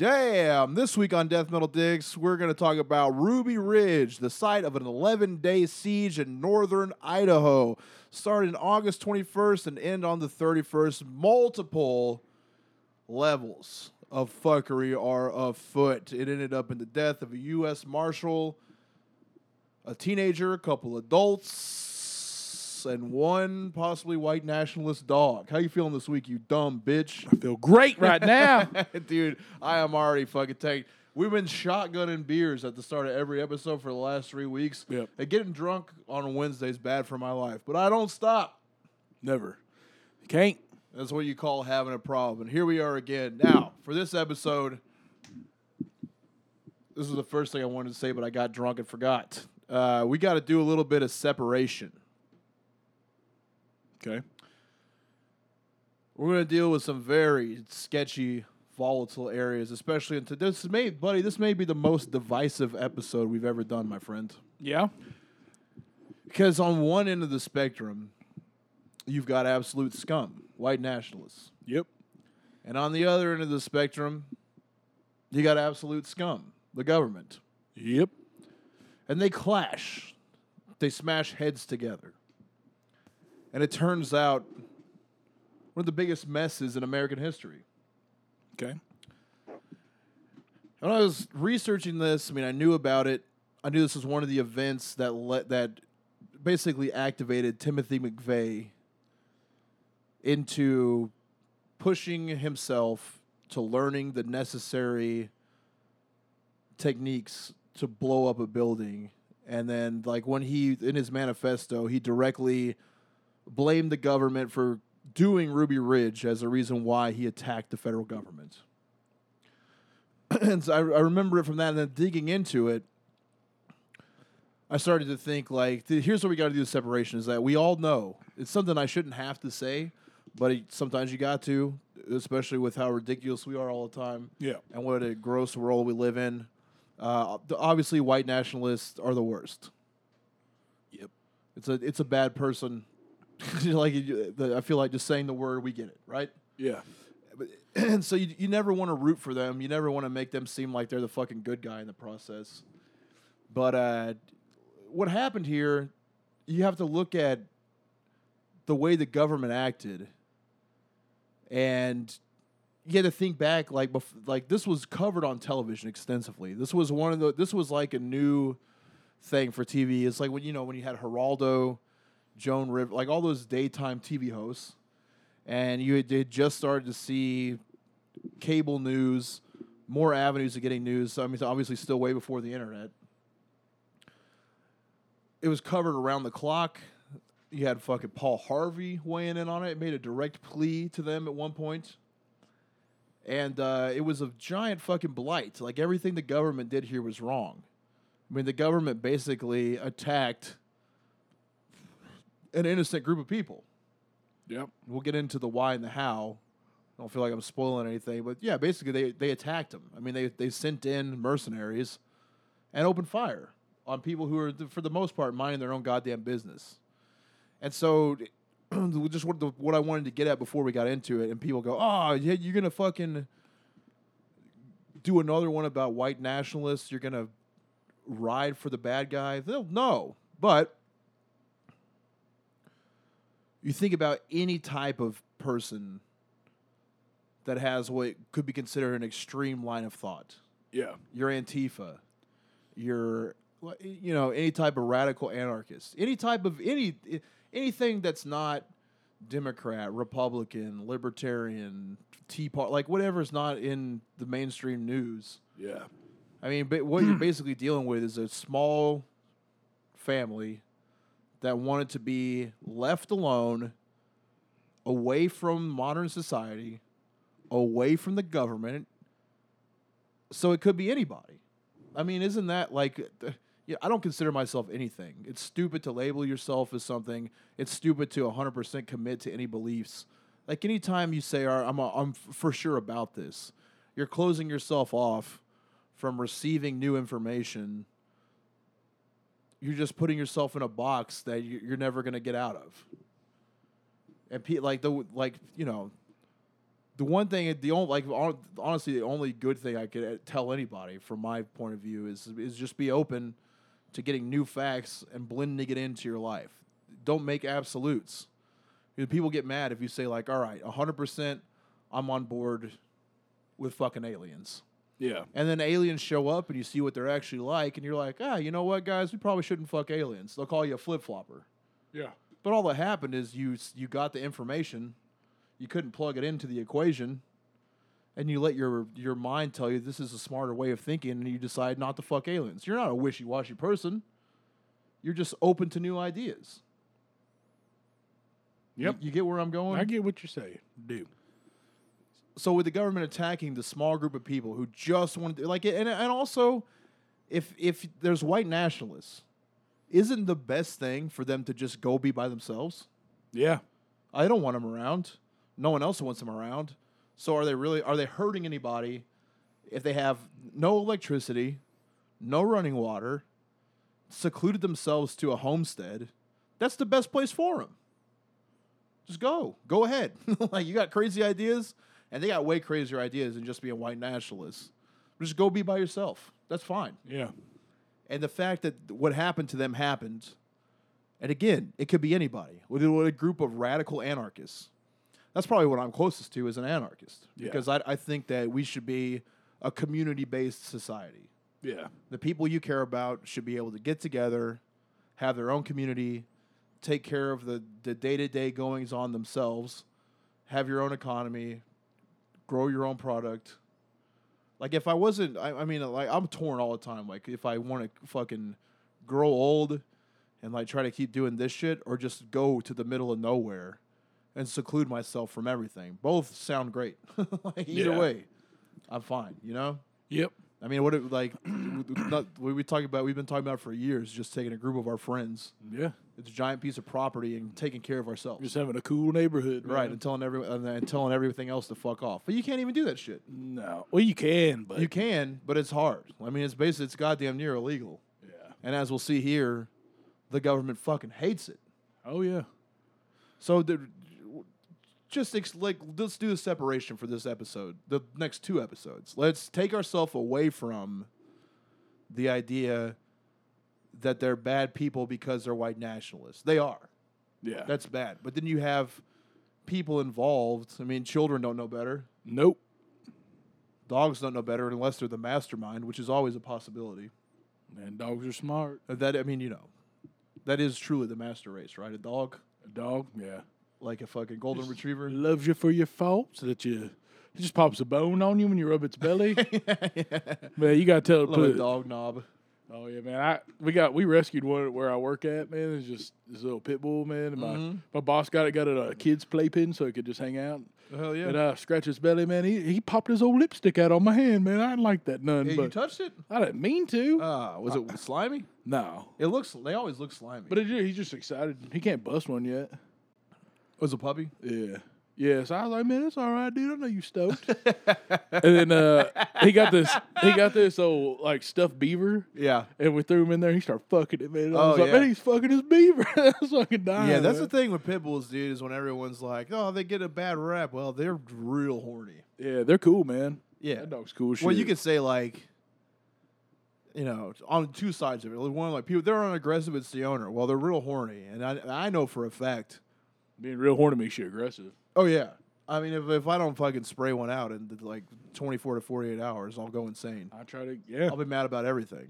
Damn. This week on Death Metal Digs, we're going to talk about Ruby Ridge, the site of an 11 day siege in northern Idaho. Started August 21st and end on the 31st. Multiple levels of fuckery are afoot. It ended up in the death of a U.S. Marshal, a teenager, a couple adults, and one possibly white nationalist dog. How you feeling this week, you dumb bitch? I feel great right now. Dude, I am already fucking tanked. We've been shotgunning beers at the start of every episode for the last three weeks. Yep. And getting drunk on a Wednesday is bad for my life, but I don't stop. Never. You can't. That's what you call having a problem. And here we are again. Now, for this episode, this is the first thing I wanted to say, but I got drunk and forgot. Uh, we got to do a little bit of separation. Okay. We're going to deal with some very sketchy, volatile areas, especially into this may, buddy. This may be the most divisive episode we've ever done, my friend. Yeah. Because on one end of the spectrum, you've got absolute scum, white nationalists, Yep. and on the other end of the spectrum, you got absolute scum, the government, Yep. and they clash. They smash heads together, and it turns out one of the biggest messes in American history. Okay. When I was researching this, I mean, I knew about it. I knew this was one of the events that let that basically activated Timothy McVeigh into pushing himself to learning the necessary techniques to blow up a building. And then, like when he in his manifesto, he directly blamed the government for doing Ruby Ridge as a reason why he attacked the federal government and so I, I remember it from that, and then digging into it, I started to think like, th- here's what we got to do: the separation is that we all know it's something I shouldn't have to say, but it, sometimes you got to, especially with how ridiculous we are all the time, Yeah. and what a gross world we live in. Uh, obviously, white nationalists are the worst. Yep. It's a it's a bad person. like I feel like just saying the word, we get it, right? Yeah. But- and so you, you never want to root for them. You never want to make them seem like they're the fucking good guy in the process. But uh, what happened here, you have to look at the way the government acted, and you had to think back like bef- like this was covered on television extensively. This was one of the this was like a new thing for TV. It's like when you know when you had Geraldo, Joan River, like all those daytime TV hosts and you had, had just started to see cable news, more avenues of getting news. I mean, it's obviously still way before the internet. It was covered around the clock. You had fucking Paul Harvey weighing in on it. It made a direct plea to them at one point. And uh, it was a giant fucking blight. Like everything the government did here was wrong. I mean, the government basically attacked an innocent group of people Yep. we'll get into the why and the how. I don't feel like I'm spoiling anything, but yeah, basically they, they attacked them. I mean, they they sent in mercenaries and opened fire on people who are for the most part minding their own goddamn business. And so, just what the, what I wanted to get at before we got into it, and people go, "Oh, yeah, you're gonna fucking do another one about white nationalists. You're gonna ride for the bad guy." They'll- No, but you think about any type of person that has what could be considered an extreme line of thought. Yeah. Your Antifa, your you know any type of radical anarchist, any type of any eh, anything that's not Democrat, Republican, Libertarian, Tea Party, like whatever is not in the mainstream news. Yeah. I mean, but what you're basically dealing with is a small family that wanted to be left alone, away from modern society, away from the government. So it could be anybody. I mean, isn't that like? Yeah, I don't consider myself anything. It's stupid to label yourself as something. It's stupid to 100% commit to any beliefs. Like anytime you say, "I'm a, I'm for sure about this," you're closing yourself off from receiving new information, you're just putting yourself in a box that you- you're never going to get out of. And pe- like the like you know, the one thing, the only like hon- honestly, the only good thing I could uh, tell anybody from my point of view is is just be open to getting new facts and blending it into your life. Don't make absolutes. Because People get mad if you say like, "All right, hundred percent, I'm on board with fucking aliens," Yeah. and then aliens show up and you see what they're actually like, and you're like, "Ah, you know what, guys, we probably shouldn't fuck aliens." They'll call you a flip flopper. Yeah. But all that happened is you you got the information, you couldn't plug it into the equation, and you let your your mind tell you this is a smarter way of thinking, and you decide not to fuck aliens. You're not a wishy washy person. You're just open to new ideas. You- Yep. You, get where I'm going. I get what you're saying. Do. So with the government attacking the small group of people who just want to like it, and and also, if if there's white nationalists, isn't the best thing for them to just go be by themselves? Yeah. I don't want them around. No one else wants them around. So are they really are they hurting anybody if they have no electricity, no running water, secluded themselves to a homestead? That's the best place for them. Just go. Go ahead. like you got crazy ideas and they got way crazier ideas than just being white nationalists. Just go be by yourself. That's fine. Yeah. And the fact that what happened to them happened, and again, it could be anybody. With a, group of radical anarchists. That's probably what I'm closest to as an anarchist. Yeah. Because I, I think that we should be a community based society. Yeah. The people you care about should be able to get together, have their own community, take care of the, the day-to-day goings on themselves, have your own economy, grow your own product. Like if I wasn't, I, I mean, like I'm torn all the time. Like if I want to fucking grow old and like try to keep doing this shit, or just go to the middle of nowhere and seclude myself from everything. Both sound great. like either Yeah. way, I'm fine. You know. Yep. I mean, what it like? not, what we talking about? We've been talking about for years. Just taking a group of our friends, Yeah. it's a giant piece of property, and taking care of ourselves, Just having a cool neighborhood. right? man. And telling everyone, and then telling everything else to fuck off. But you can't even do that shit. No. Well, you can, but You can, but it's hard. I mean, it's basically it's goddamn near illegal. yeah. And as we'll see here, the government fucking hates it. Oh yeah. So the, just ex- like let's do the separation for this episode, the next two episodes. Let's take ourselves away from the idea that they're bad people because they're white nationalists. They are. Yeah. That's bad. But then you have people involved. I mean, children don't know better. nope. Dogs don't know better unless they're the mastermind, which is always a possibility. And dogs are smart. That I mean, you know, that is truly the master race, right? A dog, A dog, yeah, like a fucking golden retriever. loves you for your faults. That you, it just pops a bone on you when you rub its belly. Man, you gotta tell it. Love a dog knob. oh yeah, man. I we got we rescued one where I work at. Man, it's just this little pit bull. Man, and my Mhm. my boss got it got it a kid's playpen so it could just hang out. Hell yeah. And I scratch his belly, man. He he popped his old lipstick out on my hand, man. I didn't like that none, you but touched it? I didn't mean to. Ah, was it slimy? no, It looks. They always look slimy. but it, he's just excited. He can't bust one yet. Was a puppy. Yeah. Yeah, so I was like, man, it's all right, dude. I know you stoked. and then uh, he got this, he got this old like stuffed beaver, Yeah. and we threw him in there. He started fucking it, man. And I Oh, was like, yeah. man, he's fucking his beaver. I was fucking dying. Yeah, that's man. the thing with pit bulls, dude. Is when everyone's like, "Oh, they get a bad rap." Well, they're real horny. yeah, they're cool, man. Yeah. That dog's cool. as Well, you shit. could say like, you know, on two sides of it. Like, One like people they're unaggressive, it's the owner. Well, they're real horny, and I I know for a fact. Being real horny makes you aggressive. Oh yeah. I mean, if, if I don't fucking spray one out in like 24 to 48 hours, I'll go insane. I try to, yeah, I'll be mad about everything.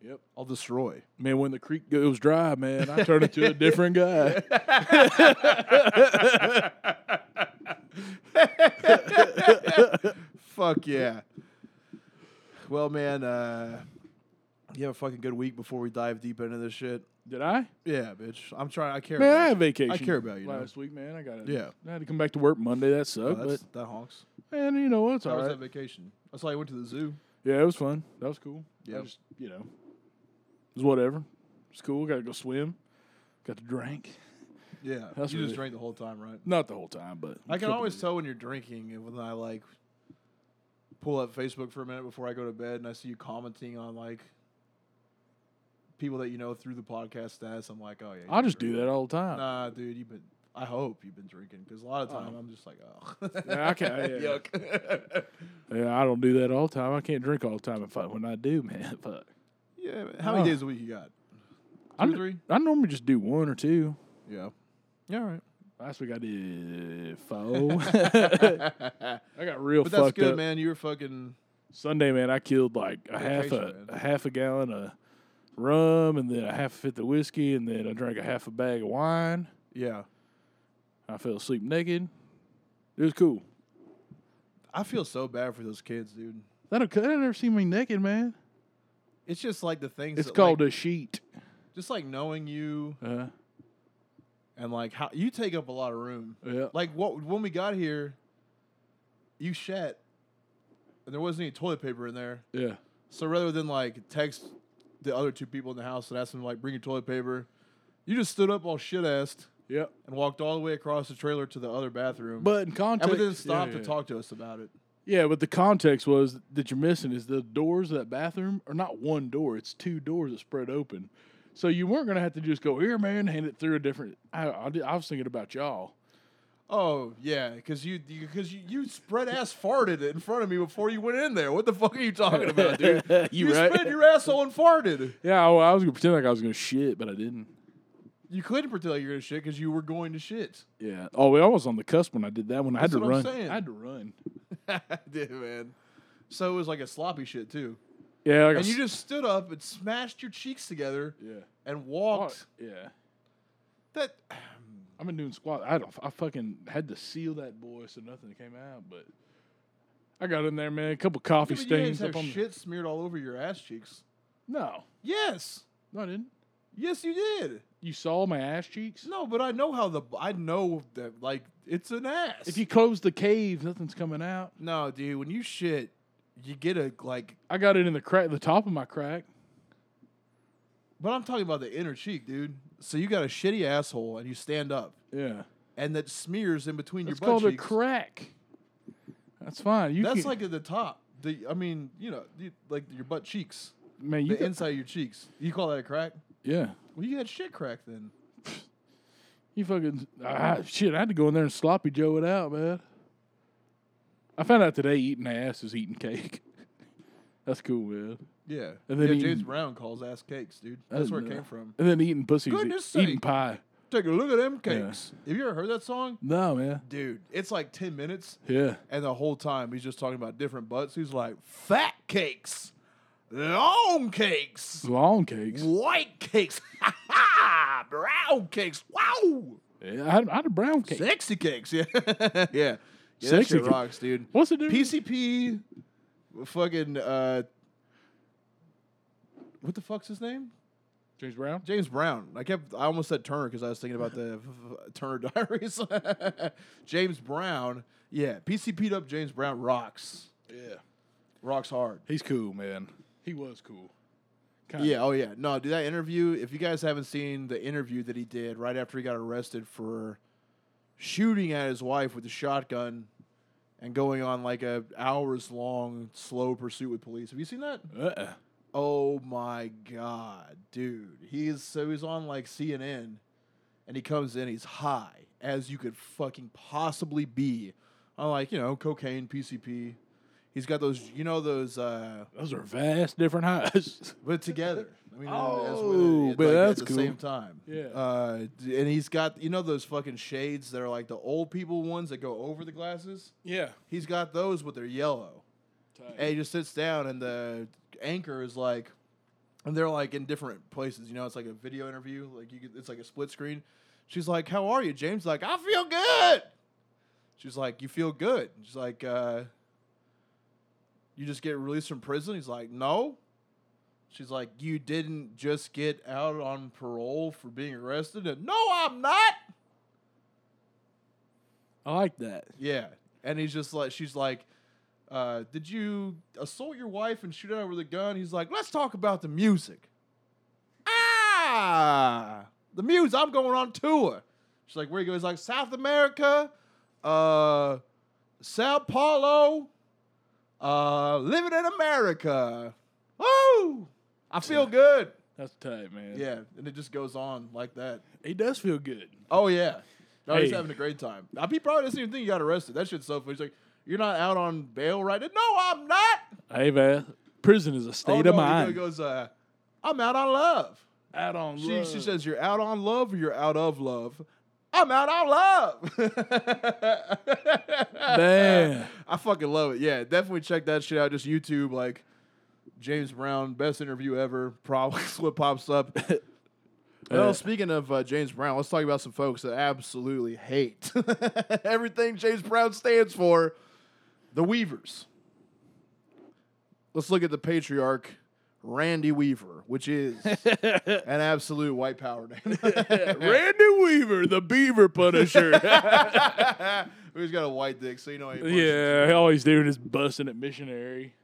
yep. I'll destroy. Man, when the creek goes dry, man, I turn into a different guy. Fuck yeah. Well, man, uh, you have a fucking good week before we dive deep into this shit. Did I? Yeah, bitch. I'm trying. I care. Man, I about had vacation. I care about you, man. last week, man. I got it. Yeah. I had to come back to work Monday. That sucked, Oh, but that honks. man, you know what's How all was right. that vacation? I saw you went to the zoo. Yeah, it was fun. That was cool. Yeah, just you know, it was whatever. It's cool. Got to go swim. Got to drink. Yeah, That's you just it- drank the whole time, right? Not the whole time, but I can always tell when you're drinking and when I like pull up Facebook for a minute before I go to bed and I see you commenting on like people that you know through the podcast stats. I'm like, oh yeah. You're just do that all the time. Nah, dude, you've been. I hope you've been drinking because a lot of time Oh. I'm just like, oh, Yeah, I can't- yeah. yuck. Yeah, I don't do that all the time. I can't drink all the time. If I, when I do, man, fuck. yeah, man. how many Oh. days a week you got? Two I three? I normally just do one or two. Yeah. Yeah, all right. Last week I did four. I got real But that's good, up. man. You were fucking. Sunday, man, I killed like a half a, man. a half a gallon of rum, and then a half a fifth of whiskey, and then I drank a half a bag of wine. Yeah. I fell asleep naked. It was cool. I feel so bad for those kids, dude. That I never seen me naked, man. It's just like the things. It's that, called like, a sheet. just like knowing you Uh, and like how you take up a lot of room. yeah. Like what when we got here, you shat, and there wasn't any toilet paper in there. Yeah. So rather than like text the other two people in the house and asked them like bring your toilet paper, you just stood up all shit assed Yep. and walked all the way across the trailer to the other bathroom. But in and context, we didn't stop yeah, to talk to us about it. Yeah, but the context was that you're missing is the doors of that bathroom are not one door; it's two doors that spread open. So you weren't gonna have to just go here, man, hand it through a different. I, I, I was thinking about y'all. Oh yeah, because you because you, you spread ass farted in front of me before you went in there. What the fuck are you talking about, dude? You you right. spread your asshole and farted. Yeah, I, I was gonna pretend like I was gonna shit, but I didn't. You couldn't pretend like you're gonna shit because you were going to shit. Yeah. Oh, I was on the cusp when I did that one. I had to what I'm run. I had to run. I Did man. So it was like a sloppy shit too. Yeah. Like And you s- just stood up and smashed your cheeks together Yeah. and Oh, walked. yeah. That I've been doing squat. I don't. I fucking had to seal that boy so nothing came out. But I got in there, man. A couple coffee Yeah, stains up have on. shit smeared all over your ass cheeks. No, Yes, no, I didn't. yes, you did. You saw my ass cheeks. No, but I know how the I know that like it's an ass. If you close the cave, nothing's coming out. no, dude, when you shit, you get a like. I got it in the crack, the top of my crack. But I'm talking about the inner cheek, dude. So you got a shitty asshole and you stand up, Yeah, and that smears in between it's your butt called cheeks. a crack. That's fine. You That's can, like at the top. The I mean, you know, you, like your butt cheeks, man. You the got- inside of your cheeks. You call that a crack? yeah. Well, you had shit crack then. You fucking ah, shit! I had to go in there and sloppy Joe it out, man. I found out today eating ass is eating cake. That's cool, man. Yeah. And then yeah, eating- James Brown calls ass cakes, dude. That's where it came from. And then eating pussy, Goodness eating sake. pie. Take a look at them Yeah. cakes. Have you ever heard that song? No, man. Dude, it's like 10 minutes, Yeah. and the whole time he's just talking about different butts. He's like, fat cakes, long cakes, Long cakes. white cakes, brown cakes, wow, Yeah, I had, I had a brown cake. sexy cakes. Yeah. yeah. Yeah, Sexy rocks, dude. What's it do? PCP, fucking, uh, what the fuck's his name? James Brown. James Brown. I kept. I almost said Turner because I was thinking about the Turner Diaries. James Brown. Yeah, PCP'd up. James Brown rocks. Yeah. Rocks hard. He's cool, man. He was cool. Kinda. Yeah. Oh yeah. No, dude. That interview. If you guys haven't seen the interview that he did right after he got arrested for shooting at his wife with a shotgun and going on like a hours long slow pursuit with police. Have you seen that? Uh-uh. Oh my god, dude. He's so he's on like CNN and he comes in, he's high as you could fucking possibly be. On like, you know, cocaine, PCP. He's got those you know those uh Those are vast different highs. but together. I mean, Oh, as but like, that's at the cool. same time. Yeah. Uh, and he's got you know those fucking shades that are like the old people ones that go over the glasses. yeah. He's got those, but they're yellow. And he just sits down, and the anchor is like, and they're like in different places. You know, it's like a video interview. Like you, could, it's like a split screen. She's like, "How are you, James?" Like, "I feel good." She's like, "You feel good?" She's like, uh, "You just get released from prison?" He's like, "No." She's like, "You didn't just get out on parole for being arrested?" And, no, I'm not. I like that. Yeah. And he's just like, she's like, uh, did you assault your wife and shoot at her with a gun? He's like, let's talk about the music. Ah, the music. I'm going on tour. She's like, where you go? He's like, South America, uh, Sao Paulo, uh, living in America. Woo! I feel good. That's tight, man. Yeah. And it just goes on like that. He does feel good. Oh, yeah. No, he's having a great time. He probably doesn't even think he got arrested. That shit's so funny. He's like, "You're not out on bail, right?" No, I'm not. Hey man, prison is a Oh, state no, of he mind. goes, uh, "I'm out on love." Out on She, she says, "You're out on love, or you're out of love." I'm out on love. Man. I fucking love it. Yeah, definitely check that shit out. Just YouTube, like James Brown, best interview ever. Probably what pops up. Well, speaking of uh, James Brown, let's talk about some folks that absolutely hate everything James Brown stands for. The Weavers. Let's look at the patriarch, Randy Weaver, which is an absolute white power name. Randy Weaver, the Beaver Punisher. He's got a white dick, so you know. He yeah, all he's doing is busting at missionary.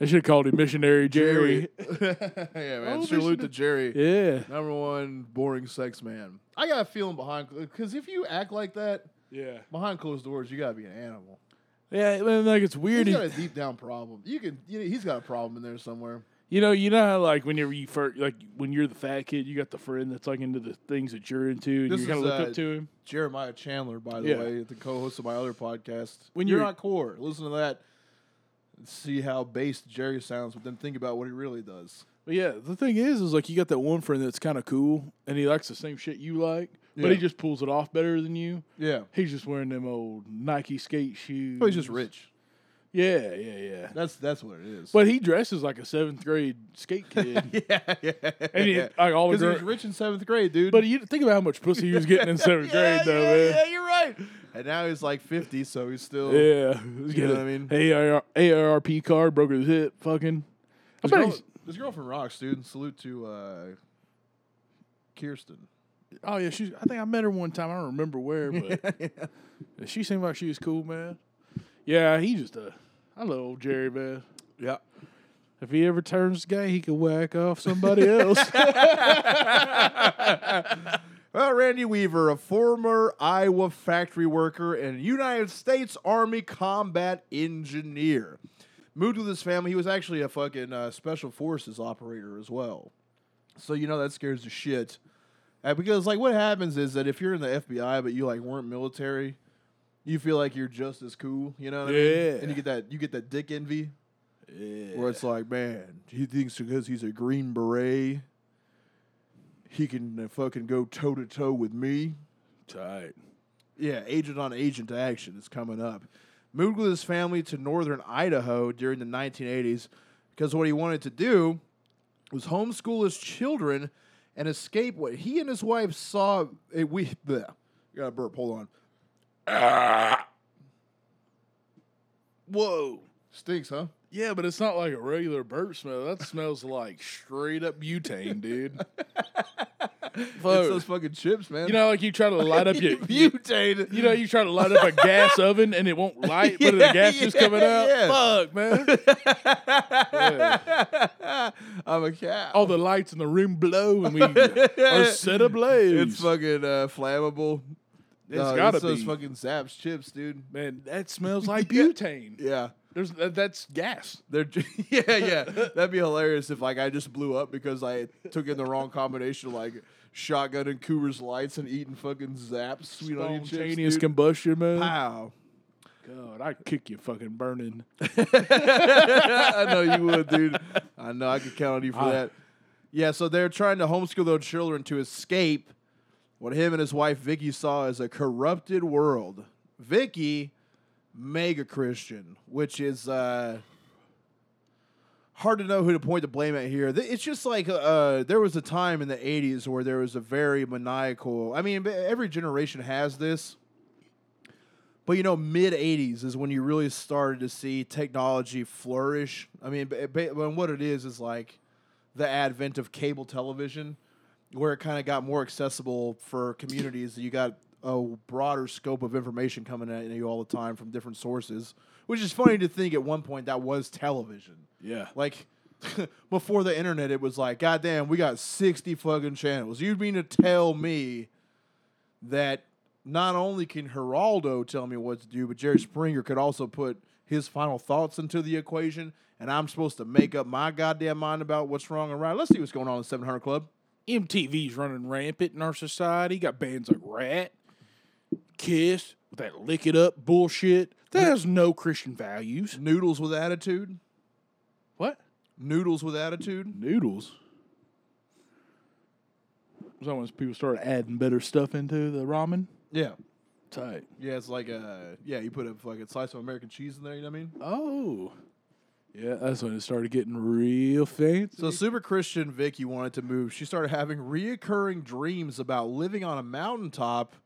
I should have called him missionary Jerry. yeah, man. Oh, Salute to Jerry. Yeah, Number one boring sex man. I got a feeling behind because if you act like that yeah, behind closed doors, you gotta be an animal. Yeah. Like it's weird. He's He- got a deep down problem. You can, you know, he's got a problem in there somewhere. You know, you know how like whenever you first, like when you're the fat kid, you got the friend that's like into the things that you're into, and This you kind of is, look uh, up to him. Jeremiah Chandler, by the Yeah. way, the co-host of my other podcast. When When you're you're- not core, listen to that. and See how based Jerry sounds, but then think about what he really does. But yeah, the thing is, is like you got that one friend that's kind of cool, and he likes the same shit you like, but he just pulls it off better than you. Yeah, He's just wearing them old Nike skate shoes. oh, he's just rich. Yeah, yeah, yeah. That's that's what it is. But he dresses like a seventh grade skate kid. yeah, yeah, And he, like all the Because he was girls. rich in seventh grade, dude. But you think about how much pussy he was getting in seventh grade, though, yeah, man. Yeah, you're right. And now he's like 50, so he's still. Yeah, You know getting what I mean? AAR, AARP card, broke his hip, fucking. I This bet girl, he's, this girl from Rocks, dude. Salute to uh, Kirsten. Oh yeah, she's. I think I met her one time. I don't remember where, but she seemed like she was cool, man. Yeah, he just a. I love old Jerry, man. Yeah. If he ever turns gay, he could whack off somebody else. Well, Randy Weaver, a former Iowa factory worker and United States Army combat engineer, moved with his family. He was actually a fucking uh, special forces operator as well. So you know that scares the shit. Uh, because like what happens is that if you're in the FBI but you like weren't military, you feel like you're just as cool. You know what I mean? Yeah. And you get that you get that dick envy. yeah. where it's like, man, he thinks because he's a green beret, he can uh, fucking go toe to toe with me. tight. Yeah, agent on agent action is coming up. Moved with his family to northern Idaho during the 1980s because what he wanted to do was homeschool his children and escape what he and his wife saw. eh, we, bleh, got a burp. Hold on. Whoa. Stinks, huh? Yeah, but it's not like a regular burp smell. That smells like straight up butane, dude. It's those fucking chips, man. You know, like you try to light up your, you, butane. you know, you try to light up a gas oven and it won't light, but the Yeah, gas is coming out. yeah. Fuck, man. I'm a cat. All the lights in the room blow and we are set ablaze. It's fucking uh, flammable. It's No, gotta those be. fucking Zapp's chips, dude. Man, that smells like butane. Yeah, There's that, that's gas. they're j- yeah, yeah. That'd be hilarious if like I just blew up because I took in the wrong combination, of, like shotgun and Coors Lights and eating fucking Zapp's, sweet onion chips. Spontaneous dude. combustion, man. Pow. God, I'd kick you fucking burning. I know you would, dude. I know I could count on you for I- that. Yeah, so they're trying to homeschool their children to escape what him and his wife Vicky saw as a corrupted world. Vicky, mega Christian, which is uh, hard to know who to point the blame at here. It's just like uh, there was a time in the '80s where there was a very maniacal. I mean, every generation has this. But you know, mid '80s is when you really started to see technology flourish. I mean, when what it is is like the advent of cable television, where it kind of got more accessible for communities. You got a broader scope of information coming at you all the time from different sources, which is funny to think at one point that was television. Yeah. Like before the internet, it was like, God damn, we got 60 fucking channels. You mean to tell me that not only can Geraldo tell me what to do, but Jerry Springer could also put his final thoughts into the equation, and I'm supposed to make up my goddamn mind about what's wrong and right. Let's see what's going on in the 700 Club. MTV's running rampant in our society. Got bands like Ratt, kiss with that lick it up bullshit. That has no Christian values. Noodles with attitude. What? Noodles with attitude. Noodles. Was that when people started adding better stuff into the ramen? Yeah. Tight. Yeah, it's like a yeah. You put a fucking slice of American cheese in there. You know what I mean? Oh. Yeah, that's when it started getting real fancy. So super Christian Vicky wanted to move. She started having reoccurring dreams about living on a mountaintop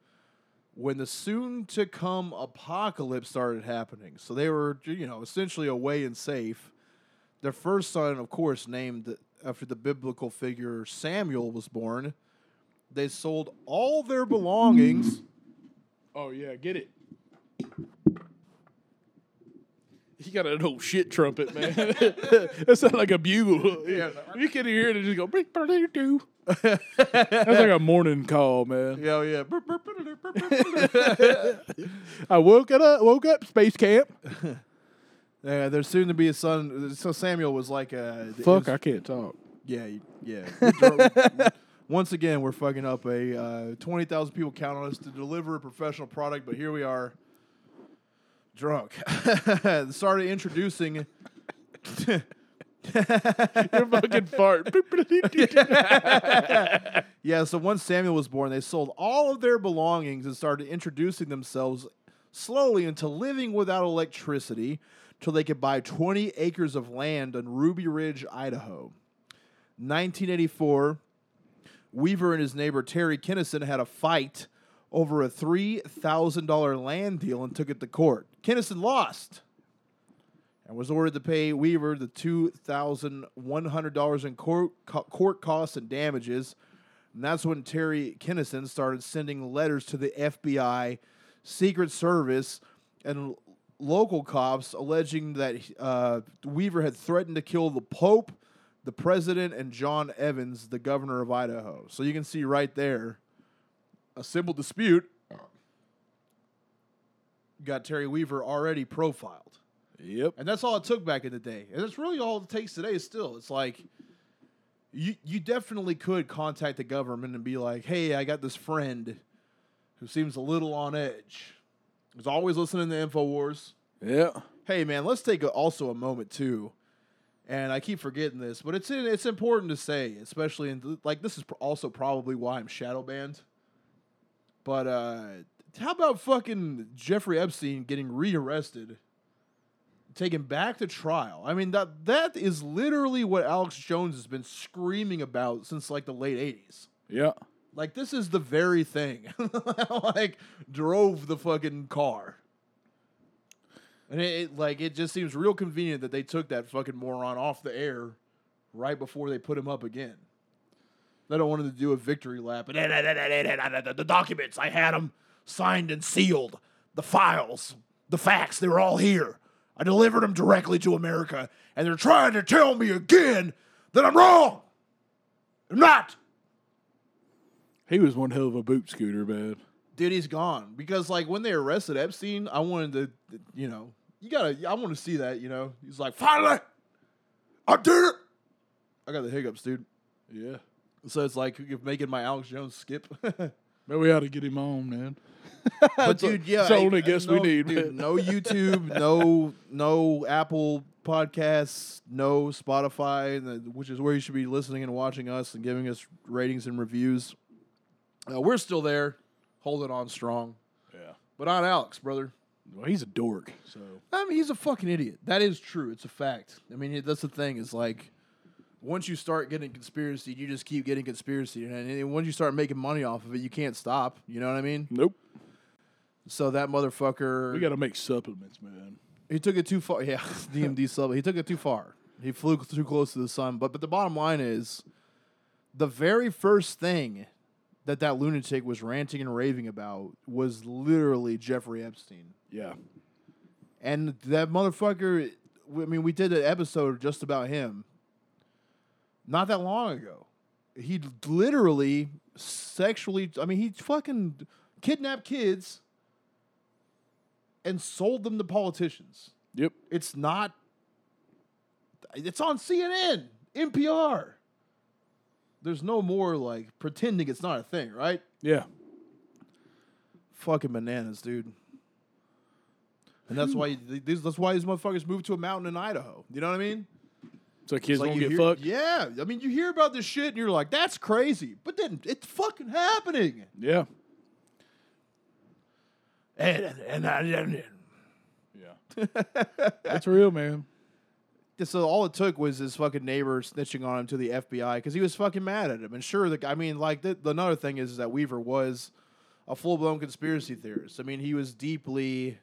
when the soon to come apocalypse started happening. So they were, you know, essentially away and safe. Their first son, of course, named after the biblical figure Samuel, was born. They sold all their belongings. oh yeah, get it. He got an old shit trumpet, man. that sounds like a bugle. Yeah. You can hear it and just go. "Beep, ba-dee, doo." That's like a morning call, man. Yeah, yeah. I woke it up. Woke up. Space camp. yeah, there's soon to be a son. So Samuel was like a Fuck, was- I can't talk. Yeah, yeah. Once again, we're fucking up. A uh, twenty thousand people count on us to deliver a professional product, but here we are, drunk. Started introducing. You're fucking fart. Beep, ba-dee, doo, doo. Yeah, so once Samuel was born, they sold all of their belongings and started introducing themselves slowly into living without electricity till they could buy 20 acres of land in Ruby Ridge, Idaho. 1984, Weaver and his neighbor Terry Kinnison had a fight over a $3,000 land deal and took it to court. Kinnison lost and was ordered to pay Weaver the $2,100 in court, co- court costs and damages. And that's when Terry Kinnison started sending letters to the FBI, Secret Service, and local cops alleging that uh, Weaver had threatened to kill the Pope, the president, and John Evans, the governor of Idaho. So you can see right there a simple dispute got Terry Weaver already profiled. Yep. And that's all it took back in the day. And that's really all it takes today still. It's like you you definitely could contact the government and be like, "Hey, I got this friend who seems a little on edge. Who's always listening to InfoWars. Yeah. Hey, man, let's take a, also a moment too. And I keep forgetting this, but it's it's important to say, especially in like this is pr- also probably why I'm shadow banned. But uh how about fucking Jeffrey Epstein getting rearrested, taken back to trial? I mean that that is literally what Alex Jones has been screaming about since like the late '80s. Yeah. Like this is the very thing, like drove the fucking car. And it, it like it just seems real convenient that they took that fucking moron off the air right before they put him up again. They don't want him to do a victory lap. And eh, the documents, I had them signed and sealed. The files, the facts, they were all here. I delivered them directly to America, and they're trying to tell me again that I'm wrong. I'm not. He was one hell of a boot scooter, man. dude, he's gone because like when they arrested Epstein, I wanted to, you know, you gotta, I want to see that, you know. He's like, finally, I did it. I got the hiccups, dude. Yeah. So it's like you're making my Alex Jones skip. but Man, we ought to get him on, man. dude, yeah, it's the only I- guest we need, dude, no YouTube, no no Apple podcasts, no Spotify, which is where you should be listening and watching us and giving us ratings and reviews. Uh, we're still there, holding on strong, Yeah. but not Alex, brother. Well, he's a dork, so I mean, he's a fucking idiot. That is true. It's a fact. I mean, that's the thing. Is like, once you start getting conspiracy, you just keep getting conspiracy, and once you start making money off of it, you can't stop. You know what I mean? nope. So that motherfucker, We got to make supplements, man. he took it too far. Yeah, DMD sub. He took it too far. He flew too close to the sun. But but the bottom line is, the very first thing that that lunatic was ranting and raving about was literally Jeffrey Epstein. Yeah. And that motherfucker, I mean, we did an episode just about him not that long ago. He literally sexually, I mean, he fucking kidnapped kids and sold them to politicians. Yep. It's not, it's on CNN, NPR. There's no more like pretending it's not a thing, right? Yeah. Fucking bananas, dude. And that's why these. That's why these motherfuckers moved to a mountain in Idaho. You know what I mean? So kids like won't you get hear- fucked. Yeah, I mean, you hear about this shit and you're like, "That's crazy," but then it's fucking happening. Yeah. And, and, and, Yeah. That's real, man. so all it took was his fucking neighbor snitching on him to the FBI because he was fucking mad at him. And sure, the, I mean, like the, the another thing is that Weaver was a full blown conspiracy theorist. I mean, he was deeply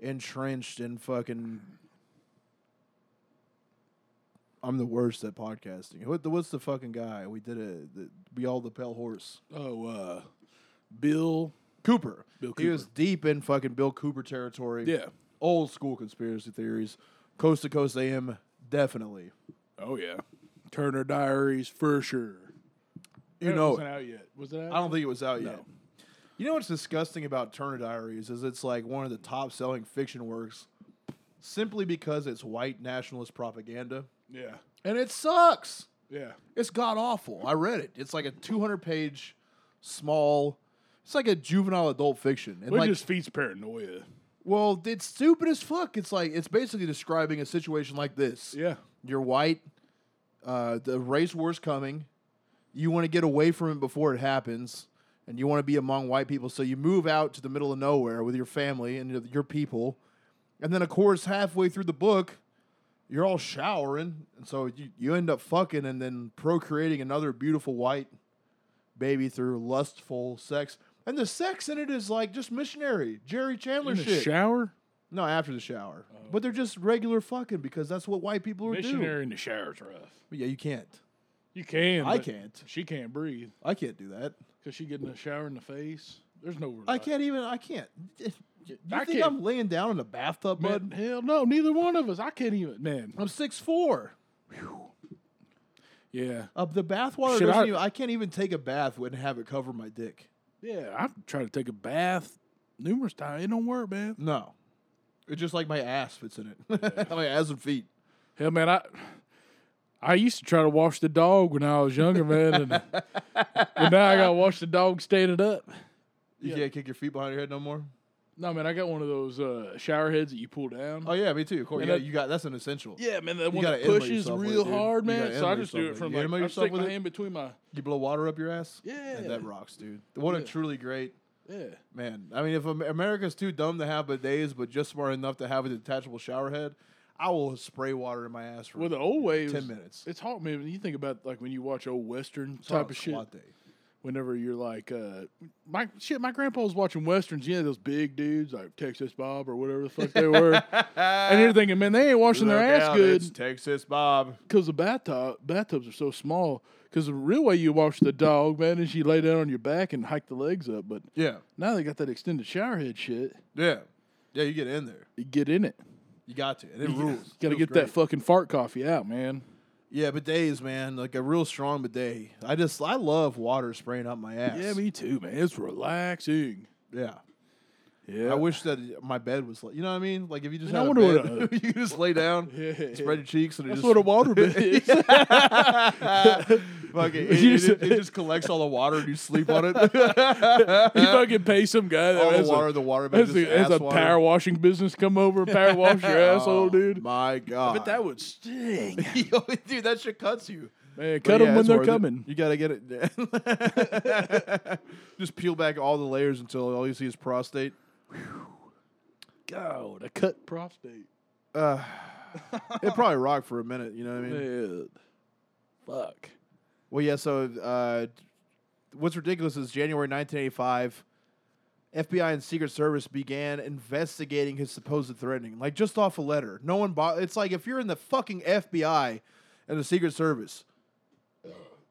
entrenched in fucking. I'm the worst at podcasting. What the, what's the fucking guy? We did a the, we all the pale horse. Oh, uh, Bill. Cooper. Bill He was deep in fucking Bill Cooper territory. Yeah. Old school conspiracy theories. Coast to coast AM, definitely. Oh yeah. Turner Diaries for sure. You That know wasn't out yet. Was it out? I don't think it was out No. yet. You know what's disgusting about Turner Diaries is it's like one of the top selling fiction works simply because it's white nationalist propaganda. Yeah. And it sucks. Yeah. It's god awful. I read it. It's like a 200 page small it's like a juvenile adult fiction. And like it just feeds paranoia. well, it's stupid as fuck. It's like it's basically describing a situation like this. Yeah. You're white. Uh, the race war's coming. You want to get away from it before it happens, and you want to be among white people. So you move out to the middle of nowhere with your family and your- your people, and then of course halfway through the book, you're all showering, and so you, you end up fucking and then procreating another beautiful white baby through lustful sex. And the sex in it is like just missionary Jerry Chandler In the shit. shower. no, after the shower, but they're just regular fucking because that's what white people are doing. Missionary in the shower's rough. But Yeah, you can't. You can. I can't. She can't breathe I can't do that. because she get in the shower in the face. There's no. I can't even. I can't. You I think can't- I'm laying down in a bathtub, Man, bud? hell no, neither one of us. I can't even. Man, I'm six four. yeah, Uh, the bathwater Should doesn't I- even. I can't even take a bath and have it cover my dick. Yeah. I've tried to take a bath numerous times. It don't work, man. No, it's just like my ass fits in it. my ass and feet. Hell, man, I I used to try to wash the dog when I was younger, man, and but now I got to wash the dog standing up. You Yeah. can't kick your feet behind your head no more. No, man, I got one of those uh, shower heads that you pull down. Oh yeah, me too. Of course, yeah, that- you got that's an essential. Yeah, man, that one that pushes yourself with real hard, man. So I just do it from like I stick my it? hand between my You blow water up your ass. yeah, that rocks, dude. What a truly great yeah. Man, I mean, if Am- America's too dumb to have bidets, but just smart enough to have a detachable shower head, I will spray water in my ass for Well, the old way ten minutes. It's hard, man. When you think about like when you watch old western It's type of shit. day. Whenever you're like, uh, my shit, my grandpa was watching westerns. You know those big dudes like Texas Bob or whatever the fuck they were, and you're thinking, man, they ain't washing their ass out, good it's Texas Bob. because the bathtub bathtubs are so small. Because the real way you wash the dog, man, is you lay down on your back and hike the legs up. But Yeah, now they got that extended shower head shit. yeah, yeah. You get in there. You get in it. You got to. And it rules. Got to get great. that fucking fart coffee out, man. Yeah, bidets, man. Like a real strong bidet. I just I love water spraying up my ass. Yeah, me too, man. It's relaxing. yeah. Yeah. I wish that my bed was like, you know what I mean? Like if you just Man, had a bed, what you just lay down, Yeah. spread your cheeks, and it That's just what a water bed is. Fuck it, it, it- just- it just collects all the water and you sleep on it. you fucking pay some guy that all the water, a, the water bed has a, has a water. power washing business come over and power wash your asshole, Oh, dude. My God, But that would sting. Dude, that shit cuts you. Man, cut yeah, them when they're coming. You gotta get it. just peel back all the layers until all you see is prostate. God, a cut prostate. Uh, it probably rocked for a minute. You know what I mean? Man. Fuck. Well, yeah. So, uh, what's ridiculous is January 1985, FBI and Secret Service began investigating his supposed threatening, like just off a letter. No one bought. It's like if you're in the fucking FBI and the Secret Service,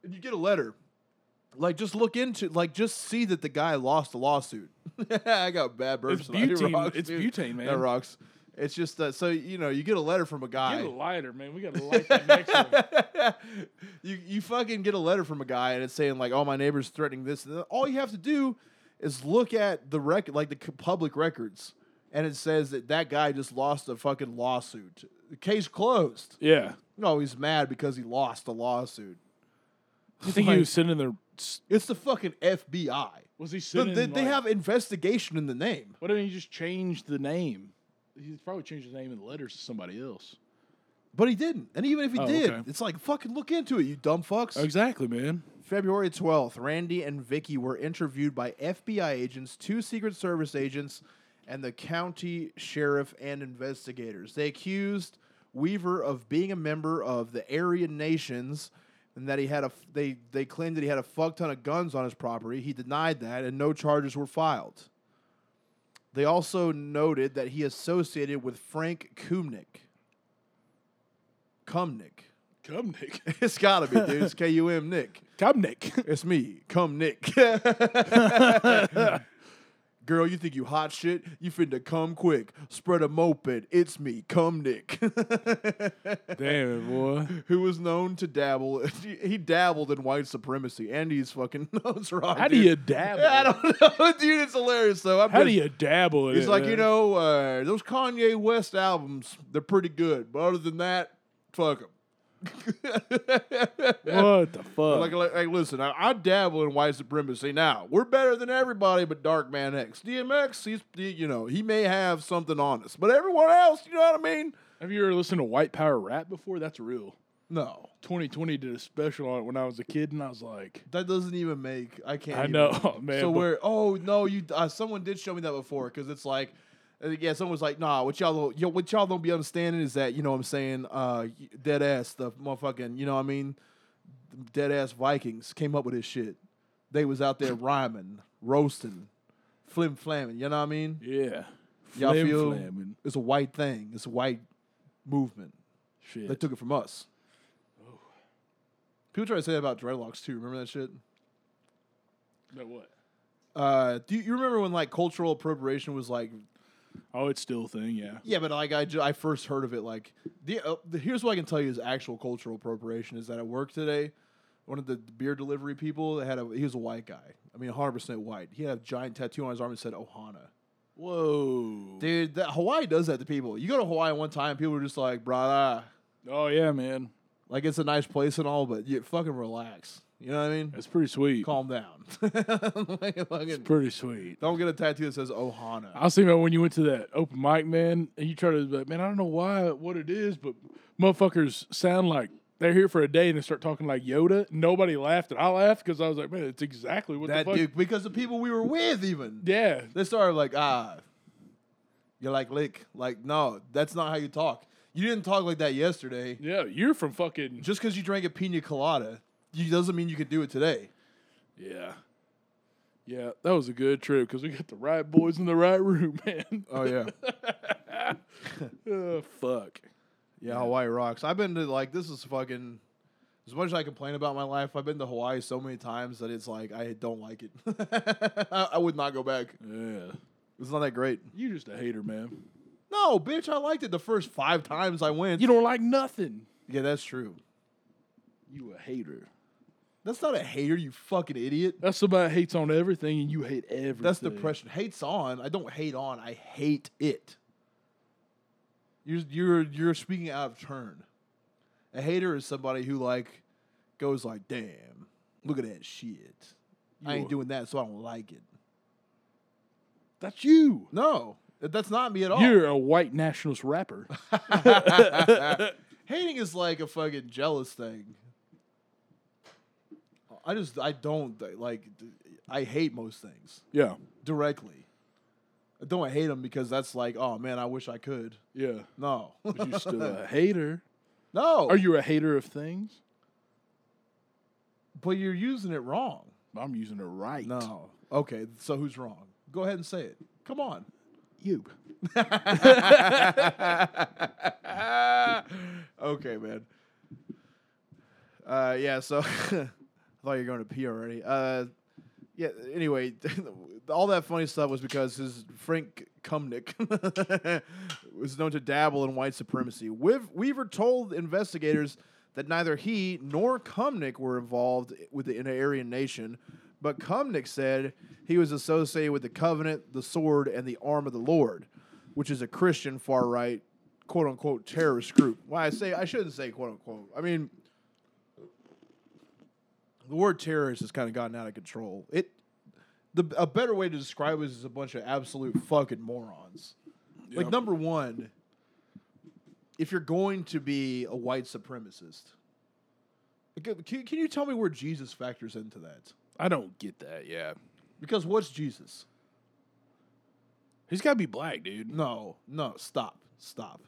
and you get a letter, like just look into, like just see that the guy lost a lawsuit. I got bad burps. It's butane. rocks, It's dude. butane, man. That rocks. It's just uh, so you know you get a letter from a guy. Get a lighter, man. We got to light that next one. you you fucking get a letter from a guy and it's saying like, "Oh, my neighbor's threatening this." And all you have to do is look at the record, like the c- public records, and it says that that guy just lost a fucking lawsuit. The case closed. Yeah. No, he's mad because he lost a lawsuit. You think Like- he was sitting there? It's the fucking FBI. Was he The- sending? they, they like- have investigation in the name. Why didn't he just change the name? He's probably changed his name in the letters to somebody else. But he didn't. And even if he Oh, did, okay. it's like fucking look into it, you dumb fucks. Exactly, man. February 12th, Randy and Vicky were interviewed by FBI agents, two Secret Service agents, and the county sheriff and investigators. They accused Weaver of being a member of the Aryan Nations and that he had a they they claimed that he had a fuck ton of guns on his property. He denied that and no charges were filed. They also noted that he associated with Frank Kumnick. Kumnick. Come, Nick. It's gotta be, dude. It's K U M Nick. Come, Nick. It's me, come Nick. Girl, you think you hot shit? You finna come quick. Spread a moped. It's me, come Nick. Damn it, boy. Who was known to dabble. He dabbled in white supremacy. and he's fucking nose rock. How do you dabble? I don't know, dude. It's hilarious though. I'm How do you dabble in He's it, like, you know, uh, those Kanye West albums, they're pretty good. But other than that, fuck them. What the fuck? Like, like, like, listen, I, I dabble in white supremacy. Now we're better than everybody, but Dark Man X, DMX, he's he- you know he may have something on us, but everyone else, you know what I mean? Have you ever listened to White Power rap before? That's real. No, 2020 did a special on it when I was a kid, and I was like, that doesn't even make. I can't. I know, man. So where? Oh no, you. Uh, someone did show me that before because it's like. Yeah, someone was like, "Nah, what y'all, don't- yo, what y'all don't be understanding is that you know what I'm saying, uh, dead ass the motherfucking, you know what I mean, dead ass Vikings came up with this shit. They was out there rhyming, roasting, flim flamming. You know what I mean? yeah, Y'all Flim feel flamming. it's a white thing. It's a white movement. shit. They took it from us. People try to say that about dreadlocks too. Remember that shit? But what? Uh, do you, you remember when like cultural appropriation was like Oh, it's still a thing, yeah. Yeah, but like I, ju- I first heard of it like the, uh, the here's what I can tell you is actual cultural appropriation is that at work today, one of the beer delivery people that had a he was a white guy. I mean, 100 percent white. He had a giant tattoo on his arm that said Ohana. Whoa, Dude, that, Hawaii does that to people. You go to Hawaii one time, people are just like, brah, Oh yeah, man, like it's a nice place and all, but you fucking relax. You know what I mean? that's pretty sweet. Calm down. Like, It's pretty sweet. don't get a tattoo that says Ohana. I was thinking about when you went to that open mic, man, and you try to, be like, man, I don't know why, what it is, but motherfuckers sound like they're here for a day and they start talking like Yoda. Nobody laughed, and I laughed because I was like, man, it's exactly what that the fuck. dude, because the people we were with, even Yeah, they started like, ah, you're like lick. Like, no, that's not how you talk. You didn't talk like that yesterday. yeah, you're from fucking. Just because you drank a pina colada, you doesn't mean you can do it today. Yeah, yeah, that was a good trip because we got the right boys in the right room, man. Oh yeah, oh, fuck. yeah. Hawaii rocks. I've been to like this is fucking. As much as I complain about my life, I've been to Hawaii so many times that it's like I don't like it. I, I would not go back. Yeah, It's not that great. You're just a hater, man. No, bitch, I liked it the first five times I went. You don't like nothing. yeah, that's true. You a hater. That's not a hater, you fucking idiot. That's somebody hates on everything, and you hate everything. That's depression. Hates on. I don't hate on. I hate it. You're you're you're speaking out of turn. A hater is somebody who like goes like, "Damn, look at that shit." I ain't doing that, so I don't like it. That's you. No, that's not me at all. You're a white nationalist rapper. Hating is like a fucking jealous thing. I just I don't like I hate most things yeah, directly. I don't hate them because that's like, oh man, I wish I could. yeah. No, But you're still a hater. no. Are you a hater of things? But you're using it wrong. I'm using it right. No. Okay, so who's wrong? Go ahead and say it. Come on. you. okay, man. Uh, yeah. So I thought you were going to pee already. Uh, yeah. Anyway, all that funny stuff was because his Frank Kumnick was known to dabble in white supremacy. Weav- Weaver told investigators that neither he nor Kumnick were involved with the in the Aryan nation, but Kumnick said he was associated with the Covenant, the Sword, and the Arm of the Lord, which is a Christian far right, quote unquote terrorist group. Well, I say I shouldn't say quote unquote. I mean, the word terrorist has kind of gotten out of control. It the a better way to describe it is a bunch of absolute fucking morons. Like number one, if you're going to be a white supremacist, uh, can, can you tell me where Jesus factors into that? I don't get that. Yeah, Because what's Jesus? he's got to be black, dude. No, no, stop, stop.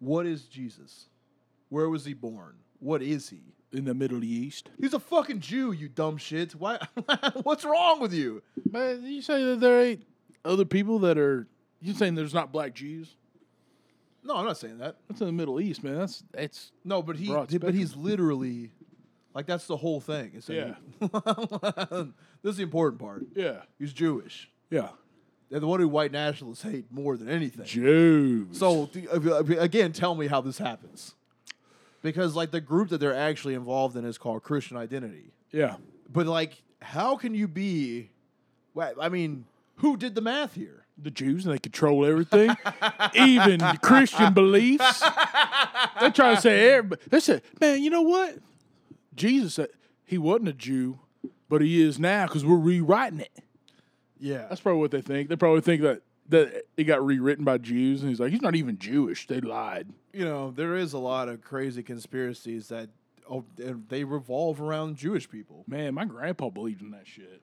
What is Jesus? Where was he born? What is he? In the Middle East. He's a fucking Jew, you dumb shit. Why? What's wrong with you? But you say that there ain't other people that are. You saying there's not black Jews? No, I'm not saying that. That's in the Middle East, man. That's it's No, but he, Broad but he's literally, like that's the whole thing. It's like- this is the important part. yeah, He's Jewish. yeah. And the one who white nationalists hate more than anything. Jews. So again, tell me how this happens. Because like the group that they're actually involved in is called Christian Identity. yeah, But like, how can you be? I mean, who did the math here? the Jews and they control everything, even Christian beliefs. They try to say everybody. They said, man, you know what? Jesus said he wasn't a Jew, but he is now because we're rewriting it. Yeah, That's probably what they think. They probably think that that it got rewritten by Jews, and he's like, he's not even Jewish. They lied. you know, there is a lot of crazy conspiracies that oh, they revolve around Jewish people. Man, my grandpa believed in that shit.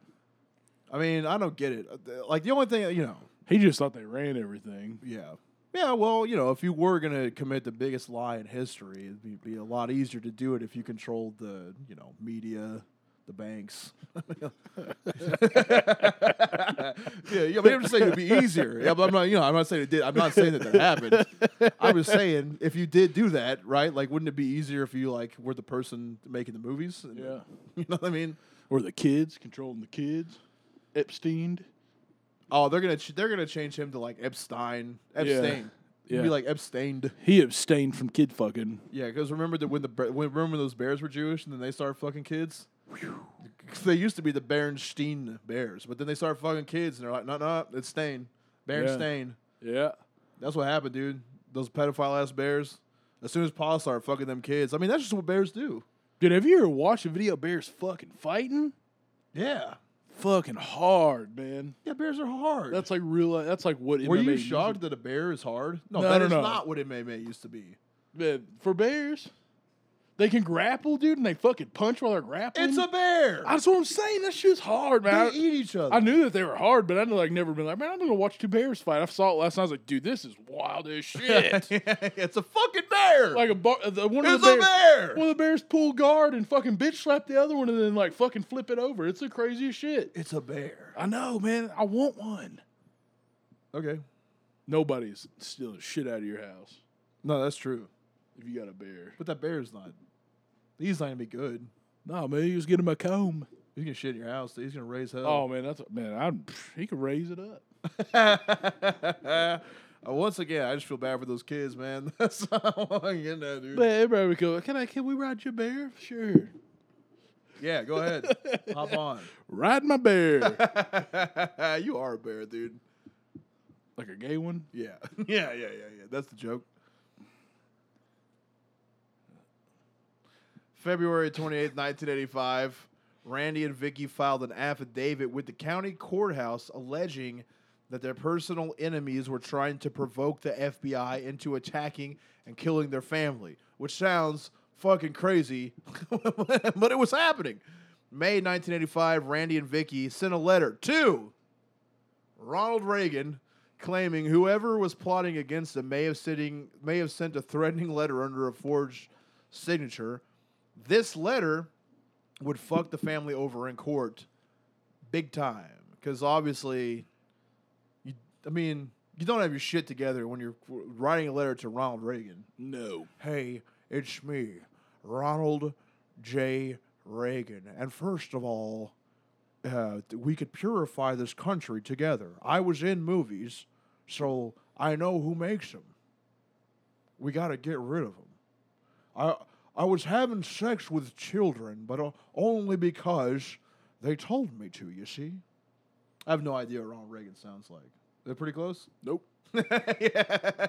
I mean, I don't get it. Uh, Like the only thing, you know, He just thought they ran everything. yeah, yeah. Well, you know, if you were gonna commit the biggest lie in history, it'd be, be a lot easier to do it if you controlled the, you know, media, the banks. yeah, yeah. But I'm just saying it'd be easier. Yeah, but I'm not, you know, I'm not saying it did. I'm not saying that that happened. I was saying if you did do that, right? Like, wouldn't it be easier if you like were the person making the movies? And- Yeah. you know what I mean. Or the kids controlling the kids. Epstein. Oh, they're gonna ch- they're gonna change him to like Epstein. Epstein. He'd Yeah. be like abstained. He abstained from kid fucking. Yeah, because remember that when the when, remember when those bears were Jewish and then they started fucking kids. 'Cause They used to be the Berenstein Bears, but then they started fucking kids and they're like, no, no, it's Stain, Berenstain. Yeah. That's what happened, dude. Those pedophile ass bears. As soon as Paul started fucking them kids, I mean, that's just what bears do. Dude, have you ever watched a video of bears fucking fighting? Yeah, Fucking hard, man. yeah, bears are hard. That's like real. That's like what. Were MMA you shocked that a bear is hard? No, No, that no, is no. not what MMA used to be. Man, for bears, they can grapple, dude, and they fucking punch while they're grappling. It's a bear. That's what I'm saying. That shit's hard, man. they eat each other. I knew that they were hard, but I know like never been like, man, I'm gonna watch two bears fight. I saw it last night. I was like, dude, this is wild as shit. it's a fucking bear. like a bar, uh, the, one of it's the a bears, bear. one of the bears pull guard and fucking bitch slap the other one, and then like fucking flip it over. It's the craziest shit. It's a bear. I know, man. I want one. Okay. Nobody's stealing shit out of your house No, that's true. if you got a bear. But that bear's not. He's not gonna be good. No, man, he's just get him a comb. He's gonna shit in your house. He's gonna raise hell. Oh man, that's a, man. I he could raise it up. Uh, once again, I just feel bad for those kids, man. That's all I'm getting at, dude. But everybody go, can I? Can we ride your bear? Sure. yeah, go ahead. Hop on. Ride my bear. you are a bear, dude. like a gay one. Yeah. Yeah, yeah, yeah, yeah. That's the joke. February 28th, 1985, Randy and Vicky filed an affidavit with the county courthouse alleging that their personal enemies were trying to provoke the FBI into attacking and killing their family, which sounds fucking crazy, but it was happening. May 1985, Randy and Vicky sent a letter to Ronald Reagan claiming whoever was plotting against them may have sitting may have sent a threatening letter under a forged signature. This letter would fuck the family over in court big time because obviously you I mean you don't have your shit together when you're writing a letter to Ronald Reagan. No. Hey, it's me, Ronald J. Reagan. And first of all, uh, we could purify this country together. I was in movies, so I know who makes them. We got to get rid of them. I I was having sex with children, but only because they told me to. You see. I have no idea what Ronald Reagan sounds like. They're pretty close. Nope. yeah.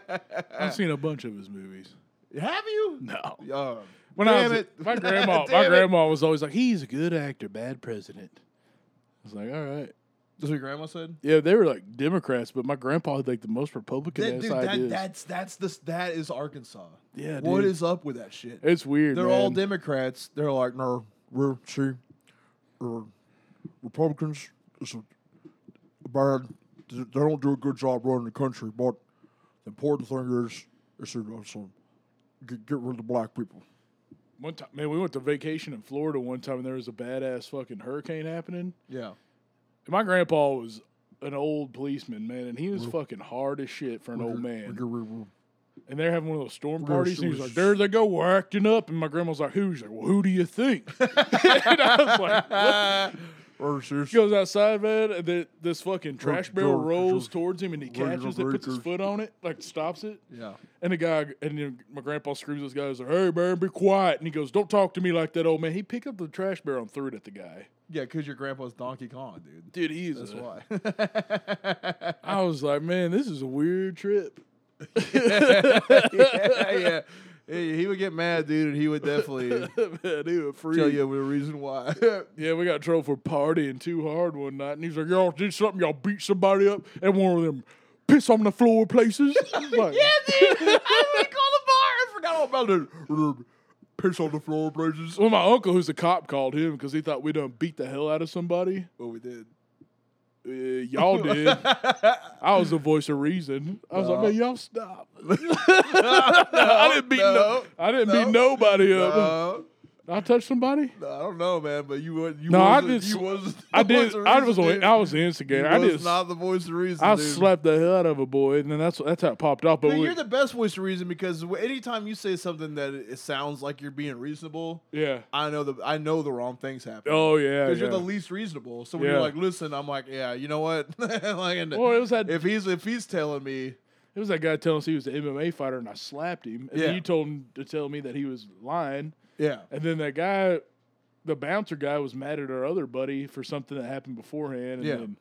I've seen a bunch of his movies. Have you? No. Uh, When I was, it. my grandma, my Damn it. grandma was always like, "He's a good actor, bad president." I was like, "All right." That's what your grandma said. Yeah, they were like Democrats, but my grandpa had like the most Republican That, ass dude, that, ideas. that's that's the that is Arkansas. Yeah, What dude. is up with that shit? it's weird. They're all. Democrats. They're like, no, we're see, uh, Republicans is a bad. They don't do a good job running the country. But the important thing is, is to so get, get rid of the black people. One time, man, we went to vacation in Florida one time, and there was a badass fucking hurricane happening. Yeah. My grandpa was an old policeman, man, and he was fucking hard as shit for an old man. And they're having one of those storm parties, and he shoot was like. "There they go, we're acting up." And my grandma's like, "Who?" He's like, "Well, who do you think?" and I was like, what? Or sis- He goes outside, man, and then this fucking trash barrel rolls towards him, and he catches it, puts his foot on it, like stops it. Yeah. And the guy, and then my grandpa screams at this guy. He's like, "Hey, man, be quiet!" And he goes, "Don't talk to me like that, old man." He picked up the trash barrel and threw it at the guy. Yeah, because your grandpa's Donkey Kong, dude. Dude, he's. That's a- why. I was like, man, this is a weird trip. yeah, yeah. He he would get mad, dude, and he would definitely man, he free. tell you the reason why. Yeah, we got in trouble for partying too hard one night, and he's like, "Y'all did something. Y'all beat somebody up at one of them piss on the floor places." Like, I would call the bar. I forgot all about it. Piss on the floor, places. Well, my uncle, who's a cop, called him because he thought we done beat the hell out of somebody. What we did. Uh, y'all did. I was the voice of reason. I was like, man, y'all stop. I didn't beat no, no, I didn't no, beat nobody up. I touched somebody. no, I don't know, man, but you was you No, I did You was I did. I was. Dude. I was the instigator. I was just. not the voice of reason. I dude. slapped the hell out of a boy, and then that's that's how it popped off. But Man, we- you're the best voice of reason because anytime you say something that it sounds like you're being reasonable, yeah. I know the I know the wrong things happen. Oh yeah. because yeah. you're the least reasonable. So when Yeah. you're like, listen, I'm like, yeah, you know what? like, and Well, it was that. if he's if he's telling me, It was that guy telling us he was an MMA fighter, and I slapped him. And Yeah. you told him to tell me that he was lying. Yeah, And then that guy, the bouncer guy, was mad at our other buddy for something that happened beforehand. And Yeah. then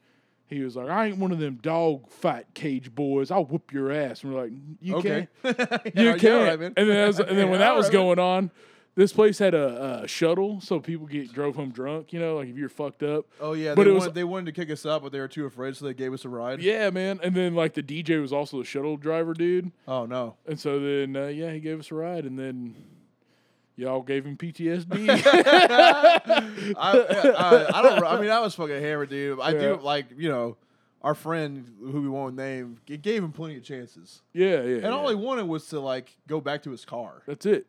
he was like, "I ain't one of them dog fight cage boys. I'll whoop your ass." And we're like, "You okay, can't, Yeah, you can't." right, and then, as, and then when that was right, going on. This place had a, a shuttle, so people get drove home drunk. You know, like if you're fucked up. Oh yeah, But they it was- wanted, they wanted to kick us out, but they were too afraid, so they gave us a ride. Yeah, man. And then like the DJ was also the shuttle driver dude. Oh no. And so then, uh, yeah, he gave us a ride, and then y'all gave him PTSD. I, I, I don't. I mean, I was fucking hammered, dude. I Yeah. do like you know, our friend who we won't name g- gave him plenty of chances, yeah, yeah. and yeah. all he wanted was to like go back to his car That's it.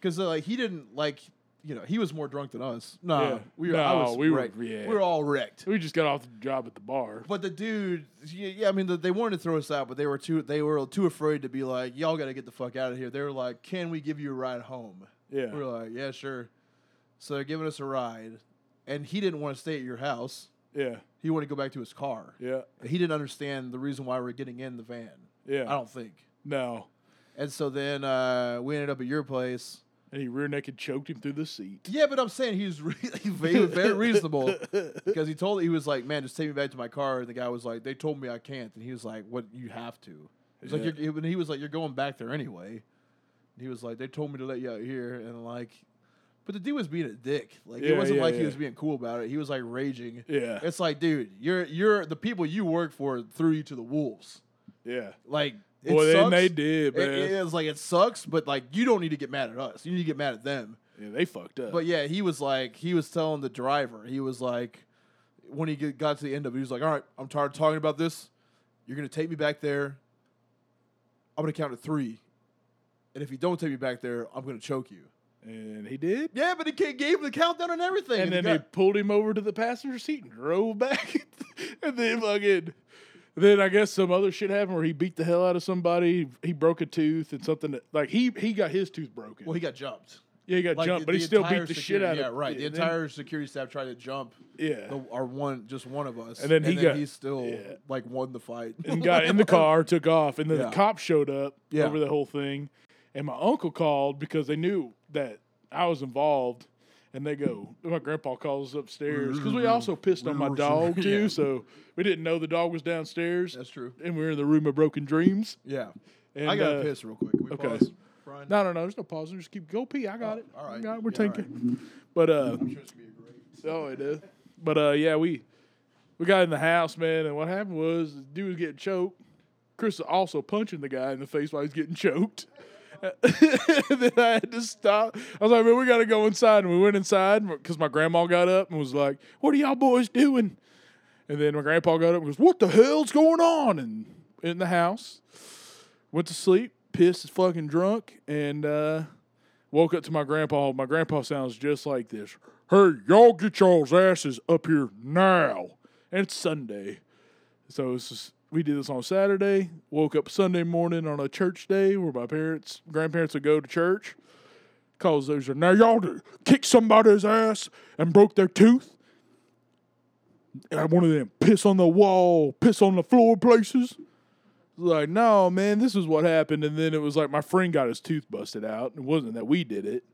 because uh, like he didn't like you know he was more drunk than us. No, Yeah. we were. I No, was we were- wrecked. yeah. we were all wrecked. We just got off the job at the bar. But the dude, yeah, yeah I mean, the, they wanted to throw us out, but they were too they were too afraid to be like, y'all got to get the fuck out of here. They were like, can we give you a ride home? Yeah. We were like, yeah, sure. So they're giving us a ride, and he didn't want to stay at your house. Yeah. He wanted to go back to his car. Yeah. He didn't understand the reason why we are getting in the van. Yeah. I don't think. No. And so then uh, we ended up at your place. And he rear naked choked him through the seat. Yeah, but I'm saying he was re- he was very reasonable because he told he was like, "Man, just take me back to my car." And the guy was like, "They told me I can't," and he was like, "What? You have to." He's Yeah. like, you're, and he was like, "You're going back there anyway." And he was like, "They told me to let you out here," and like, but the dude was being a dick. Like Yeah, it wasn't yeah, like he was being cool about it. He was like raging. Yeah. It's like, dude, you're you're the people you work for threw you to the wolves. Yeah. Like, it they, sucks. they did, man. it is like it sucks, but like you don't need to get mad at us. You need to get mad at them. yeah, they fucked up. But yeah, he was like, he was telling the driver, he was like, when he get- got to the end of it, he was like, all right, I'm tired of talking about this. You're gonna take me back there. I'm gonna count to three, and if you don't take me back there, I'm gonna choke you. and he did. Yeah, but he gave him the countdown and everything. And he then they got- pulled him over to the passenger seat and drove back. and then fucking, then I guess some other shit happened where he beat the hell out of somebody. He broke a tooth and something that, like he he got his tooth broken. well, he got jumped. yeah, he got Like, jumped, the- but he still beat entire the shit out Yeah, of Yeah, right. The and then- entire security staff tried to jump. yeah. The, our one, just one of us, And then he got- he still yeah. like won the fight and got in the car, took off, and then Yeah. the cops showed up over the whole thing. And my uncle called because they knew that I was involved. And they go, my grandpa calls upstairs because we also pissed on my dog too. Yeah. So we didn't know the dog was downstairs, That's true. and we were in the room of broken dreams. Yeah. And, I gotta uh, piss real quick. Can we okay. pause, Brian? No, no, no. There's no pause. Just keep go pee. I got Oh, it. all right. We're taking. But uh, I'm sure it's gonna be a great. oh, it is. But uh, yeah, we we got in the house, man, and what happened was the dude was getting choked. Chris was also punching the guy in the face while he's getting choked. then I had to stop. I was like, man, we got to go inside. And we went inside because my grandma got up and was like, what are y'all boys doing? And then my grandpa got up and goes, what the hell's going on? And in the house, went to sleep, pissed fucking drunk, and uh, woke up to my grandpa. My grandpa sounds just like this. Hey, y'all get y'all's asses up here now. And it's Sunday. So it's just, we did this on Saturday. Woke up Sunday morning on a church day where my parents, grandparents would go to church. Cause those are now y'all kick somebody's ass and broke their tooth. And one of them piss on the wall, piss on the floor places. Like, no, man, this is what happened. And then it was like my friend got his tooth busted out. It wasn't that we did it.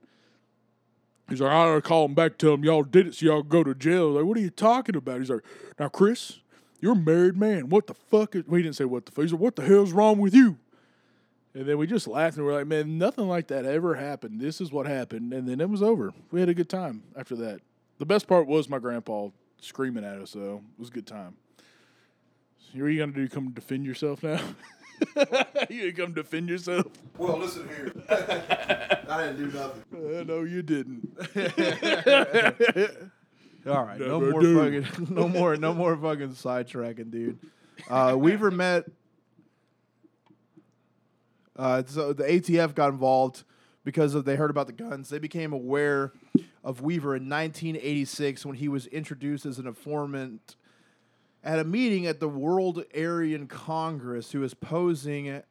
He's like, I gotta call him back, tell him y'all did it so y'all go to jail. Like, what are you talking about? He's like, now, Chris, you're a married man. What the fuck is, we didn't say what the fuck. He's like, what the hell's wrong with you? And then we just laughed and we're like, man, nothing like that ever happened. This is what happened. And then it was over. We had a good time after that. The best part was my grandpa screaming at us, though. It was a good time. So what are you going to do? Come defend yourself now? you come defend yourself? Well, listen here. I didn't do nothing. Uh, no, you didn't. All right, no more do. fucking, no more, no more fucking sidetracking, dude. Uh, Weaver met. Uh, so the ATF got involved because of they heard about the guns. They became aware of Weaver in 1986 when he was introduced as an informant at a meeting at the World Aryan Congress. Who was posing,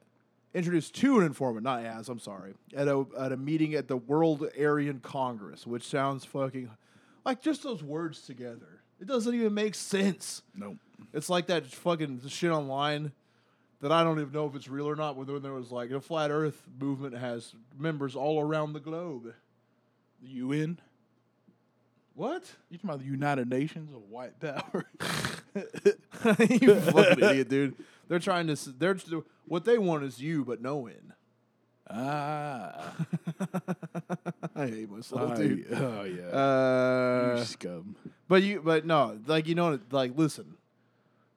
introduced to an informant, not as. I'm sorry, at a at a meeting at the World Aryan Congress, which sounds fucking like just those words together. It doesn't even make sense. Nope. It's like that fucking shit online that I don't even know if it's real or not. When there was like the flat Earth movement has members all around the globe. The UN? What? You talking about the United Nations of white power? you fucking idiot, dude. They're trying to. They're what they want is you, but no in. Ah. I hate myself, I- dude. oh yeah. Uh, you scum. but you, but no, like you know, like listen,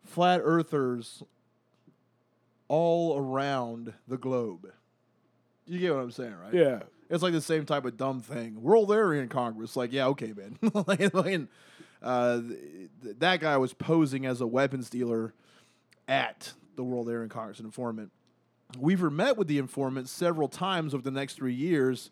flat earthers all around the globe. You get what I'm saying, right? Yeah. It's like the same type of dumb thing. World in Congress, like, yeah, okay, man. like, like, uh, th- th- that guy was posing as a weapons dealer at the World Aryan Congress, an informant. Weaver met with the informant several times over the next three years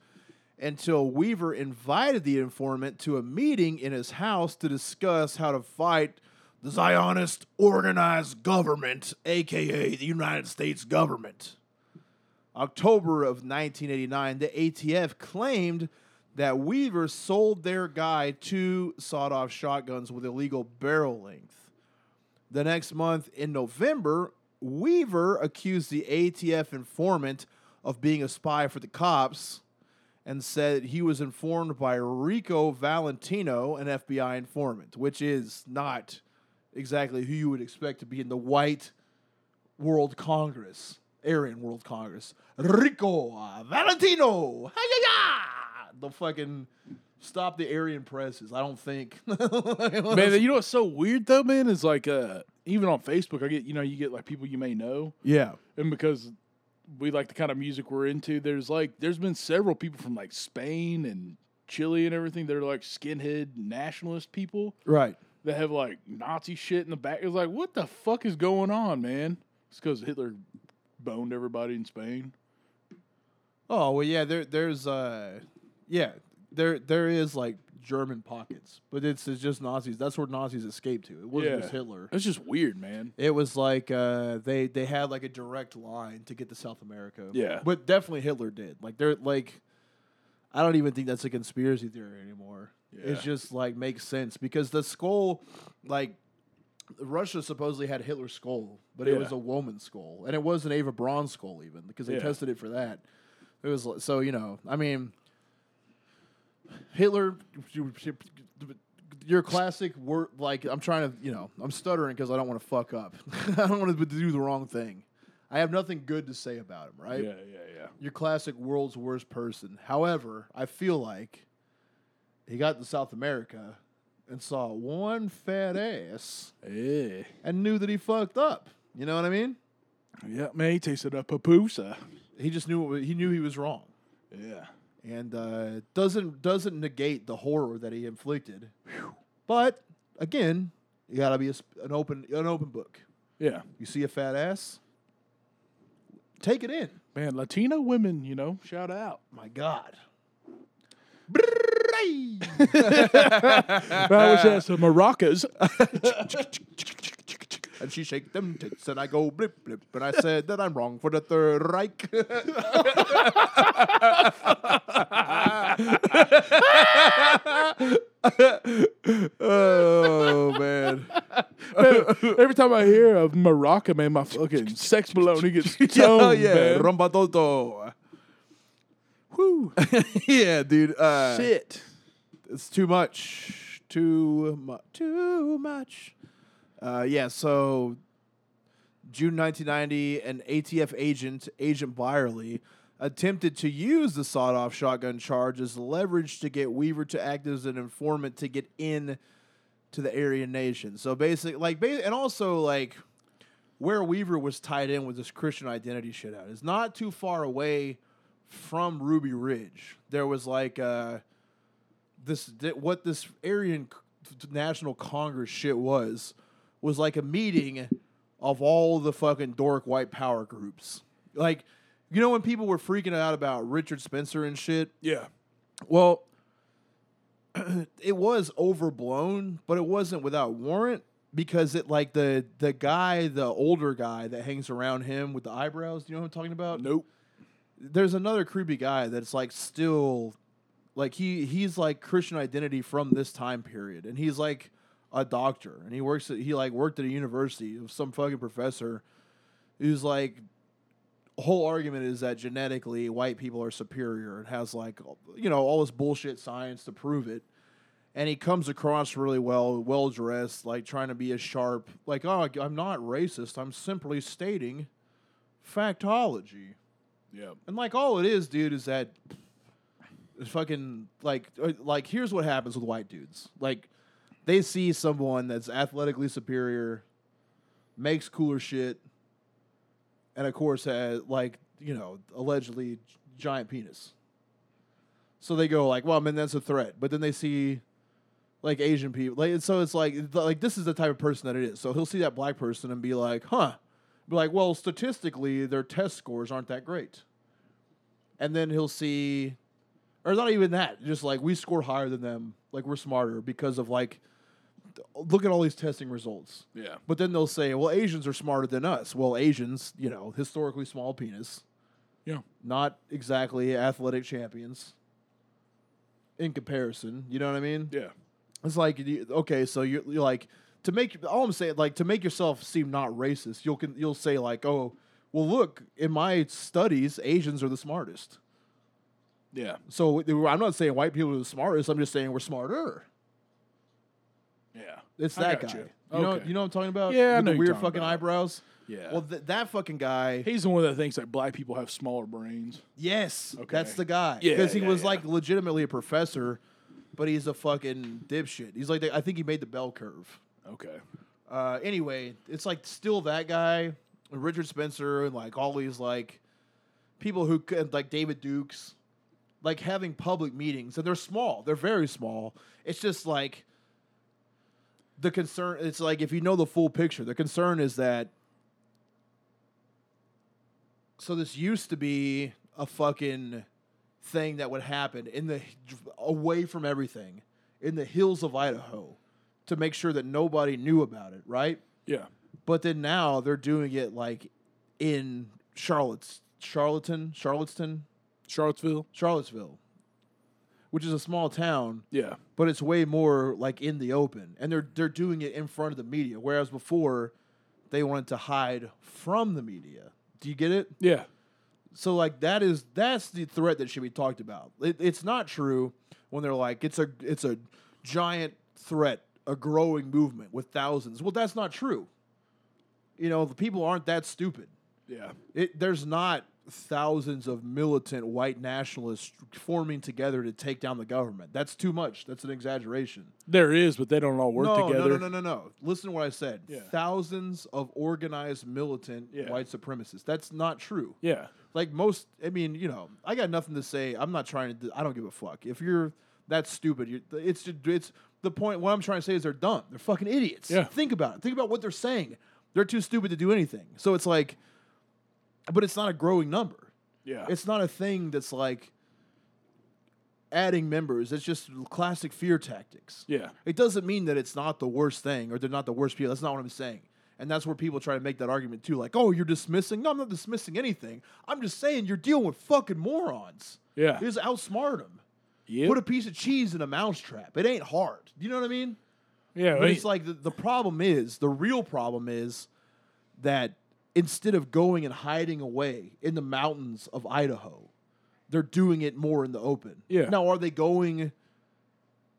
until Weaver invited the informant to a meeting in his house to discuss how to fight the Zionist organized government, aka the United States government. October of 1989, the ATF claimed that Weaver sold their guy two sawed off shotguns with illegal barrel length. The next month, in November, Weaver accused the ATF informant of being a spy for the cops and said he was informed by Rico Valentino, an FBI informant, which is not exactly who you would expect to be in the white World Congress, Aryan World Congress. Rico Valentino. The fucking stop the Aryan presses. I don't think. Man, you know what's so weird though, man, is like uh even on Facebook I get you know, you get like people you may know. yeah. And because we like the kind of music we're into, there's like there's been several people from like Spain and Chile and everything that are like skinhead nationalist people Right. that have like Nazi shit in the back. It's like, what the fuck is going on, man? It's because Hitler boned everybody in Spain. Oh well, yeah. There, there's, uh, yeah, there, there is like German pockets, but it's, it's just Nazis. That's where Nazis escaped to. It wasn't Yeah. just Hitler. It's just weird, man. It was like uh, they they had like a direct line to get to South America. Yeah. but definitely Hitler did. Like they're like, I don't even think that's a conspiracy theory anymore. It's Yeah. just like makes sense because the skull, like Russia supposedly had Hitler's skull, but it Yeah. was a woman's skull, and it was an Eva Braun skull even because they Yeah. tested it for that. It was li- so you know, I mean, Hitler. Your classic word, like I'm trying to, you know, I'm stuttering because I don't want to fuck up. I don't want to do the wrong thing. I have nothing good to say about him, right? Yeah, yeah, yeah. Your classic world's worst person. However, I feel like he got to South America and saw one fat ass Yeah. and knew that he fucked up. You know what I mean? Yeah, man, he tasted a papusa. He just knew he knew he was wrong, Yeah. And uh, doesn't doesn't negate the horror that he inflicted. But again, you gotta be a, an open an open book. Yeah. You see a fat ass, take it in. Man, Latino women, you know, shout out. My God. I wish that's some maracas. And she shake them tits, and I go blip blip, and I said that I'm wrong for the third Reich. oh man, Every time I hear of Morocco, man, my fucking sex baloney gets toned, oh yeah, man. Rombatoto. Whew. yeah, dude. Uh, Shit. it's too much. Too much. Too much. Uh, yeah, so June 1990, an ATF agent, Agent Byerly, attempted to use the sawed off shotgun charge as leverage to get Weaver to act as an informant to get in to the Aryan nation. So basically, like, and also, like, where Weaver was tied in with this Christian identity shit out is not too far away from Ruby Ridge. There was like, uh, this what this Aryan National Congress shit was was like a meeting of all the fucking dork white power groups. Like, you know when people were freaking out about Richard Spencer and shit? Yeah. Well, it was overblown, but it wasn't without warrant because it like the the guy, the older guy that hangs around him with the eyebrows, do you know what I'm talking about? Nope. there's another creepy guy that's like still like he he's like Christian identity from this time period and he's like a doctor and he works at he like worked at a university of some fucking professor who's like whole argument is that genetically white people are superior and has like you know all this bullshit science to prove it and he comes across really well well dressed like trying to be as sharp like oh i'm not racist i'm simply stating factology Yeah. and like all it is, dude, is that fucking like uh, like here's what happens with white dudes. Like they see someone that's athletically superior, makes cooler shit, and of course has like, you know, allegedly giant penis. So they go like, well, I mean that's a threat. But then they see like Asian people. Like so it's like like this is the type of person that it is. So he'll see that black person and be like, huh. Be like, well, statistically, their test scores aren't that great. And then he'll see, or not even that, just like we score higher than them, like we're smarter because of like, look at all these testing results. Yeah. But then they'll say, well, Asians are smarter than us. Well, Asians, you know, historically small penis, Yeah. not exactly athletic champions in comparison. You know what I mean? Yeah. It's like okay, so you're, you're like to make all I'm saying like to make yourself seem not racist. You'll can, you'll say like, oh, well, look in my studies, Asians are the smartest. Yeah. So I'm not saying white people are the smartest. I'm just saying we're smarter. Yeah. It's I that guy. you. You, know, Okay. you know what I'm talking about? Yeah, I With know the you're weird talking fucking about. eyebrows. Yeah. Well, th- that fucking guy. He's the one that thinks that black people have smaller brains. Yes, Okay. that's the guy. Yeah, because he yeah, was yeah. like legitimately a professor, but he's a fucking dipshit. He's like, the, I think he made the bell curve. Okay. Uh, anyway, it's like still that guy, Richard Spencer, and like all these like people who could like David Dukes, like having public meetings, and they're small. They're very small. It's just like the concern. It's like if you know the full picture, the concern is that. So this used to be a fucking thing that would happen in the away from everything in the hills of Idaho to make sure that nobody knew about it, right? Yeah. But then now they're doing it like in Charlotte's Charlotteston, Charlottesville. Charlottesville, which is a small town, Yeah. But it's way more like in the open, and they're they're doing it in front of the media. Whereas before, they wanted to hide from the media. Do you get it? Yeah. So like that is that's the threat that should be talked about. It, it's not true when they're like it's a it's a giant threat, a growing movement with thousands. Well, that's not true. You know, the people aren't that stupid. Yeah. It there's not thousands of militant white nationalists forming together to take down the government. That's too much. That's an exaggeration. There is, but they don't all work no, together. No, no, no, no, no. Listen to what I said. Yeah. Thousands of organized militant Yeah. white supremacists. That's not true. Yeah. Like most, I mean, you know, I got nothing to say. I'm not trying to. I don't give a fuck. If you're that stupid, you it's it's the point. What I'm trying to say is they're dumb. They're fucking idiots. Yeah. Think about it. Think about what they're saying. They're too stupid to do anything. So it's like, but it's not a growing number. Yeah. It's not a thing that's like adding members. It's just classic fear tactics. yeah. It doesn't mean that it's not the worst thing or they're not the worst people. That's not what I'm saying. And that's where people try to make that argument too. Like, oh, you're dismissing. No, I'm not dismissing anything. I'm just saying you're dealing with fucking morons. Yeah. You just outsmart them. Yep. Put a piece of cheese in a mousetrap. It ain't hard. Do you know what I mean? yeah. But mean, it's like the, the problem is, the real problem is that instead of going and hiding away in the mountains of Idaho, they're doing it more in the open. Yeah. Now, are they going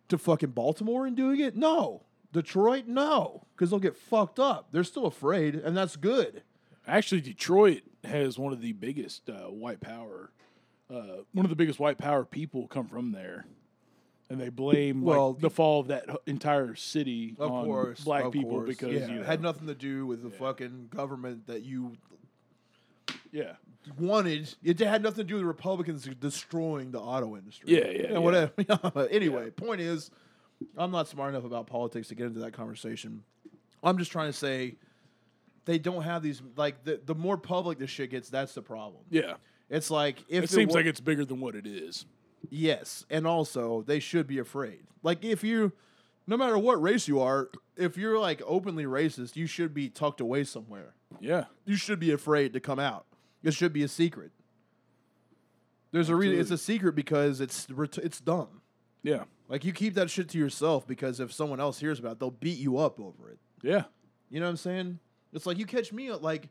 to fucking Baltimore and doing it? No. Detroit? No. Because they'll get fucked up. They're still afraid, and that's good. Actually, Detroit has one of the biggest uh, white power. Uh, one of the biggest white power people come from there, and they blame like, Well, the fall of that entire city Of on course. black of people course. because yeah, you know, it had nothing to do with the fucking government that you yeah, wanted. It had nothing to do with the Republicans destroying the auto industry. Yeah, yeah, yeah. whatever. Anyway, point is, I'm not smart enough about politics to get into that conversation. I'm just trying to say they don't have these like the the more public this shit gets, that's the problem. yeah. It's like if It seems wa- like it's bigger than what it is. Yes, and also they should be afraid. Like if you, no matter what race you are, if you're like openly racist, you should be tucked away somewhere. Yeah, You should be afraid to come out. It should be a secret. There's a reason. It's a secret because it's it's dumb. yeah, Like you keep that shit to yourself because if someone else hears about it, they'll beat you up over it. yeah, You know what I'm saying? It's like you catch me like,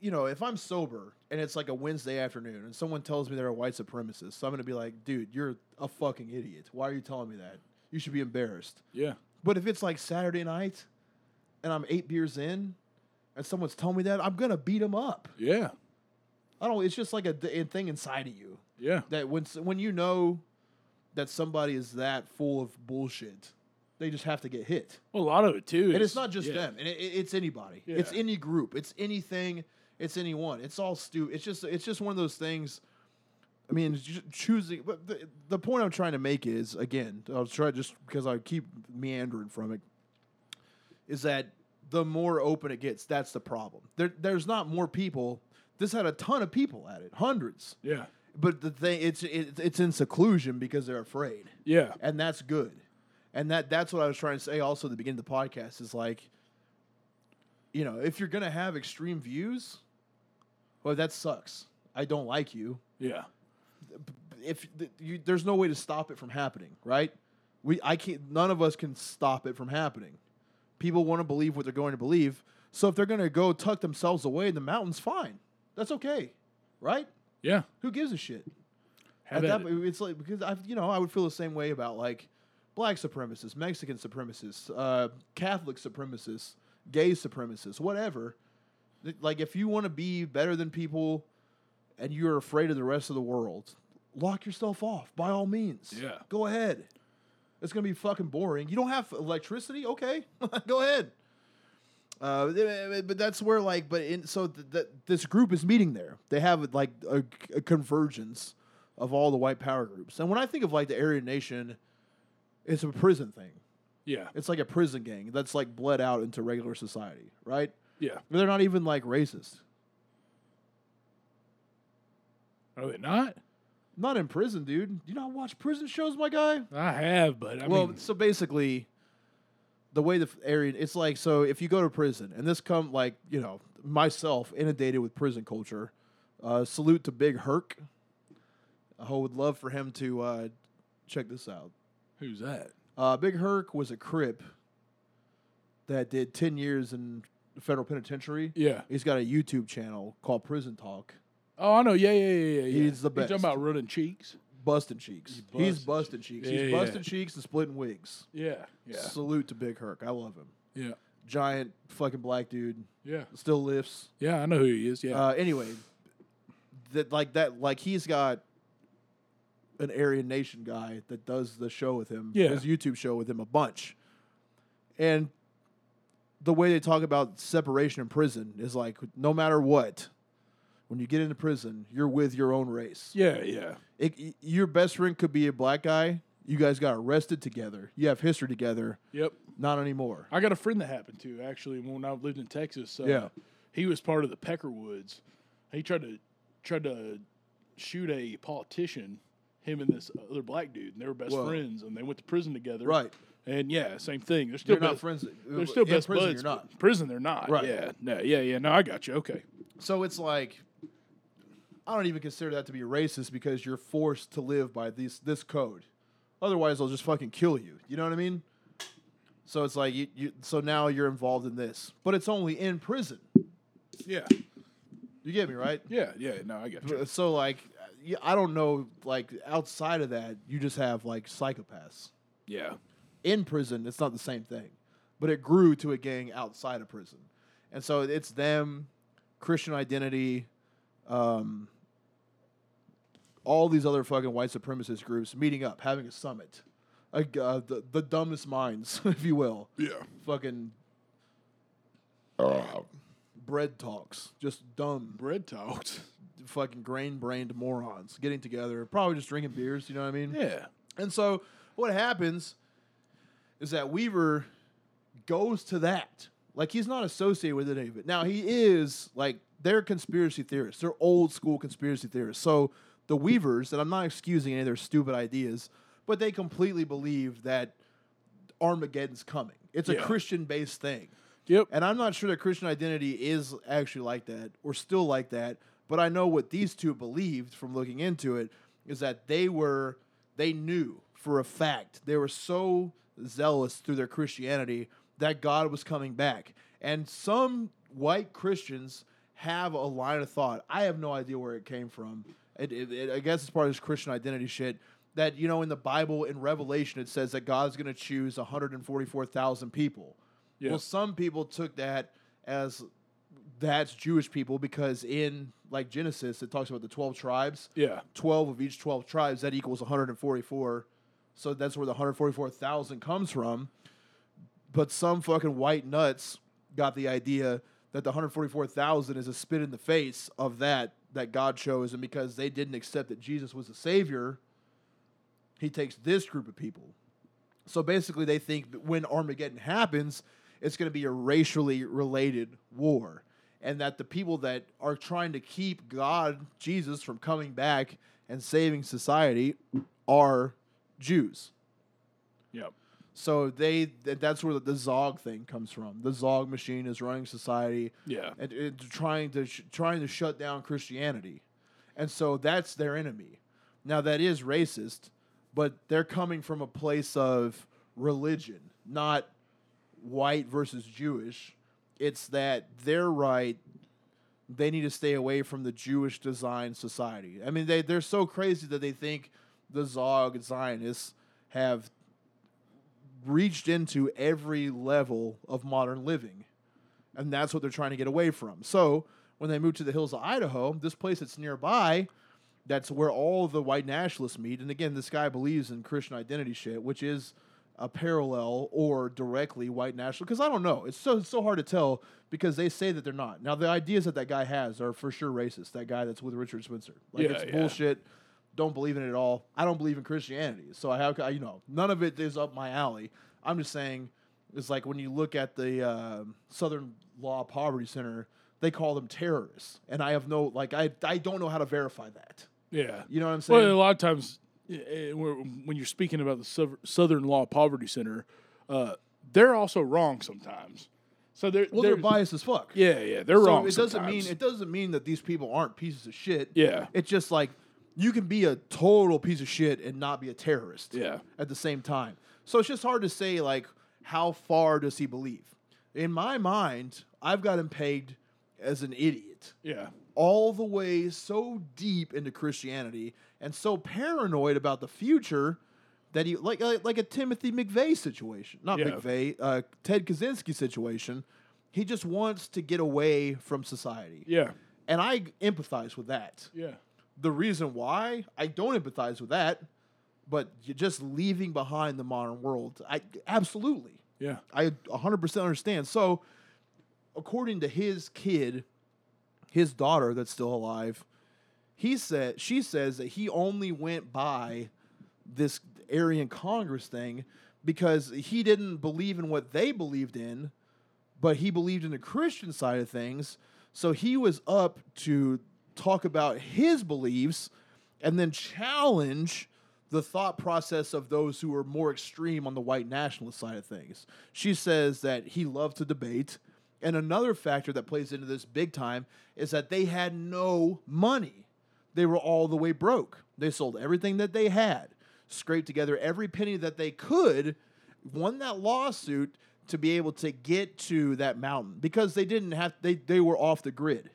you know, if I'm sober and it's like a Wednesday afternoon and someone tells me they're a white supremacist, so I'm gonna be like, dude, you're a fucking idiot. Why are you telling me that? You should be embarrassed. yeah, But if it's like Saturday night and I'm eight beers in and someone's telling me that, I'm gonna beat them up. yeah, I don't. It's just like a thing inside of you yeah. that when when you know that somebody is that full of bullshit, they just have to get hit. Well, a lot of it too, And is- it's not just yeah. them. And it, it- it's anybody. It's any group. It's anything. It's anyone. It's all stupid. It's just it's just one of those things. I mean, choosing. But the, the point I'm trying to make is again, I'll try just because I keep meandering from it. Is that the more open it gets, that's the problem. There, there's not more people. This had a ton of people at it, hundreds. Yeah, But the thing, it's it, it's in seclusion because they're afraid yeah, and that's good. And that that's what I was trying to say also at the beginning of the podcast is like you know, if you're going to have extreme views, well that sucks. I don't like you. yeah, If you, there's no way to stop it from happening, right? We I can't none of us can stop it from happening. People want to believe what they're going to believe. So if they're going to go tuck themselves away in the mountains, fine. That's okay. Right? yeah. Who gives a shit? Have At at that, it. it's like because I, you know, I would feel the same way about like black supremacists, Mexican supremacists, uh, Catholic supremacists, gay supremacists, whatever. Like, if you want to be better than people, and you're afraid of the rest of the world, lock yourself off by all means. Yeah. go ahead. It's gonna be fucking boring. You don't have electricity, okay? go ahead. Uh, but that's where like, but in so th- th- this group is meeting there. They have like a, a convergence of all the white power groups. And when I think of like the Aryan Nation, it's a prison thing. Yeah, It's like a prison gang that's like bled out into regular society, right? yeah. They're not even like racist. Are they not? Not in prison, dude. Do you not watch prison shows, my guy? I have, but I well, mean, so basically, the way the Aryan, it's like so if you go to prison, and this come like you know myself inundated with prison culture. Uh, salute to Big Herc. I would love for him to uh, check this out. Who's that? Uh, Big Herc was a Crip that did ten years in the federal penitentiary. Yeah. He's got a YouTube channel called Prison Talk. Oh, I know. Yeah, yeah, yeah, yeah. He's the You best. talking about running cheeks? Busting cheeks. He He's busting busting cheeks. Yeah, He's yeah. busting cheeks and splitting wigs. Yeah, yeah, Salute to Big Herc. I love him. yeah. giant fucking black dude, Yeah. still lifts. Yeah, I know who he is. Yeah. Uh, anyway, that like that like he's got an Aryan Nation guy that does the show with him, Yeah. his YouTube show with him a bunch, and the way they talk about separation in prison is like no matter what, when you get into prison, you're with your own race. yeah, yeah. It, your best friend could be a black guy. You guys got arrested together. You have history together. Yep. Not anymore. I got a friend that happened to actually when I lived in Texas. Uh, Yeah. he was part of the Peckerwoods. He tried to tried to shoot a politician. Him and this other black dude, and they were best Whoa. friends, and they went to prison together. Right. And yeah, same thing. They're still You're not best, friends. They're uh, still in best prison. buds. You're not. Prison, they're not. Right. Yeah. No. Yeah. Yeah. No, I got you. Okay. So it's like I don't even consider that to be racist because you're forced to live by these this code. Otherwise, they'll just fucking kill you. You know what I mean? So it's like you, you so now you're involved in this, but it's only in prison. Yeah. You get me right? Yeah. Yeah. No, I get you. So like, I don't know. Like outside of that, you just have like psychopaths Yeah. in prison. It's not the same thing, but it grew to a gang outside of prison, and so it's them, Christian identity, um, all these other fucking white supremacist groups meeting up, having a summit, like uh, the the dumbest minds, if you will, Yeah. fucking bread talks, just dumb Bread talks. Fucking grain brained morons getting together, probably just drinking beers. You know what I mean? Yeah. And so what happens is that Weaver goes to that. Like he's not associated with any of it. Now he is like they're conspiracy theorists. They're old school conspiracy theorists. So the Weavers, and I'm not excusing any of their stupid ideas, but they completely believe that Armageddon's coming. It's a Yeah. Christian based thing. Yep. And I'm not sure that Christian identity is actually like that or still like that, but I know what these two believed from looking into it is that they were they knew for a fact they were so zealous through their Christianity that God was coming back. And some white Christians have a line of thought. I have no idea where it came from. It, it, it- I guess it's part of this Christian identity shit. That you know, in the Bible, in Revelation, it says that God's going to choose 144,000 people. Yeah. Well, some people took that as that's Jewish people because in like Genesis, it talks about the 12 tribes. Yeah. 12 of each 12 tribes, that equals 144. So that's where the 144,000 comes from. But some fucking white nuts got the idea that the 144,000 is a spit in the face of that that God chose. And because they didn't accept that Jesus was the Savior, he takes this group of people. So basically, they think that when Armageddon happens, it's going to be a racially related war. And that the people that are trying to keep God, Jesus, from coming back and saving society are Jews. Yep. So they that's where the, Zog thing comes from. The Zog machine is running society Yeah. and, and trying to sh- trying to shut down Christianity, and so that's their enemy. Now that is racist, but they're coming from a place of religion, not white versus Jewish. It's that they're right. They need to stay away from the Jewish design society. I mean, they they're so crazy that they think the Zog Zionists have reached into every level of modern living and that's what they're trying to get away from. So when they moved to the hills of Idaho, this place that's nearby, that's where all the white nationalists meet. And again, this guy believes in Christian identity shit, which is a parallel or directly white national. Because I don't know, it's so it's so hard to tell because they say that they're not. Now the ideas that that guy has are for sure racist. That guy that's with Richard Spencer, like Yeah, it's yeah. bullshit. Don't believe in it at all. I don't believe in Christianity, so I have you know none of it is up my alley. I'm just saying it's like when you look at the uh, Southern Law Poverty Center, they call them terrorists, and I have no like I I don't know how to verify that. Yeah. You know what I'm saying? Well, a lot of times when you're speaking about the Southern Law Poverty Center, uh, they're also wrong sometimes. So they're well, they're they're- biased as fuck. Yeah, yeah, they're so wrong. it doesn't mean it doesn't mean that these people aren't pieces of shit. Yeah. It's just like you can be a total piece of shit and not be a terrorist. Yeah. At the same time. So it's just hard to say like how far does he believe? In my mind, I've got him pegged as an idiot. Yeah, all the way so deep into Christianity and so paranoid about the future that he like like, like a Timothy McVeigh situation, not Yeah. McVeigh, uh, Ted Kaczynski situation. He just wants to get away from society, Yeah. and I empathize with that. Yeah. The reason why I don't empathize with that, but you're just leaving behind the modern world, I absolutely. Yeah. I 100% understand. So, according to his kid, his daughter that's still alive, he said she says that he only went by this Aryan Congress thing because he didn't believe in what they believed in, but he believed in the Christian side of things. So he was up to talk about his beliefs and then challenge the thought process of those who are more extreme on the white nationalist side of things. She says that he loved to debate. And another factor that plays into this big time is that they had no money. They were all the way broke. They sold everything that they had, scraped together every penny that they could, won that lawsuit to be able to get to that mountain because they didn't have they they were off the grid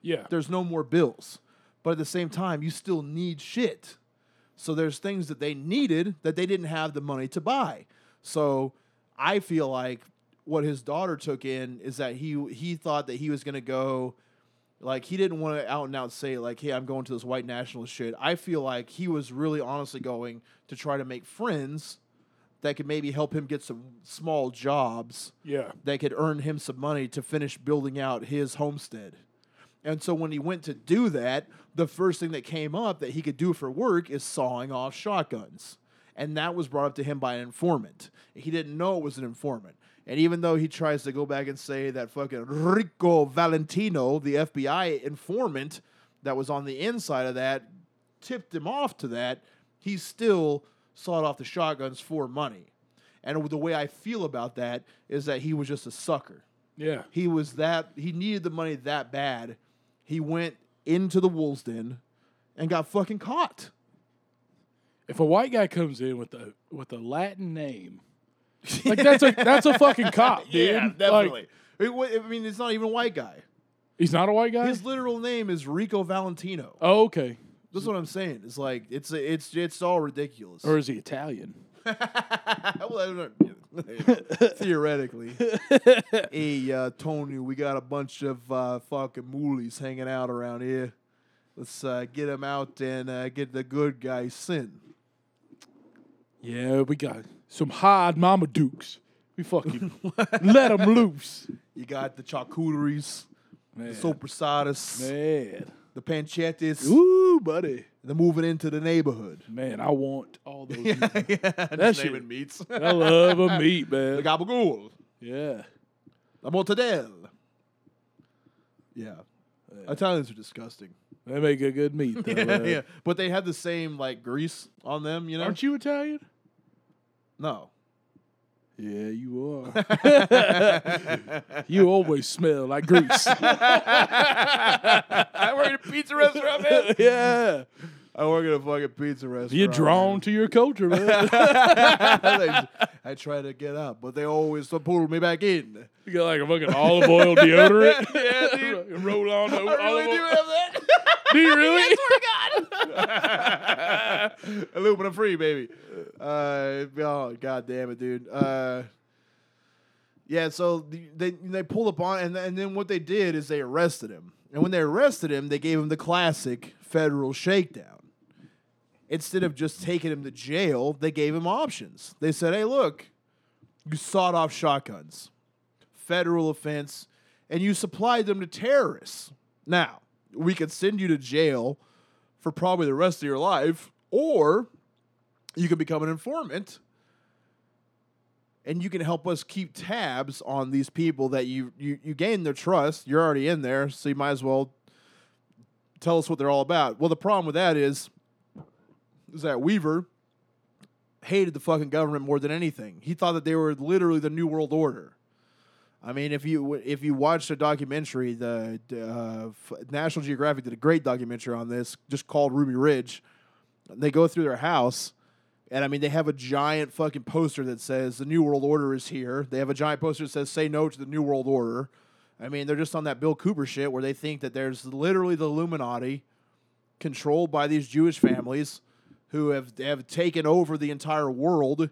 Yeah. there's no more bills. But at the same time, you still need shit. So there's things that they needed that they didn't have the money to buy. So I feel like what his daughter took in is that he he thought that he was gonna go like he didn't want to out and out say like, hey, I'm going to this white nationalist shit. I feel like he was really honestly going to try to make friends that could maybe help him get some small jobs Yeah. that could earn him some money to finish building out his homestead. And so when he went to do that, the first thing that came up that he could do for work is sawing off shotguns. And that was brought up to him by an informant. He didn't know it was an informant. And even though he tries to go back and say that fucking Rico Valentino, the FBI informant that was on the inside of that, tipped him off to that, he still sawed off the shotguns for money. And the way I feel about that is that he was just a sucker. Yeah. He was that he needed the money that bad. He went into the wolves den and got fucking caught. If a white guy comes in with a with a Latin name, like that's a that's a fucking cop, dude. Like, It wa- I mean, it's not even a white guy. he's not a white guy. His literal name is Rico Valentino. oh, okay. That's what I'm saying. It's like it's it's it's all ridiculous. Or is he Italian? well, I don't know. theoretically, hey uh, Tony, we got a bunch of uh, fucking moolies hanging out around here. Let's uh, get them out and uh, get the good guys sin. Yeah, we got some hard mama dukes. We fucking let them loose. You got the charcuteries, Man. the soprasadas, Man. the pancettas. Ooh, buddy. They're moving into the neighborhood. Man, I want all those. yeah, That shit- meats. I love a meat, man. the gabagool, Yeah. the mortadelle. Yeah. Italians are disgusting. They make a good meat, though. yeah, yeah, but they have the same like grease on them. You know? Aren't you Italian? No. Yeah, you are. you always smell like grease. I work at a pizza restaurant, man. yeah. I work at a fucking pizza restaurant. You're drawn to your culture, man. I, I try to get out, but they always pull me back in. you got like a fucking olive oil deodorant. Yeah, dude. Roll on the I really olive do oil. have that. Do you really? Aluminum free, baby. Uh, oh god damn it, dude. Uh, yeah, so they they pulled up on, and and then what they did is they arrested him, and when they arrested him, they gave him the classic federal shakedown. Instead of just taking him to jail, they gave him options. They said, "Hey, look, you sawed off shotguns, federal offense, and you supplied them to terrorists. Now, we could send you to jail for probably the rest of your life, or you can become an informant and you can help us keep tabs on these people that you you you gain their trust. You're already in there, so you might as well tell us what they're all about. Well, the problem with that is is that Weaver hated the fucking government more than anything. He thought that they were literally the new world order. I mean, if you if you watched a documentary, the uh, National Geographic did a great documentary on this, just called Ruby Ridge. They go through their house, and I mean, they have a giant fucking poster that says the New World Order is here. They have a giant poster that says "Say no to the New World Order." I mean, they're just on that Bill Cooper shit where they think that there's literally the Illuminati controlled by these Jewish families who have have taken over the entire world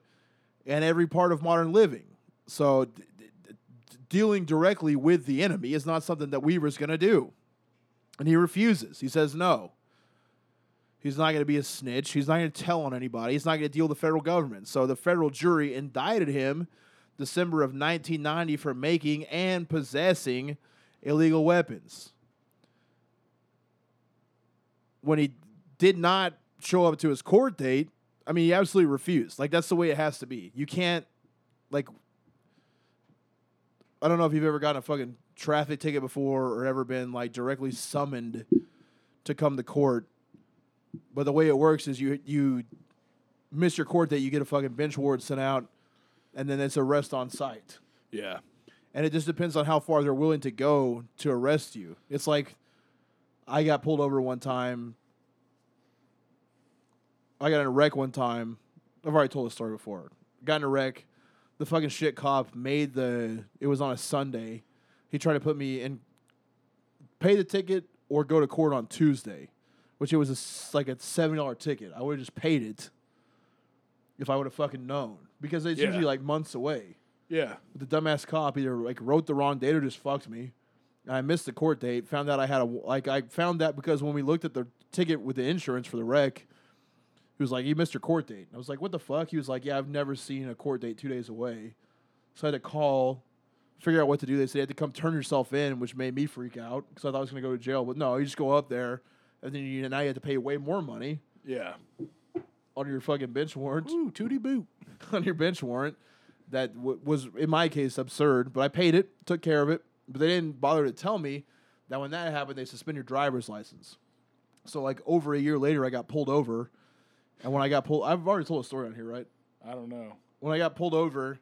and every part of modern living. So d- d- dealing directly with the enemy is not something that Weaver's going to do. And he refuses. He says no. He's not going to be a snitch. He's not going to tell on anybody. He's not going to deal with the federal government. So the federal jury indicted him December of 1990 for making and possessing illegal weapons. When he did not show up to his court date, I mean, he absolutely refused. Like, that's the way it has to be. You can't, like, I don't know if you've ever gotten a fucking traffic ticket before or ever been, like, directly summoned to come to court. But the way it works is you, you miss your court date, you get a fucking bench warrant sent out, and then it's arrest on sight Yeah. and it just depends on how far they're willing to go to arrest you. It's like I got pulled over one time. I got in a wreck one time. I've already told this story before. Got in a wreck. The fucking shit cop made the. It was on a Sunday. He tried to put me in. Pay the ticket or go to court on Tuesday, which it was a like a seventy dollar ticket. I would have just paid it. If I would have fucking known, because it's Yeah. usually like months away Yeah. the dumbass cop either like wrote the wrong date or just fucked me. I missed the court date. Found out I had a like I found that because when we looked at the ticket with the insurance for the wreck, he was like, "You missed your court date." I was like, "What the fuck?" He was like, "Yeah, I've never seen a court date two days away." So I had to call, figure out what to do. They said you had to come turn yourself in, which made me freak out because I thought I was going to go to jail. But no, you just go up there, and then you now you have to pay way more money Yeah. on your fucking bench warrant Ooh, tootie boot. on your bench warrant that w- was in my case absurd but i paid it took care of it but they didn't bother to tell me that when that happened they suspend your driver's license so like over a year later i got pulled over and when i got pulled i've already told a story on here right I don't know. when i got pulled over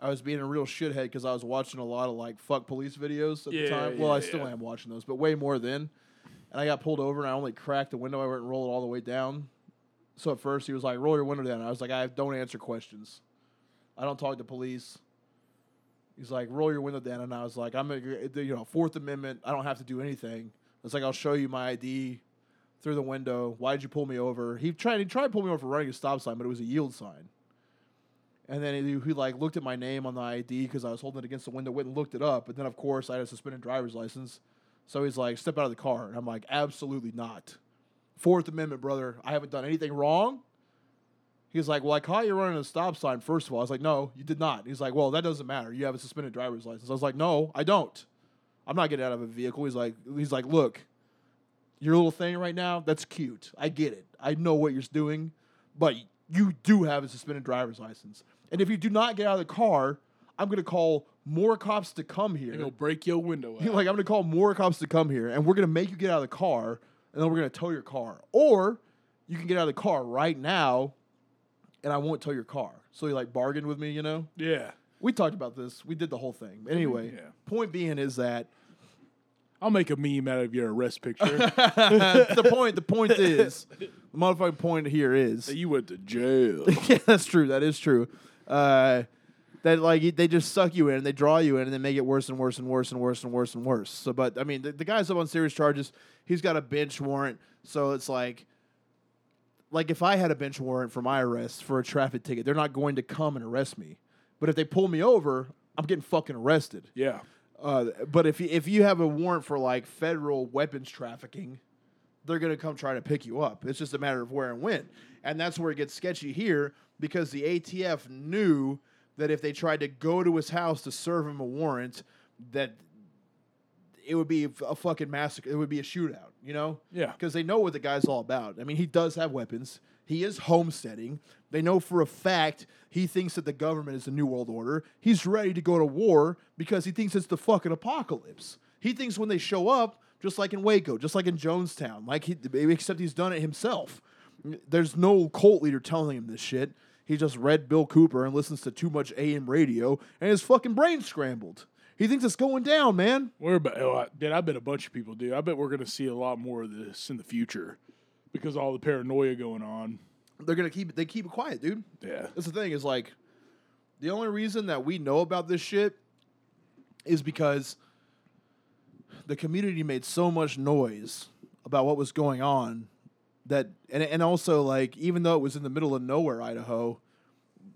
i was being a real shithead because i was watching a lot of like fuck police videos at Yeah, the time well i still yeah. am watching those but way more then and i got pulled over and i only cracked the window i went and rolled it all the way down so at first he was like roll your window down i was like i don't answer questions I don't talk to police. He's like, roll your window down, and I was like, I'm a, you know Fourth Amendment. I don't have to do anything. It's like I'll show you my ID through the window. Why did you pull me over? He tried he tried to pull me over for running a stop sign, but it was a yield sign. And then he, he like looked at my name on the ID because I was holding it against the window, went and looked it up. But then of course I had a suspended driver's license, so he's like, step out of the car, and I'm like, absolutely not. Fourth Amendment, brother. I haven't done anything wrong. He's like, Well, I caught you running a stop sign, first of all. I was like, No, you did not. He's like, Well, that doesn't matter. You have a suspended driver's license. I was like, No, I don't. I'm not getting out of a vehicle. He's like, he's like, look, your little thing right now, that's cute. I get it. I know what you're doing, but you do have a suspended driver's license. And if you do not get out of the car, I'm gonna call more cops to come here. Gonna break your window out. like I'm gonna call more cops to come here, and we're gonna make you get out of the car, and then we're gonna tow your car, or you can get out of the car right now, and I won't tow your car. So you like bargained with me, you know. yeah. We talked about this. We did the whole thing. Anyway, Yeah. point being is that I'll make a meme out of your arrest picture. the point. The point is, the motherfucking point here is that you went to jail. yeah, that's true. That is true. Uh, that like they just suck you in and they draw you in and they make it worse and worse and worse and worse and worse and worse. So, but I mean, the, the guy's up on serious charges. He's got a bench warrant, so it's like, like if I had a bench warrant for my arrest for a traffic ticket, they're not going to come and arrest me. But if they pull me over, I'm getting fucking arrested. yeah. Uh, but if you, if you have a warrant for like federal weapons trafficking, they're gonna come try to pick you up. It's just a matter of where and when, and that's where it gets sketchy here because the ATF knew that if they tried to go to his house to serve him a warrant, that it would be a fucking massacre. It would be a shootout, you know? Yeah. Because they know what the guy's all about. I mean, he does have weapons. He is homesteading. They know for a fact he thinks that the government is the new world order. He's ready to go to war because he thinks it's the fucking apocalypse. He thinks when they show up, just like in Waco, just like in Jonestown, like he, except he's done it himself. There's no cult leader telling him this shit. He just read Bill Cooper and listens to too much AM radio, and his fucking brain scrambled. He thinks it's going down, man. We're about, oh, I, dude, I bet a bunch of people do. I bet we're going to see a lot more of this in the future because all the paranoia going on. They're gonna keep it. They keep it quiet, dude. Yeah. That's the thing is like, the only reason that we know about this shit is because the community made so much noise about what was going on that and and also like even though it was in the middle of nowhere, Idaho,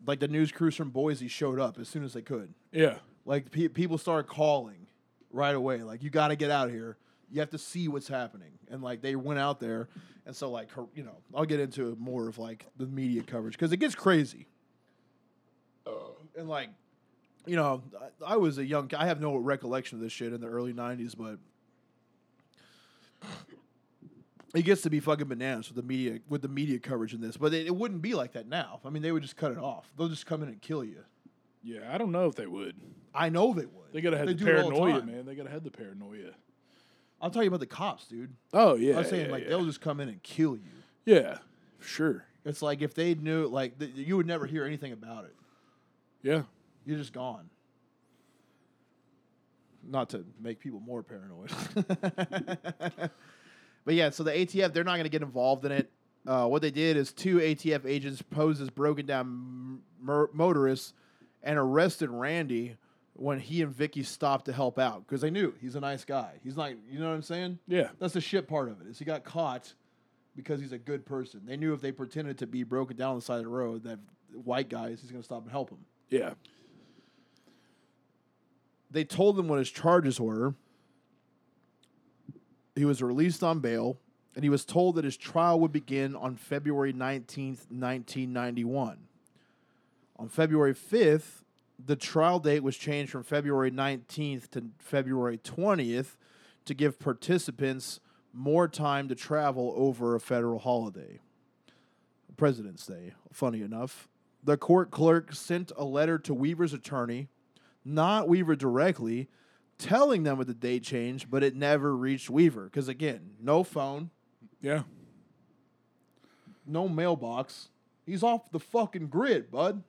like the news crews from Boise showed up as soon as they could. Yeah. Like pe- people started calling right away, like you got to get out here. You have to see what's happening, and like they went out there, and so like her, you know, I'll get into more of like the media coverage because it gets crazy. Oh. and like, you know, I, I was a young. I have no recollection of this shit in the early '90s, but it gets to be fucking bananas with the media with the media coverage in this. But it, it wouldn't be like that now. I mean, they would just cut it off. They'll just come in and kill you. Yeah, I don't know if they would. I know they would. They gotta have They the all the paranoia, man. They gotta have the paranoia. I'm talking about the cops, dude. Oh yeah. I'm saying yeah, like yeah. they'll just come in and kill you. Yeah, sure. It's like if they knew, like th- you would never hear anything about it. Yeah. You're just gone. Not to make people more paranoid. but yeah, so the ATF they're not going to get involved in it. Uh, what they did is two ATF agents posed as broken down m- motorists and arrested Randy when he and Vicky stopped to help out because they knew he's a nice guy. He's like, you know what I'm saying? Yeah. That's the shit part of it. Is he got caught because he's a good person. They knew if they pretended to be broken down on the side of the road, that white guys, he's going to stop and help him. Yeah. They told him what his charges were. He was released on bail, and he was told that his trial would begin on February 19th, 1991. On February 5th, the trial date was changed from February 19th to February 20th to give participants more time to travel over a federal holiday. President's Day, funny enough. The court clerk sent a letter to Weaver's attorney, not Weaver directly, telling them of the date change, but it never reached Weaver. Because again, no phone, Yeah. no mailbox. He's off the fucking grid, bud.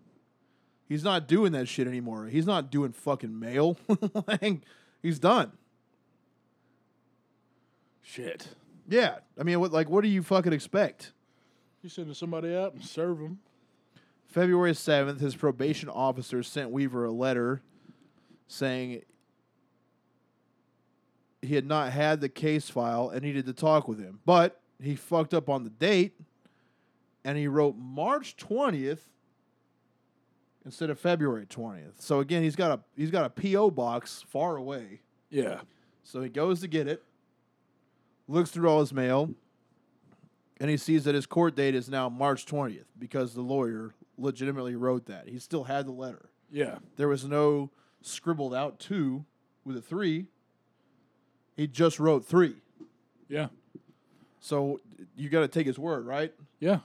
He's not doing that shit anymore. He's not doing fucking mail. Like, He's done. Shit. Yeah. I mean, what like what do you fucking expect? You sending somebody out and serve them. February 7th, his probation officer sent Weaver a letter saying he had not had the case file and needed to talk with him. But he fucked up on the date and he wrote March 20th instead of February 20th. So again, he's got a he's got a PO box far away. Yeah. So he goes to get it, looks through all his mail, and he sees that his court date is now March 20th because the lawyer legitimately wrote that. He still had the letter. Yeah. There was no scribbled out two with a three. He just wrote three. Yeah. So you got to take his word, right? Yeah.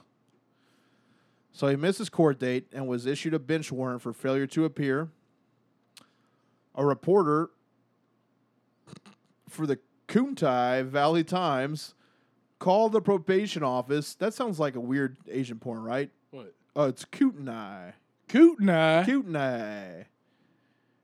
So he missed his court date and was issued a bench warrant for failure to appear. A reporter for the Kuntai Valley Times called the probation office. That sounds like a weird Asian porn, right? What? Oh, it's Kootenai. Kootenai. Kootenai.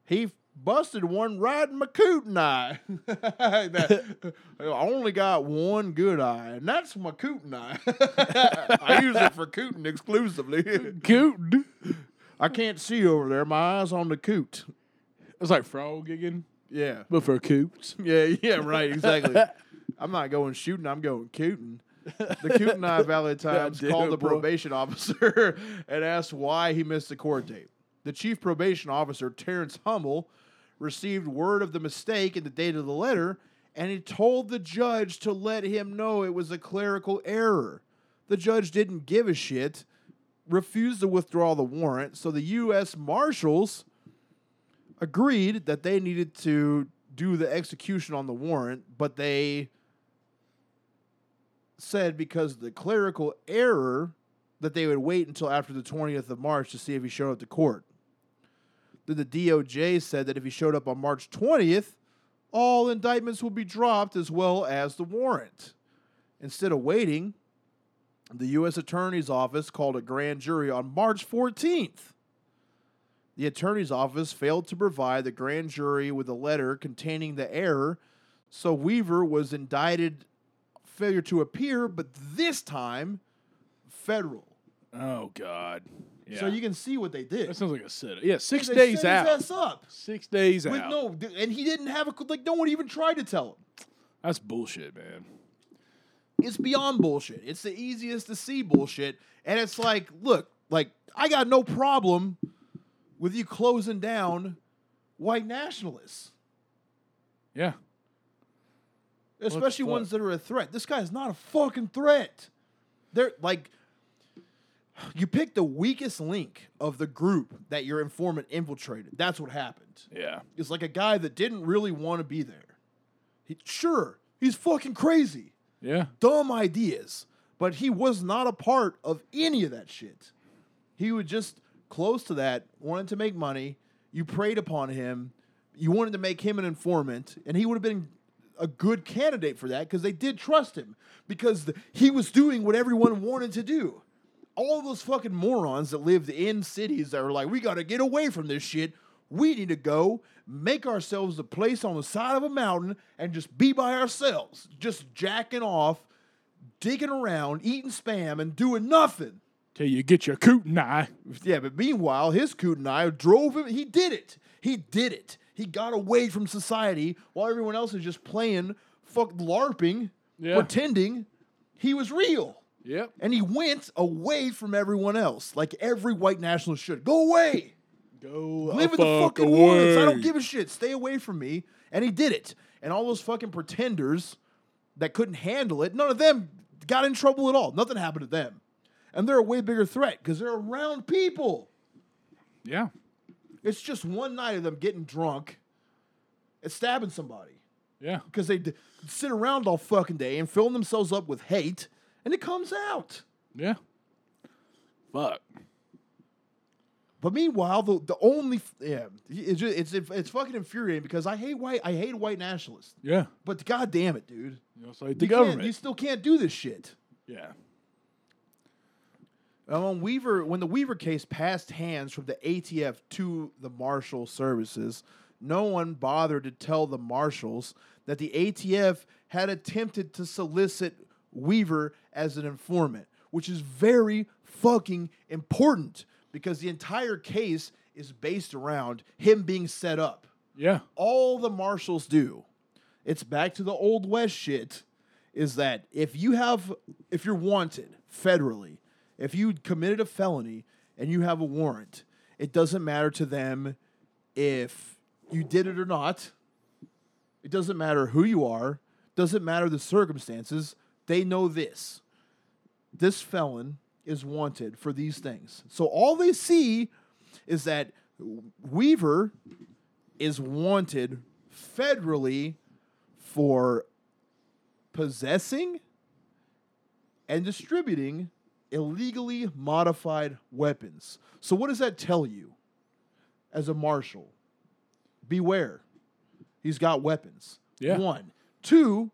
He busted one riding my Kootenai. That- I only got one good eye, and that's my Kootenai. I use it for cooting exclusively. Coot. I can't see over there. My eyes on the coot. It's like frog gigging, Yeah. but for coots. Yeah, yeah, right, exactly. I'm not going shooting, I'm going cooting. The Kootenai Valley Times damn called the bro. probation officer and asked why he missed the court date. The chief probation officer, Terrence Hummel, received word of the mistake in the date of the letter, and he told the judge to let him know it was a clerical error. The judge didn't give a shit, refused to withdraw the warrant, so the U.S. Marshals agreed that they needed to do the execution on the warrant, but they said because of the clerical error that they would wait until after the 20th of March to see if he showed up to court. Then the DOJ said that if he showed up on March 20th, all indictments will be dropped as well as the warrant. Instead of waiting, the U.S. Attorney's Office called a grand jury on March 14th. The Attorney's Office failed to provide the grand jury with a letter containing the error, so Weaver was indicted failure to appear, but this time federal. Oh God. Yeah. So you can see what they did. that sounds like a setup. Yeah, six They days set out. his ass up. Six days With out. no, and he didn't have a like. No one even tried to tell him. That's bullshit, man. It's beyond bullshit. It's the easiest to see bullshit. And it's like, look, like, I got no problem with you closing down white nationalists, Yeah. especially ones that are a threat. This guy is not a fucking threat. They're like, you pick the weakest link of the group that your informant infiltrated. That's what happened. Yeah. It's like a guy that didn't really want to be there. He, sure, he's fucking crazy. Yeah. dumb ideas, but he was not a part of any of that shit. He was just close to that, wanted to make money. You preyed upon him. You wanted to make him an informant, and he would have been a good candidate for that because they did trust him because th- he was doing what everyone wanted to do. All those fucking morons that lived in cities that were like, we got to get away from this shit. We need to go make ourselves a place on the side of a mountain and just be by ourselves, just jacking off, digging around, eating spam, and doing nothing. Till you get your kootenai. Yeah, but meanwhile, his coot and I drove him. He did it. He did it. He got away from society while everyone else is just playing, fuck LARPing, Yeah. pretending he was real. Yep. And he went away from everyone else, like every white nationalist should. Go away. Go Live in the fuck fucking away. woods. I don't give a shit. Stay away from me. And he did it. And all those fucking pretenders that couldn't handle it, none of them got in trouble at all. Nothing happened to them. And they're a way bigger threat because they're around people. Yeah. It's just one night of them getting drunk and stabbing somebody Yeah. because they d- sit around all fucking day and fill themselves up with hate, and it comes out. Yeah. Fuck. But meanwhile, the the only yeah, it's just, it's it's fucking infuriating because I hate white I hate white nationalists. Yeah. But god damn it, dude, You know, it's like the you government. you still can't do this shit. yeah. Um, when Weaver, when the Weaver case passed hands from the ATF to the Marshal Services, no one bothered to tell the marshals that the ATF had attempted to solicit Weaver as an informant, which is very fucking important because the entire case is based around him being set up. Yeah. All the marshals do, it's back to the old west shit, is that if you have, if you're wanted federally, if you committed a felony and you have a warrant, it doesn't matter to them if you did it or not. It doesn't matter who you are, doesn't matter the circumstances. They know this. This felon is wanted for these things. So all they see is that Weaver is wanted federally for possessing and distributing illegally modified weapons. So, what does that tell you as a marshal? Beware. He's got weapons. Yeah. One. Two,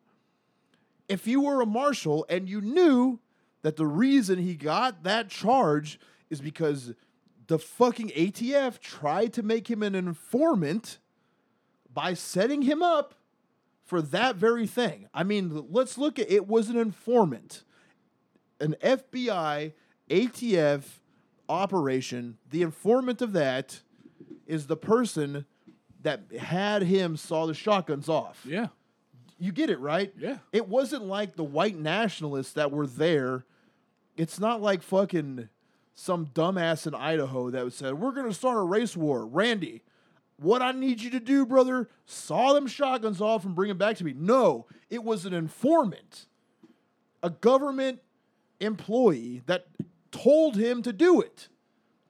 if you were a marshal and you knew that the reason he got that charge is because the fucking ATF tried to make him an informant by setting him up for that very thing. I mean, let's look at it was an informant. An FBI ATF operation, the informant of that is the person that had him saw the shotguns off. Yeah. You get it, right? Yeah. It wasn't like the white nationalists that were there. It's not like fucking some dumbass in Idaho that said, We're going to start a race war. Randy, what I need you to do, brother, saw them shotguns off and bring them back to me. No, it was an informant, a government employee that told him to do it,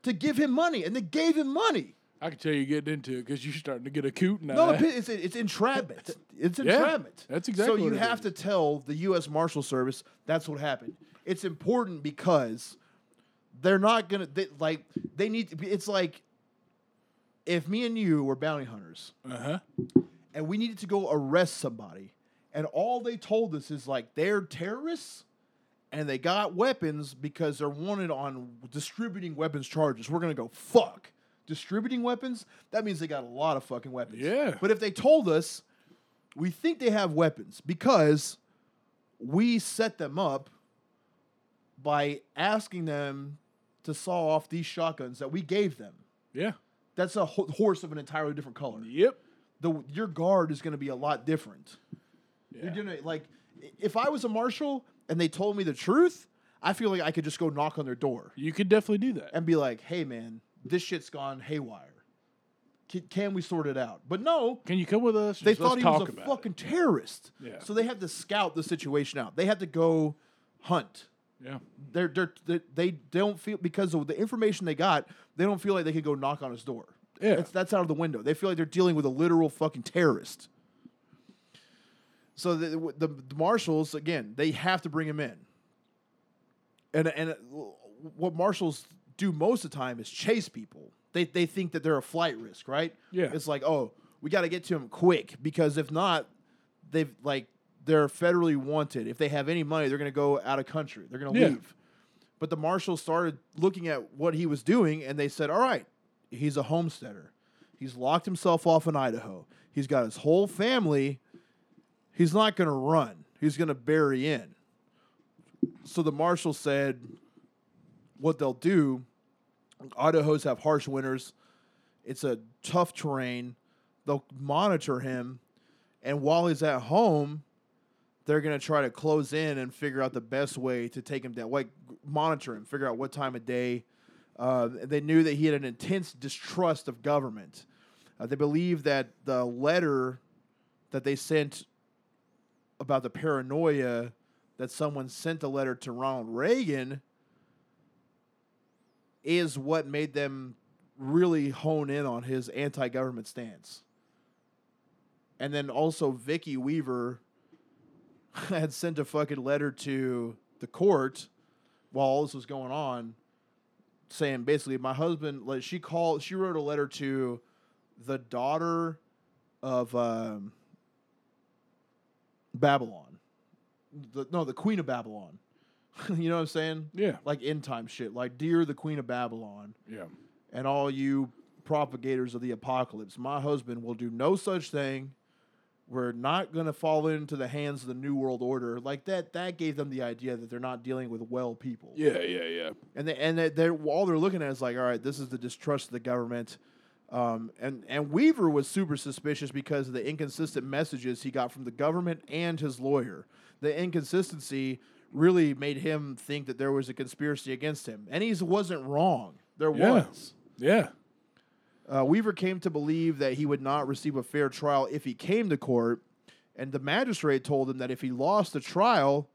to give him money, and they gave him money. I can tell you getting into it because you're starting to get a coot now. No, it's, it's entrapment. It's entrapment. Yeah, that's exactly So you have is. to tell the U.S. Marshal Service that's what happened. It's important because they're not gonna they, like they need. To be, it's like if me and you were bounty hunters Uh huh. and we needed to go arrest somebody, and all they told us is like they're terrorists and they got weapons because they're wanted on distributing weapons charges. We're gonna go fuck distributing weapons. That means they got a lot of fucking weapons. Yeah. But if they told us we think they have weapons because we set them up by asking them to saw off these shotguns that we gave them. Yeah. That's a ho- horse of an entirely different color Yep. the your guard is going to be a lot different. Yeah. You're gonna like, if I was a marshal and they told me the truth, I feel like I could just go knock on their door You could definitely do that. and be like, "Hey, man, this shit's gone haywire. Can, can we sort it out?" But no, Can you come with us? they Just thought he was a fucking terrorist. Yeah. So they had to scout the situation out. They had to go hunt. Yeah. They're, they're, they they don't feel because of the information they got. They don't feel like they could go knock on his door. Yeah. That's, that's out of the window. They feel like they're dealing with a literal fucking terrorist. So the, the, the marshals again, they have to bring him in. And and what marshals do most of the time is chase people. They they think that they're a flight risk, right? Yeah. It's like, oh, we got to get to him quick because if not, they've like they're federally wanted. If they have any money, they're going to go out of country. They're going to Yeah. leave. But the marshal started looking at what he was doing, and they said, "All right, he's a homesteader. He's locked himself off in Idaho. He's got his whole family. He's not going to run. He's going to bury in." So the marshal said, "What they'll do? Idahos have harsh winters. It's a tough terrain. They'll monitor him, and while he's at home." they're going to try to close in and figure out the best way to take him down, like monitor him, figure out what time of day. Uh, they knew that he had an intense distrust of government. Uh, they believe that the letter that they sent about the paranoia that someone sent a letter to Ronald Reagan is what made them really hone in on his anti-government stance. And then also Vicky Weaver had sent a fucking letter to the court while all this was going on, saying basically my husband like she called she wrote a letter to the daughter of um, Babylon. The, no, the queen of Babylon. you know what I'm saying? Yeah. Like end time shit. Like dear the queen of Babylon Yeah. and all you propagators of the apocalypse, my husband will do no such thing. We're not going to fall into the hands of the new world order. Like that that gave them the idea that they're not dealing with well people. Yeah. Yeah. Yeah. And they, and they, they're all they're looking at is like, all right, this is the distrust of the government. Um, and and Weaver was super suspicious because of the inconsistent messages he got from the government and his lawyer. The inconsistency really made him think that there was a conspiracy against him, and he wasn't wrong. There Yeah. was. Yeah. Uh, Weaver came to believe that he would not receive a fair trial if he came to court, and the magistrate told him that if he lost the trial,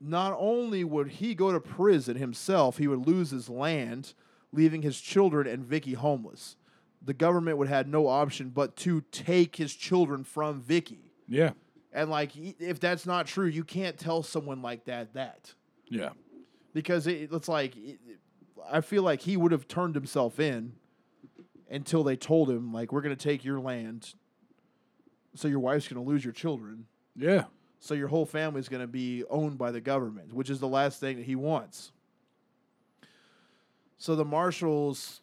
not only would he go to prison himself, he would lose his land, leaving his children and Vicky homeless. The government would have no option but to take his children from Vicky. Yeah. And like, if that's not true, you can't tell someone like that that. Yeah. because it, it's like it, I feel like he would have turned himself in until they told him like we're going to take your land so your wife's going to lose your children. Yeah. so your whole family's going to be owned by the government which is the last thing that he wants. So the marshals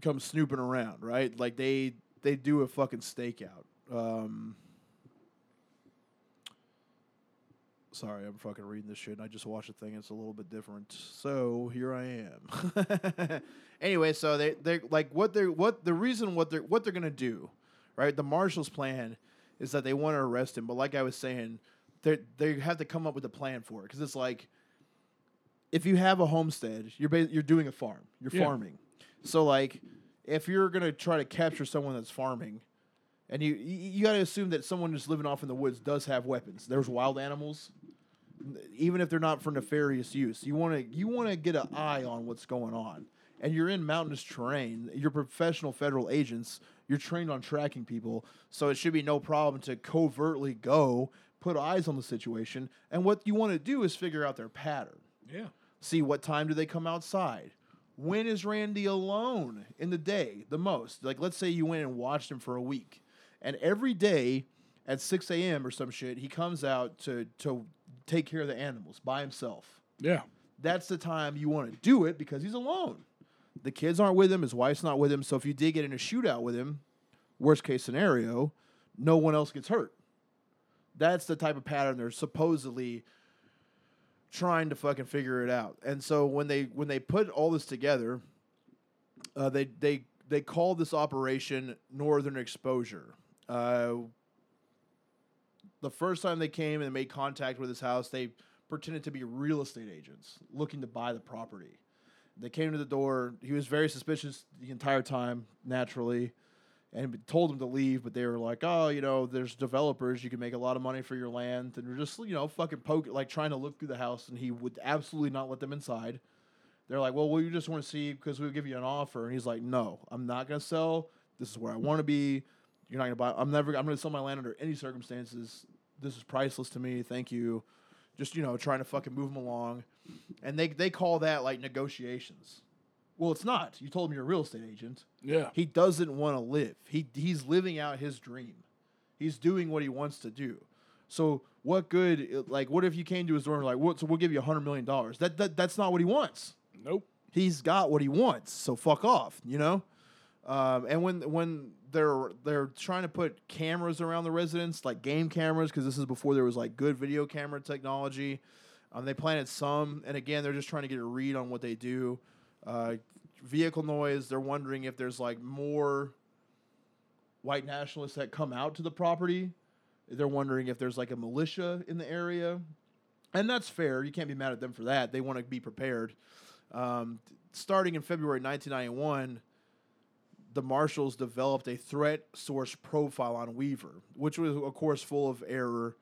come snooping around right? Like they they do a fucking stakeout um Sorry, I'm fucking reading this shit and I just watched a thing. It's a little bit different. So here I am. anyway, so they they like what they're what the reason what they're what they're gonna do, right? The marshal's plan is that they want to arrest him, but like I was saying, they they have to come up with a plan for it because it's like if you have a homestead, you're you're doing a farm, you're Yeah. farming. So like if you're gonna try to capture someone that's farming, and you you, got to assume that someone just living off in the woods does have weapons. There's wild animals, even if they're not for nefarious use. You want to you want to get an eye on what's going on. And you're in mountainous terrain. You're professional federal agents. You're trained on tracking people, so it should be no problem to covertly go put eyes on the situation. And what you want to do is figure out their pattern. Yeah. See what time do they come outside? When is Randy alone in the day the most? Like, let's say you went and watched him for a week, and every day at 6 a.m. or some shit, he comes out to to take care of the animals by himself. Yeah. That's the time you want to do it because he's alone. The kids aren't with him, his wife's not with him. So if you did get in a shootout with him, worst case scenario, no one else gets hurt. That's the type of pattern they're supposedly trying to fucking figure it out. And so when they when they put all this together, uh, they they they call this operation Northern Exposure. Uh, The first time they came and made contact with his house, they pretended to be real estate agents looking to buy the property. They came to the door. He was very suspicious the entire time, naturally, and told them to leave. But they were like, "Oh, you know, there's developers. You can make a lot of money for your land." And they're just, you know, fucking poke, like trying to look through the house. And he would absolutely not let them inside. They're like, "Well, we just want to see because we'll give you an offer." And he's like, "No, I'm not gonna sell. This is where I want to be. You're not gonna buy. I'm never. I'm gonna sell my land under any circumstances. This is priceless to me. Thank you." Just you know, trying to fucking move them along, and they they call that like negotiations. Well, it's not. You told him you're a real estate agent. Yeah. He doesn't want to live. He he's living out his dream. He's doing what he wants to do. So what good? Like, what if you came to his door and like, what? So we'll give you a hundred million dollars. That that that's not what he wants Nope. he's got what he wants. So fuck off, you know. Um, and when when they're they're trying to put cameras around the residence, like game cameras, because this is before there was like good video camera technology. Um, they planted some, and again, they're just trying to get a read on what they do. Uh, vehicle noise. They're wondering if there's like more white nationalists that come out to the property. They're wondering if there's like a militia in the area, and that's fair. You can't be mad at them for that. They want to be prepared. Um, starting in February 1991, the marshals developed a threat source profile on Weaver, which was, of course, full of error.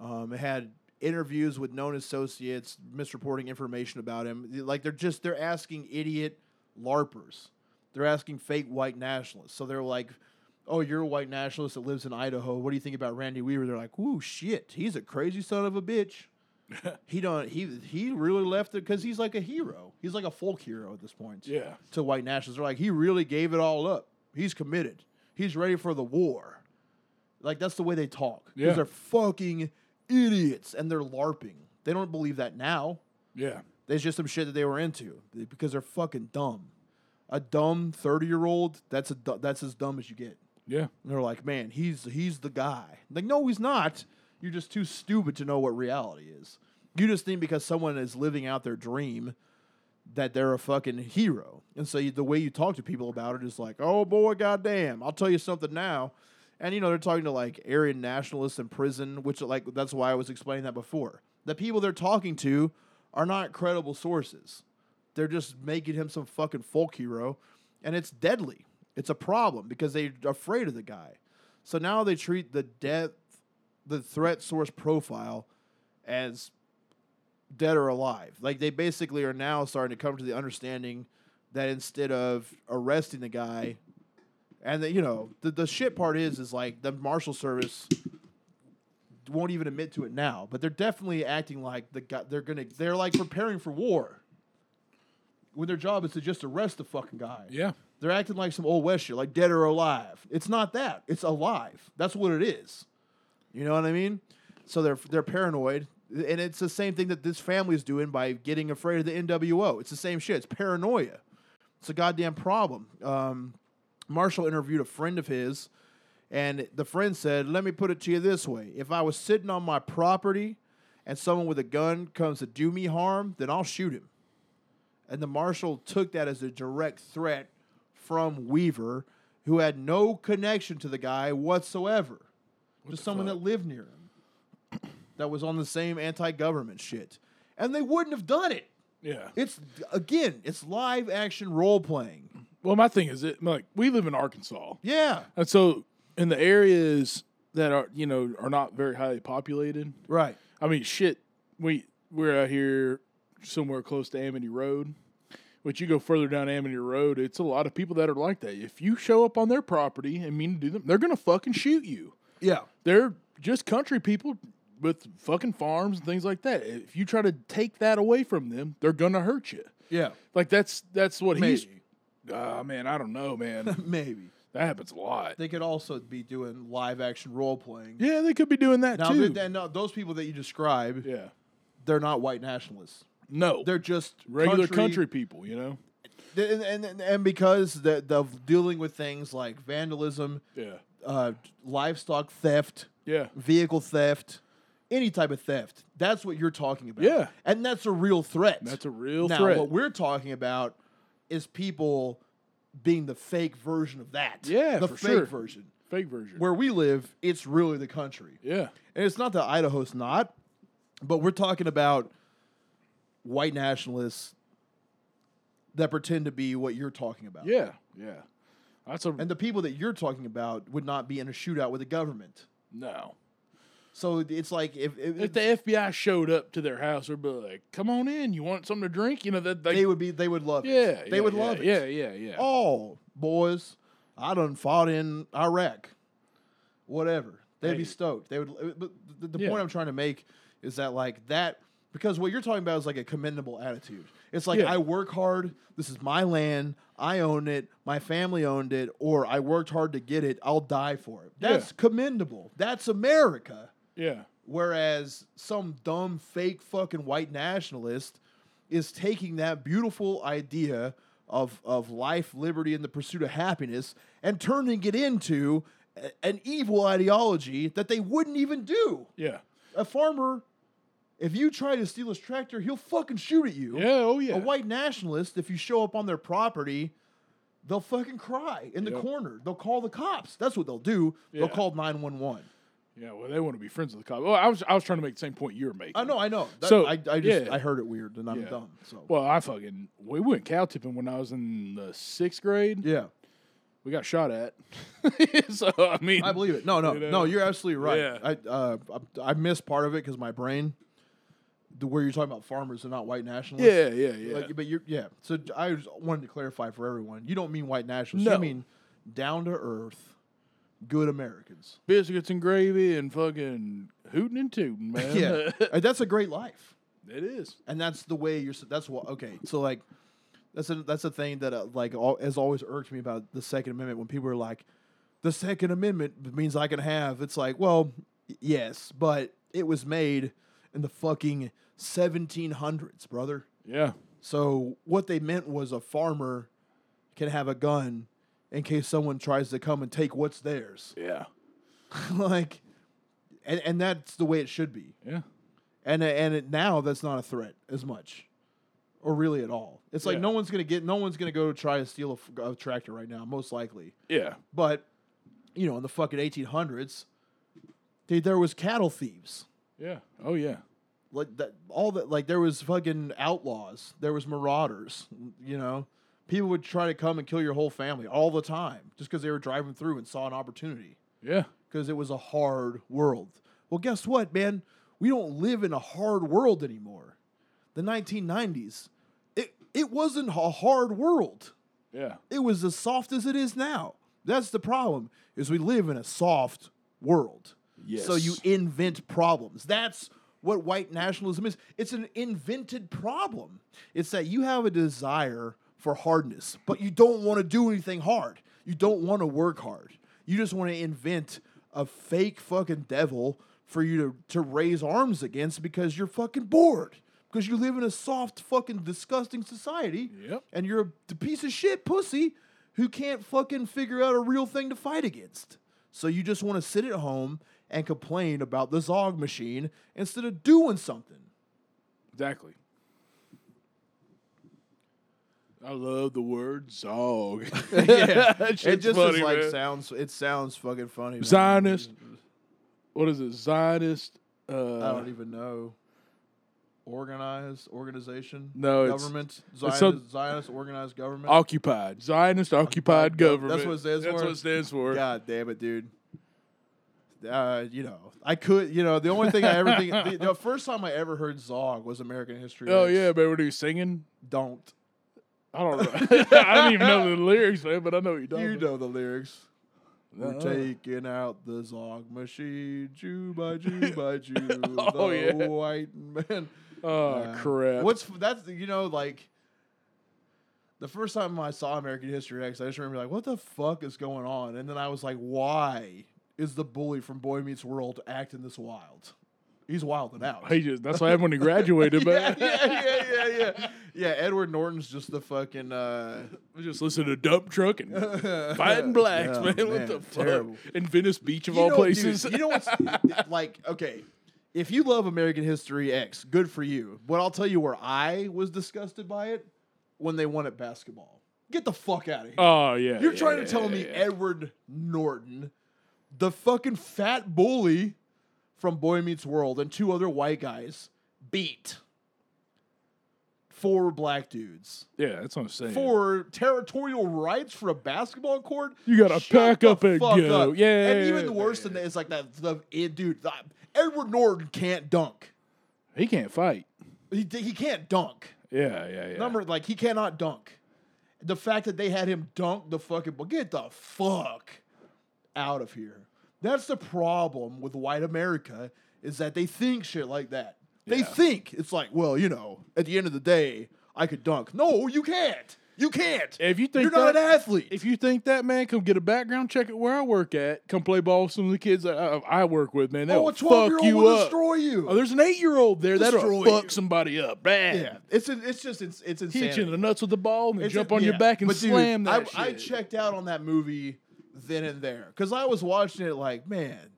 Um, it had interviews with known associates, misreporting information about him. Like they're just they're asking idiot larpers. They're asking fake white nationalists. So they're like, "Oh, you're a white nationalist that lives in Idaho. What do you think about Randy Weaver?" They're like, "Ooh, shit, he's a crazy son of a bitch." he don't he he really left it because he's like a hero. He's like a folk hero at this point Yeah. to white nationalists. They're like, he really gave it all up. He's committed. He's ready for the war. Like that's the way they talk. Because Yeah. they're fucking idiots and they're LARPing. They don't believe that now. Yeah. There's just some shit that they were into because they're fucking dumb. A dumb thirty year old, that's a that's as dumb as you get. Yeah. And they're like, man, he's he's the guy. Like, no, he's not. You're just too stupid to know what reality is. You just think because someone is living out their dream that they're a fucking hero. And so you, the way you talk to people about it is like, oh boy, goddamn, I'll tell you something now. And you know they're talking to like Aryan nationalists in prison, which like that's why I was explaining that before. The people they're talking to are not credible sources. They're just making him some fucking folk hero, and it's deadly. It's a problem because they're afraid of the guy. So now they treat the death, the threat source profile, as dead or alive. Like they basically are now starting to come to the understanding that instead of arresting the guy, and that you know the the shit part is is like the marshal service won't even admit to it now, but they're definitely acting like the guy they're gonna they're like preparing for war. When their job is to just arrest the fucking guy. Yeah. They're acting like some old west shit, like dead or alive. It's not that. It's alive. That's what it is. You know what I mean? So they're they're paranoid, and it's the same thing that this family is doing by getting afraid of the NWO. It's the same shit. It's paranoia. It's a goddamn problem. Um, Marshall interviewed a friend of his, and the friend said, "Let me put it to you this way: If I was sitting on my property, and someone with a gun comes to do me harm, then I'll shoot him." And the marshal took that as a direct threat from Weaver, who had no connection to the guy whatsoever. Just someone that lived near him. That was on the same anti government shit. And they wouldn't have done it. Yeah. It's again, it's live action role playing. Well, my thing is it like we live in Arkansas. Yeah. And so in the areas that are, you know, are not very highly populated. Right. I mean, shit, we we're out here somewhere close to Amity Road. But you go further down Amity Road, it's a lot of people that are like that. If you show up on their property and mean to do them, they're gonna fucking shoot you. Yeah. They're just country people with fucking farms and things like that. If you try to take that away from them, they're gonna hurt you. Yeah. Like that's that's what he's. Maybe. Ah man, I don't know, man. Maybe. that happens a lot. They could also be doing live action role playing. Yeah, they could be doing that Now, too. and, uh, those people that you describe, yeah, they're not white nationalists. no, They're just regular country, people. You know. and, and, and- and because the, the dealing with things like vandalism, Yeah, uh, livestock theft, yeah, vehicle theft, any type of theft. That's what you're talking about. Yeah. And that's a real threat. that's a real now, threat. what we're talking about is people being the fake version of that. Yeah, the fake sure. version. Fake version. Where we live, it's really the country. yeah. And it's not that Idaho's not, but we're talking about white nationalists that pretend to be what you're talking about. Yeah. Yeah. That's a And the people that you're talking about would not be in a shootout with the government. no. So it's like if, if, If the FBI showed up to their house, they'd be like, "Come on in. You want something to drink?" You know that. Like, they would be, they would love it. yeah. they yeah, would yeah, love it. Yeah. Yeah. Yeah. Oh, boys, I done fought in Iraq. Whatever. They'd be stoked. They would. uh, But the, the Yeah. point I'm trying to make is that like that because what you're talking about is like a commendable attitude. It's like Yeah. I work hard. This is my land. I own it. My family owned it. Or I worked hard to get it. I'll die for it. Yeah. That's commendable. That's America. Yeah. Whereas some dumb, fake, fucking white nationalist is taking that beautiful idea of, of life, liberty, and the pursuit of happiness and turning it into a- an evil ideology that they wouldn't even do. Yeah. A farmer, if you try to steal his tractor, he'll fucking shoot at you. Yeah. Oh yeah. A white nationalist, if you show up on their property, they'll fucking cry in the Yep. corner. They'll call the cops. That's what they'll do. Yeah. They'll call 911. Yeah. Well, they want to be friends with the cops. Well, I was I was trying to make the same point you were making. I know, I know. That- So, I, I just yeah. I heard it weird and I'm Yeah. dumb. So Well, I fucking we went cow tipping when I was in the sixth grade. yeah, We got shot at. so I mean, I believe it. No, no, You know? no. You're absolutely right. Yeah. I uh I, I missed part of it because my brain, the where you're talking about farmers and not white nationalists. Yeah. Yeah. Yeah. Like, but you're yeah. So I just wanted to clarify for everyone. You don't mean white nationalists. No. You mean down to earth, good Americans. Biscuits and gravy and fucking hooting and tooting, man. Yeah, that's a great life. it is. and that's the way you're. That's what. Okay, so like, that's a that's a thing that uh, like all, has always irked me about the Second Amendment when people are like, the Second Amendment means I can have. It's like, well, yes, but it was made in the fucking 1700s, brother. Yeah. So what they meant was a farmer can have a gun in case someone tries to come and take what's theirs. Yeah. like, and and that's the way it should be Yeah. and and it, now that's not a threat as much, or really at all. It's like Yeah. no one's gonna get, no one's gonna go try to steal a a, tractor right now, most likely. Yeah. But you know, in the fucking eighteen hundreds, dude, there was cattle thieves, Yeah. Oh yeah. Like that, all that, like there was fucking outlaws, there was marauders. You know, people would try to come and kill your whole family all the time just because they were driving through and saw an opportunity Yeah. because it was a hard world. Well, guess what, man? We don't live in a hard world anymore. The 1990s, it, it wasn't a hard world. Yeah. It was as soft as it is now. That's the problem, is we live in a soft world. Yes. So you invent problems. That's what white nationalism is. It's an invented problem. It's that you have a desire for hardness, but you don't want to do anything hard. You don't want to work hard. You just want to invent a fake fucking devil for you to, to raise arms against because you're fucking bored. Because you live in a soft, fucking disgusting society Yep. and you're a piece of shit pussy who can't fucking figure out a real thing to fight against. So you just want to sit at home and complain about the Zog machine instead of doing something. Exactly. I love the word zog. yeah, it just funny, is like man. sounds. It sounds fucking funny. me. Zionist. What is it? Zionist. I Uh, don't even know. Organized organization. No, government. it's Zionist, some- Zionist organized government. occupied. Zionist occupied gov- government. that's what it stands That's for? what it stands for. God damn it, dude. Uh, you know, I could, you know, the only thing I ever think, the, the first time I ever heard Zog was American History. Oh X. yeah, but when he was singing, Don't. I don't know. I don't even know the lyrics, man, but I know what you're talking You know the lyrics. We're Uh-uh. taking out the Zog machine, Jew by Jew by Jew. Oh, the yeah. white man. Oh Uh, crap! What's that's you know like the first time I saw American History X, I just remember like, what the fuck is going on? And then I was like, why is the bully from Boy Meets World acting this wild? He's wilding out. He just that's what happened when he graduated, yeah, man. yeah, yeah, yeah, yeah. Yeah, Edward Norton's just the fucking uh Just listen to dump truck and fighting blacks, Oh, man. What man, the fuck? In Venice Beach of You all know, places. dude, you know what's like? Okay, if you love American History X, good for you. But I'll tell you where I was disgusted by it when they won at basketball. Get the fuck out of here! oh yeah. You're yeah, trying to tell me. Edward Norton, the fucking fat bully from Boy Meets World and two other white guys beat four black dudes Yeah, that's what I'm saying. for territorial rights for a basketball court. You gotta Shut pack up and go. up. Yeah, and even worse than that is like that. The it, dude, the, Edward Norton can't dunk. he can't fight. He he can't dunk. Yeah, yeah, yeah. Number like he cannot dunk. The fact that they had him dunk the fucking ball, get the fuck out of here. That's the problem with white America is that they think shit like that. They Yeah. think it's like, well, you know, at the end of the day, I could dunk. No, you can't. You can't. If you think You're not an athlete. If you think that man, come get a background check at where I work at. Come play ball with some of the kids that I, I work with, man. They'll oh, a 12 year old will up. destroy you. Oh, there's an eight year old there that'll Destroy fuck you. somebody up. Bad. yeah, it's it's just it's it's Hit you in the nuts with the ball and It's jump a- on your back and But dude, slam that I, I checked out on that movie then and there because I was watching it like, man,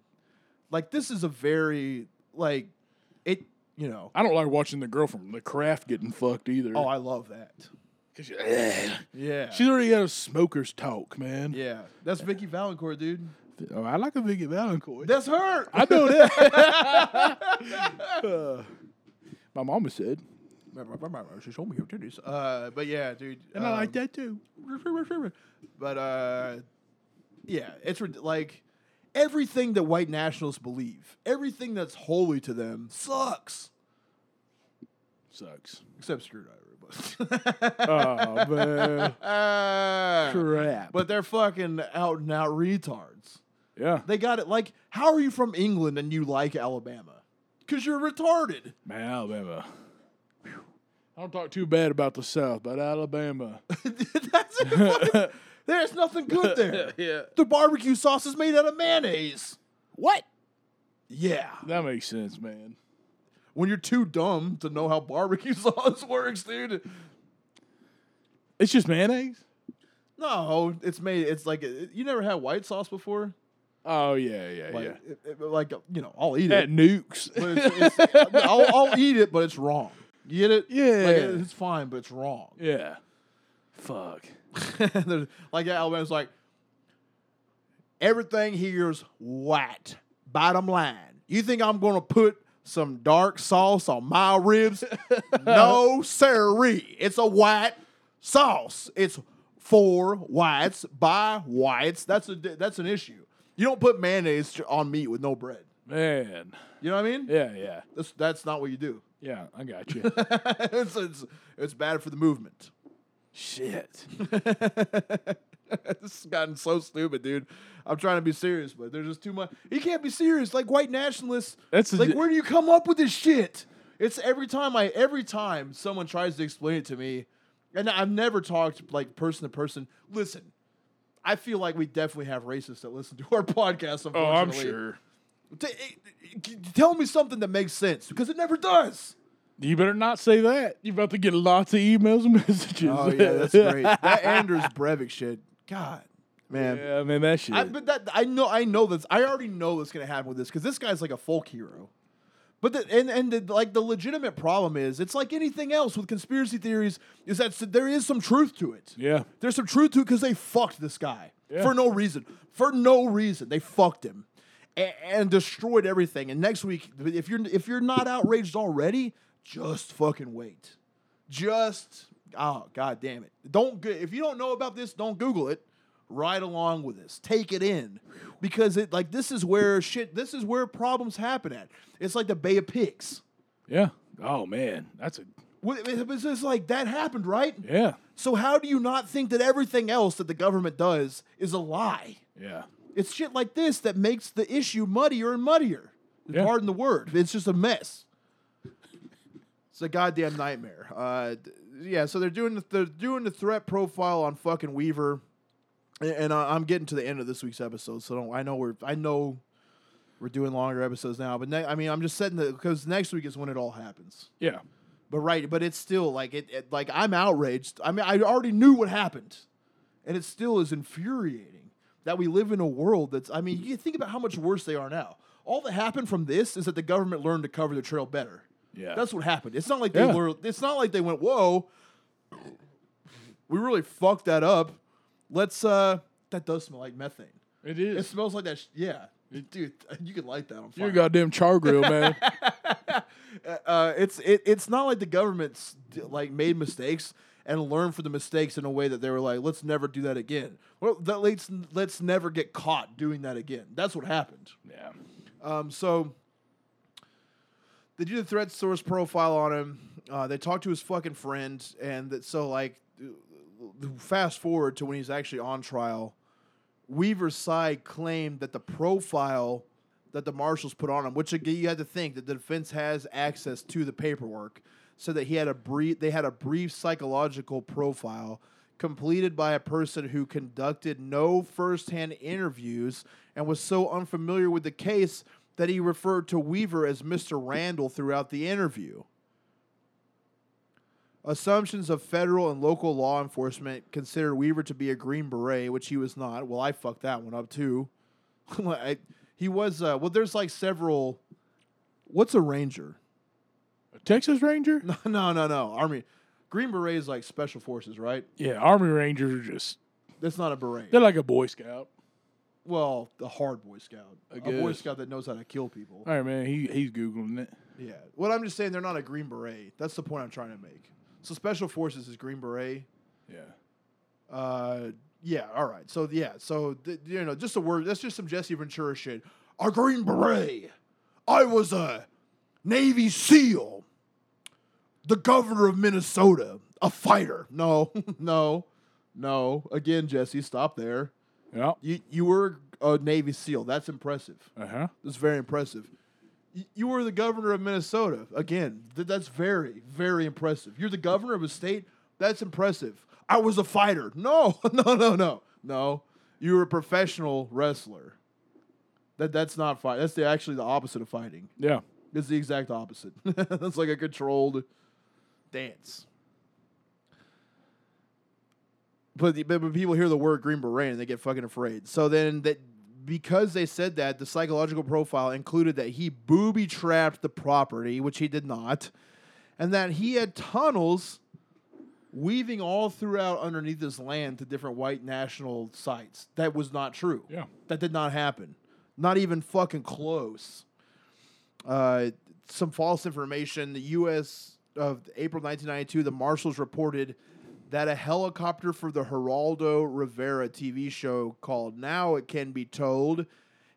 like this is a very like it. You know, I don't like watching the girl from The Craft getting fucked either. oh, I love that. she- Yeah, She's already got a smoker's talk, man. yeah, that's Vicky Valancourt, dude. Oh, I like a Vicky Valancourt. That's her. I know that. Uh, my mama said, she showed me her titties. Uh, but yeah, dude, and I like um, that too. But uh, yeah, it's like everything that white nationalists believe, everything that's holy to them, sucks. Sucks. Except Skrewdriver, Oh man, but crap. but they're fucking out and out retards. yeah, They got it. Like, how are you from England and you like Alabama? Because you're retarded. man, Alabama. I don't talk too bad about the South, but Alabama. That's it. Fucking- There's nothing good there. yeah. The barbecue sauce is made out of mayonnaise. What? Yeah. That makes sense, man. When you're too dumb to know how barbecue sauce works, dude. It's just mayonnaise. No, it's made. It's like you never had white sauce before. Oh yeah, yeah, Like, yeah. it- it- like you know, I'll eat At it. nukes. But it's, it's, I'll, I'll eat it, but it's wrong. You get it? Yeah. Like, it's fine, but it's wrong. yeah. Fuck. Like Alabama's like everything here's white. Bottom line, you think I'm gonna put some dark sauce on my ribs? no, sirree. It's a white sauce. It's for whites by whites. That's a that's an issue. You don't put mayonnaise on meat with no bread. Man. You know what I mean? Yeah, yeah. That's that's not what you do. Yeah, I got you. it's, it's it's bad for the movement. Shit. this has gotten so stupid, dude. I'm trying to be serious, but there's just too much. You can't be serious. Like white nationalists. That's like where do you come up with this shit? It's every time I every time someone tries to explain it to me, and I've never talked like person to person. Listen, I feel like we definitely have racists that listen to our podcast. Unfortunately, Oh, I'm sure. T- eh, eh, tell me something that makes sense because it never does. You better not say that. You're about to get lots of emails and messages. Oh yeah, that's great. that Anders Breivik shit. God, man. Yeah, man, that shit. I, but that I know, I know this. I already know what's gonna happen with this because this guy's like a folk hero. But the, and and the, like the legitimate problem is, it's like anything else with conspiracy theories. Is that there is some truth to it. yeah. There's some truth to it because they fucked this guy Yeah. for no reason. For no reason, they fucked him and, and destroyed everything. And next week, if you're if you're not outraged already, just fucking wait. Just oh god damn it! Don't go- if you don't know about this, don't Google it. Ride along with this. Take it in because it like this is where shit. This is where problems happen at. It's like the Bay of Pigs. Yeah. Oh man, that's a It's just like that happened, right? yeah. So how do you not think that everything else that the government does is a lie? Yeah. It's shit like this that makes the issue muddier and muddier. Yeah. Pardon the word. It's just a mess. It's a goddamn nightmare. Uh, yeah, so they're doing the, they're doing the threat profile on fucking Weaver, and, and I- I'm getting to the end of this week's episode. So don't, I know we're I know we're doing longer episodes now, but ne- I mean I'm just setting the because next week is when it all happens. Yeah. But right, but it's still like it, it like I'm outraged. I mean, I already knew what happened. And it still is infuriating that we live in a world that's I mean, you think about how much worse they are now. All that happened from this is that the government learned to cover the trail better. Yeah. That's what happened. It's not like they Yeah. learned it's not like they went, "Whoa, we really fucked that up. Let's uh that does smell like methane. It is. It It is. smells like that. Sh- yeah, dude, you can light that on You're fire. a goddamn char grill, man. uh, it's it, it's not like the government's like made mistakes and learned from the mistakes in a way that they were like, let's never do that again. Well, that let's let's never get caught doing that again. That's what happened. yeah. Um, so they do the threat source profile on him. Uh, they talk to his fucking friend, and that so like fast forward to when he's actually on trial. Weaver's side claimed that the profile that the marshals put on him, which again you had to think that the defense has access to the paperwork, so that he had a brief. They had a brief psychological profile completed by a person who conducted no firsthand interviews and was so unfamiliar with the case that he referred to Weaver as Mr. Randall throughout the interview. Assumptions of federal and local law enforcement considered Weaver to be a Green Beret, which he was not. Well, I fucked that one up too. I, he was, uh, well, there's like several. What's a Ranger? A Texas Ranger? No, no, no, no. Army. Green Beret is like special forces, right? Yeah, Army Rangers are just That's not a beret. they're like a Boy Scout. Well, the hard Boy Scout. I A Boy guess. Scout that knows how to kill people. All right, man. He he's googling it. Yeah. What I'm just saying, they're not a Green Beret. That's the point I'm trying to make. So special forces is Green Beret. Yeah. Uh, yeah. All right. So yeah. So th- you know, just a word. That's just some Jesse Ventura shit. A Green Beret. I was a Navy SEAL. The governor of Minnesota. A fighter. No. no. No. Again, Jesse, stop there. Yeah. You you were a Navy SEAL. That's impressive. Uh huh. That's very impressive. Y- You were the governor of Minnesota. Again, th- that's very, very impressive. You're the governor of a state. That's impressive. I was a fighter. No, no, no, no, no. You were a professional wrestler. That that's not fight. That's the, actually the opposite of fighting. Yeah. It's the exact opposite. that's like a controlled dance. But, the, but when people hear the word Green Beret and they get fucking afraid. So then that because they said that, the psychological profile included that he booby trapped the property, which he did not, and that he had tunnels weaving all throughout underneath his land to different white national sites. That was not true. Yeah. That did not happen. Not even fucking close. Uh, some false information. The U.S. of April 1992, the marshals reported that a helicopter for the Geraldo Rivera TV show called Now It Can Be Told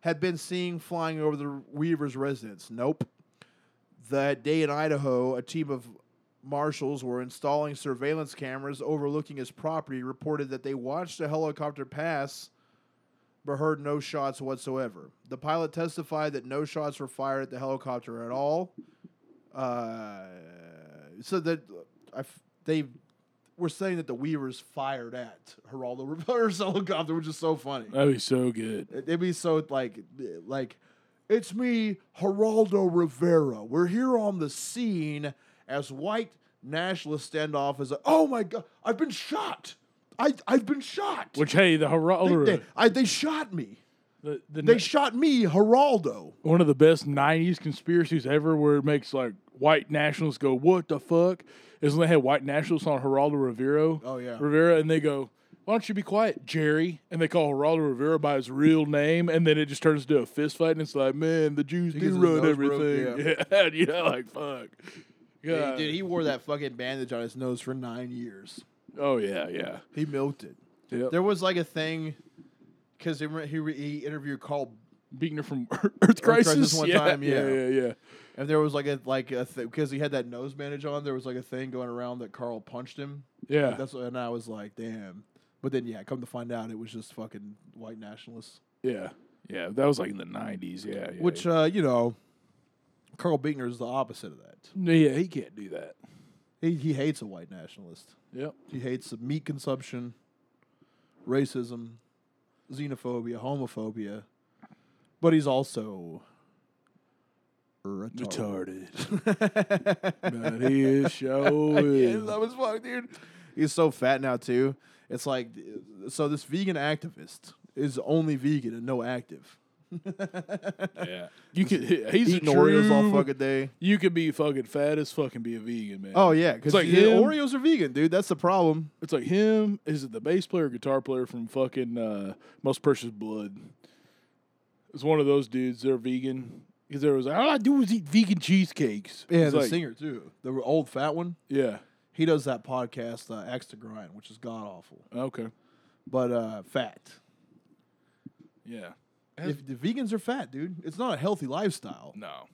had been seen flying over the Weaver's residence. Nope. That day in Idaho, a team of marshals were installing surveillance cameras overlooking his property, reported that they watched a helicopter pass but heard no shots whatsoever. The pilot testified that no shots were fired at the helicopter at all. Uh, so that I f- they were saying that the Weavers fired at Geraldo Rivera's helicopter, which is so funny. That'd be so good. It- It'd be so like like it's me, Geraldo Rivera. We're here on the scene as white nationalists stand off as oh my god, I've been shot. I I've been shot. Which hey, the they, Geraldo, they, I, they shot me. the, the, They shot me, Geraldo. one of the best '90s conspiracies ever, where it makes like white nationalists go, "What the fuck?" Is when they had white nationalists on Geraldo Rivera. Oh, yeah. Rivera, and they go, "Why don't you be quiet, Jerry?" And they call Geraldo Rivera by his real name, and then it just turns into a fist fight, and it's like, man, the Jews do run nose broke, everything. Yeah, you know, like fuck. Yeah. Dude, he wore that fucking bandage on his nose for nine years. oh yeah, yeah. He milked it. Yep. There was like a thing because he, he, he interviewed Karl Buechner from Earth Crisis. Crisis one yeah, time, yeah. yeah, yeah, yeah. And there was like a like a th- because he had that nose bandage on. There was like a thing going around that Carl punched him. Yeah. Like, that's what, and I was like, damn. But then yeah, come to find out, it was just fucking white nationalists. Yeah, yeah, that was like in the '90s. Yeah, yeah Which uh, you know, Karl Buechner is the opposite of that. yeah, he can't do that. He he hates a white nationalist. Yep. He hates meat consumption, racism, xenophobia, homophobia. But he's also retarded. But he is show Yeah, is. that was fuck, dude. He's so fat now too. It's like so this vegan activist is only vegan and no active. yeah, you could. He's a Eating Oreos all fucking day. You could be fucking fat as fucking be a vegan, man. Oh yeah, because like him. Oreos are vegan, dude. That's the problem. It's like him. Is it the bass player, or guitar player from fucking uh, Most Precious Blood? It's one of those dudes. They're vegan because there was like, all I do is eat vegan cheesecakes. Yeah, It's the like, singer too, the old fat one. Yeah. He does that podcast, uh, Axe to Grind, which is god awful, Okay. but uh, fat. Yeah. If the vegans are fat, dude, it's not a healthy lifestyle. no.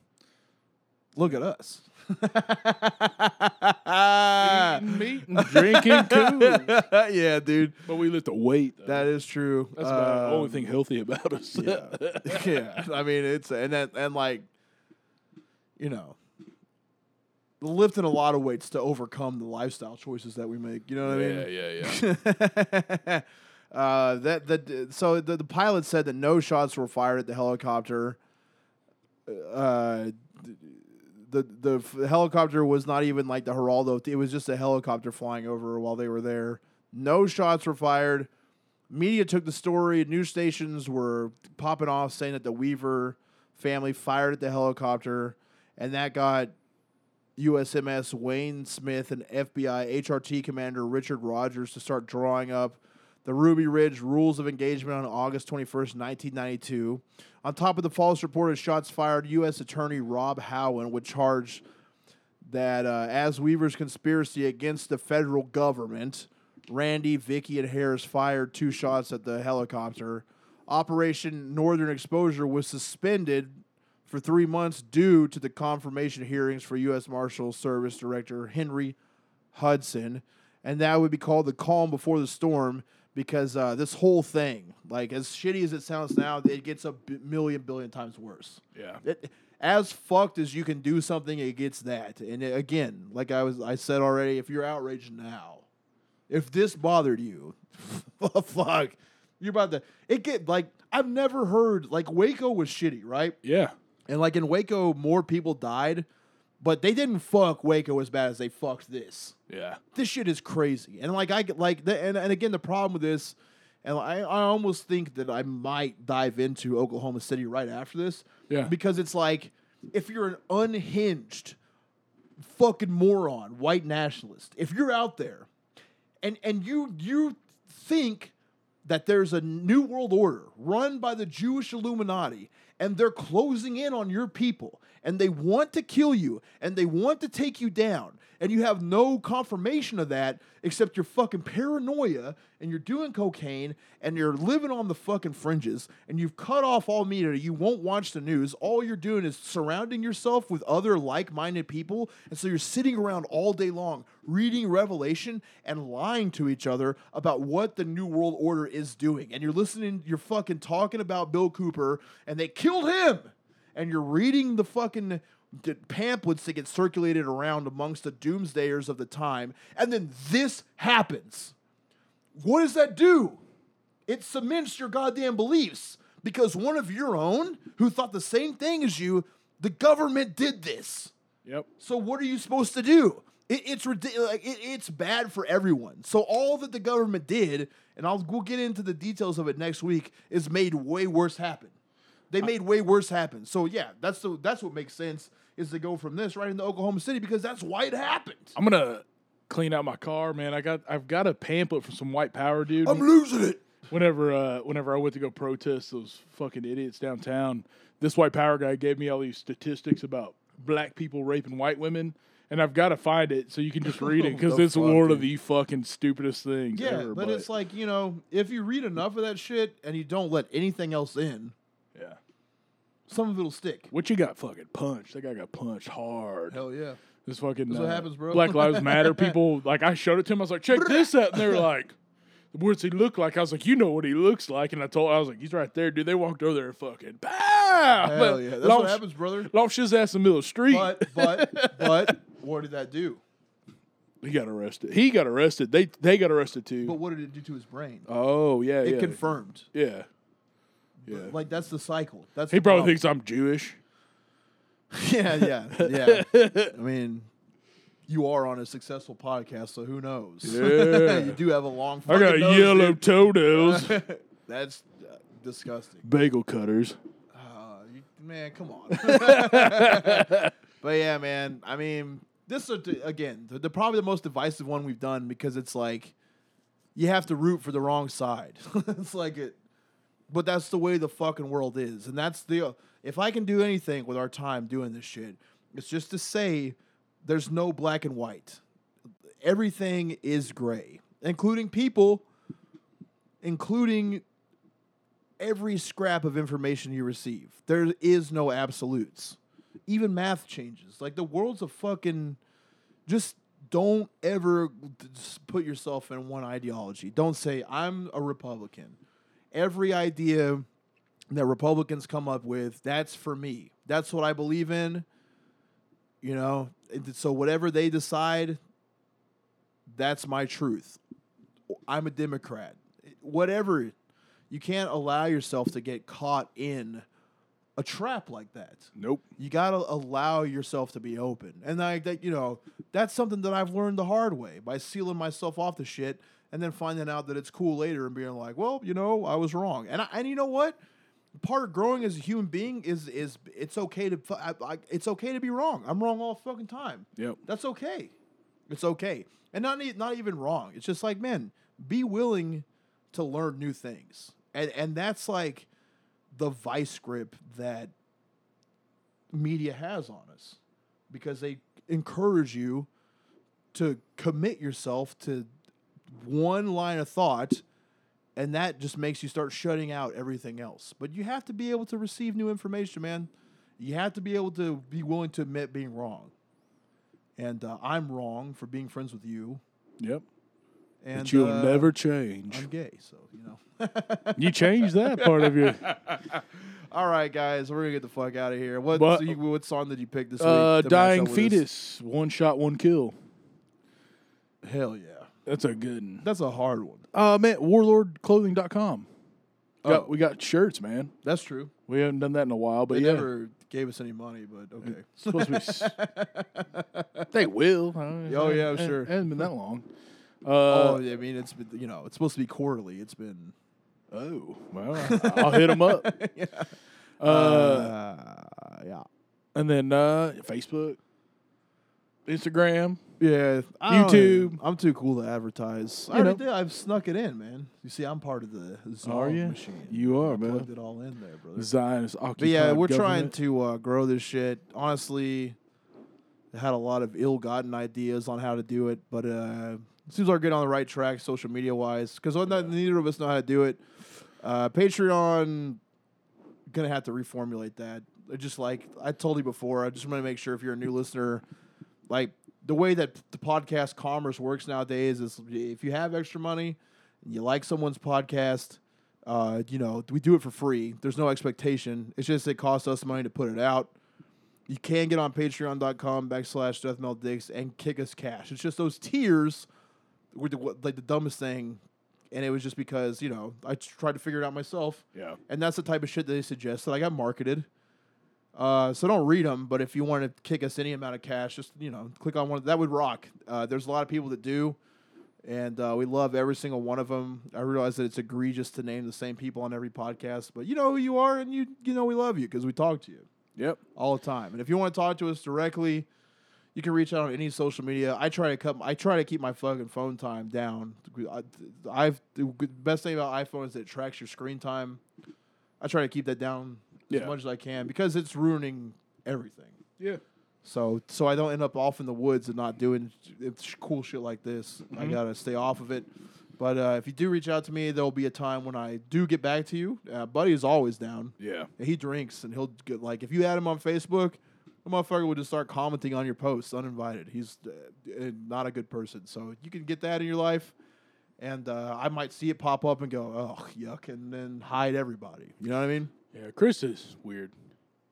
Look at us. Eating meat and drinking too. yeah, dude, But we lift a weight. Though. that is true. That's about the only Um, thing healthy about us. yeah, yeah. I mean, it's and that and like, you know, lifting a lot of weights to overcome the lifestyle choices that we make. You know what I mean? yeah, yeah, yeah. uh, that that so the, the pilot said that no shots were fired at the helicopter. Uh, the the helicopter was not even like the Geraldo. It was just a helicopter flying over while they were there. No shots were fired. Media took the story. News stations were popping off saying that the Weaver family fired at the helicopter, and that got USMS Wayne Smith and FBI HRT Commander Richard Rogers to start drawing up the Ruby Ridge Rules of Engagement on August 21st, 1992. On top of the false report of shots fired, U.S. Attorney Rob Howen would charge that uh, as Weaver's conspiracy against the federal government, Randy, Vicky, and Harris fired two shots at the helicopter. Operation Northern Exposure was suspended for three months due to the confirmation hearings for U.S. Marshal Service Director Henry Hudson, and that would be called the calm before the storm because uh, this whole thing, like as shitty as it sounds now, it gets a b- million billion times worse. Yeah. It, as fucked as you can do something, it gets that. And it- again, like I was, I said already, if you're outraged now, if this bothered you, fuck, you're about to. It get like I've never heard like Waco was shitty, right? Yeah. And like in Waco, more people died, but they didn't fuck Waco as bad as they fucked this. Yeah. This shit is crazy. And like I get like the, and and again the problem with this, and I I almost think that I might dive into Oklahoma City right after this. Yeah. Because it's like if you're an unhinged fucking moron, white nationalist, if you're out there and and you you think that there's a new world order run by the Jewish Illuminati and they're closing in on your people and they want to kill you and they want to take you down and you have no confirmation of that except your fucking paranoia and you're doing cocaine and you're living on the fucking fringes and you've cut off all media. You won't watch the news. All you're doing is surrounding yourself with other like-minded people and so you're sitting around all day long reading revelation and lying to each other about what the new world order is doing and you're listening you're fucking talking about bill cooper and they killed him and you're reading the fucking pamphlets that get circulated around amongst the doomsdayers of the time, and then this happens. What does that do? It cements your goddamn beliefs because one of your own who thought the same thing as you, the government did this. Yep. So what are you supposed to do? It, it's ridi- like it, it's bad for everyone. So all that the government did, and I'll we'll get into the details of it next week, is made way worse happen. They made way worse happen. So yeah, that's the that's what makes sense is to go from this right into Oklahoma City because that's why it happened. I'm gonna clean out my car, man. I got I've got a pamphlet from some white power dude. I'm losing it. whenever uh whenever I went to go protest those fucking idiots downtown, this white power guy gave me all these statistics about black people raping white women. And I've got to find it so you can just read it because it's fuck, one of the fucking stupidest things Yeah, ever. but, it's like you know, if you read enough of that shit and you don't let anything else in. Some of it'll stick. What you got fucking punched? That guy got punched hard. Hell yeah. This fucking That's what uh, happens, bro. Black Lives Matter people. Like I showed it to him. I was like, check this out, and they were like, "What's he look like?" I was like, "You know what he looks like," and I told I was like, "He's right there, dude." They walked over there and fucking pow. Hell yeah. That's Lost- what happens, brother. Lost his ass in the middle of the street. But but but what did that do? he got arrested. He got arrested. They they got arrested too. But what did it do to his brain? oh yeah, It yeah, confirmed. yeah, yeah. Like that's the cycle. That's he probably problem. thinks I'm Jewish. yeah, yeah, yeah. I mean, you are on a successful podcast, so who knows? Yeah. you do have a long. I got nose, yellow dude. toenails. That's uh, disgusting. Bagel cutters. man, come on. but yeah, man. I mean, this is again the, the probably the most divisive one we've done because it's like you have to root for the wrong side. it's like it, but that's the way the fucking world is, and that's the. If I can do anything with our time doing this shit, it's just to say there's no black and white. Everything is gray, including people, including every scrap of information you receive. There is no absolutes. Even math changes. Like the world's a fucking. Just don't ever put yourself in one ideology. Don't say I'm a Republican. Every idea that Republicans come up with, that's for me. That's what I believe in. You know, so whatever they decide, that's my truth. I'm a Democrat. Whatever. You can't allow yourself to get caught in a trap like that. Nope. You got to allow yourself to be open. And like that, you know, that's something that I've learned the hard way by sealing myself off the shit and then finding out that it's cool later and being like, well, you know, I was wrong. And I, and you know what? Part of growing as a human being is is it's okay to I, I, it's okay to be wrong. I'm wrong all fucking time. Yep. That's okay. It's okay. And not not even wrong. It's just like, man, be willing to learn new things. And and that's like the vice grip that media has on us because they encourage you to commit yourself to one line of thought and that just makes you start shutting out everything else. But you have to be able to receive new information, man. You have to be able to be willing to admit being wrong. And uh, I'm wrong for being friends with you. Yep. And but you'll uh, never change. I'm gay, so you know. you changed that part of your All right, guys, we're gonna get the fuck out of here. What But- so you, what song did you pick this uh, week? dying fetus. One shot, one kill. Hell yeah, That's a good one. that's a hard one. Uh, man, warlordclothing.com. Got, Oh. We got shirts, man. That's true. We haven't done that in a while, but They yeah. never gave us any money, but okay. It's supposed to be. s- they will. Oh, yeah, It- sure. It hasn't been that long. Uh, oh, I mean, it's been you know, it's supposed to be quarterly. It's been oh, well, I'll hit them up. yeah, Uh, uh, yeah, and then uh, Facebook, Instagram. yeah. I don't- YouTube. I'm too cool to advertise. I You already know. did. I've snuck it in, man. You see, I'm part of the Zog Are you? machine. You are, I man. Plugged it all in there, brother. Zionist occupied But yeah, we're trying government. to uh, grow this shit. Honestly, I had a lot of ill-gotten ideas on how to do it, but uh, seems like we're getting on the right track, social media wise. Because neither of us know how to do it. Uh, Patreon, gonna have to reformulate that. I Just like I told you before, I just want to make sure if you're a new listener, like the way that the podcast commerce works nowadays is if you have extra money, and you like someone's podcast, uh, you know, we do it for free. There's no expectation. It's just it costs us money to put it out. You can get on patreon.com backslash deathmeldicks and kick us cash. It's just those tiers were the, like the dumbest thing. And it was just because, you know, I tried to figure it out myself. Yeah. And that's the type of shit that they suggest that I got marketed. Uh, so don't read them, but if you want to kick us any amount of cash, just you know, click on one. That would rock. Uh, there's a lot of people that do, and uh, we love every single one of them. I realize that it's egregious to name the same people on every podcast, but you know who you are, and you you know we love you because we talk to you Yep. all the time. And if you want to talk to us directly, you can reach out on any social media. I try to cut. I try to keep my fucking phone time down. I, I've the best thing about iPhone is it tracks your screen time. I try to keep that down Yeah. as much as I can because it's ruining everything. Yeah. So so I don't end up off in the woods and not doing cool shit like this. I gotta stay off of it. But uh, if you do reach out to me, there'll be a time when I do get back to you. Uh, Buddy is always down. Yeah. He drinks and he'll get like if you add him on Facebook, the motherfucker will just start commenting on your posts uninvited. He's uh, uh, not a good person. So you can get that in your life, and uh, I might see it pop up and go, oh yuck, and then hide everybody. You know what I mean? Yeah, Chris is weird.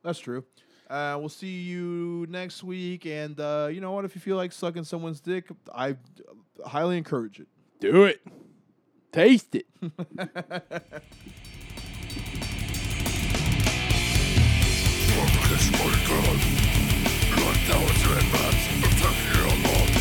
That's true. Uh, we'll see you next week. And uh, you know what? If you feel like sucking someone's dick, I uh, highly encourage it. Do it. Taste it. Bats, your.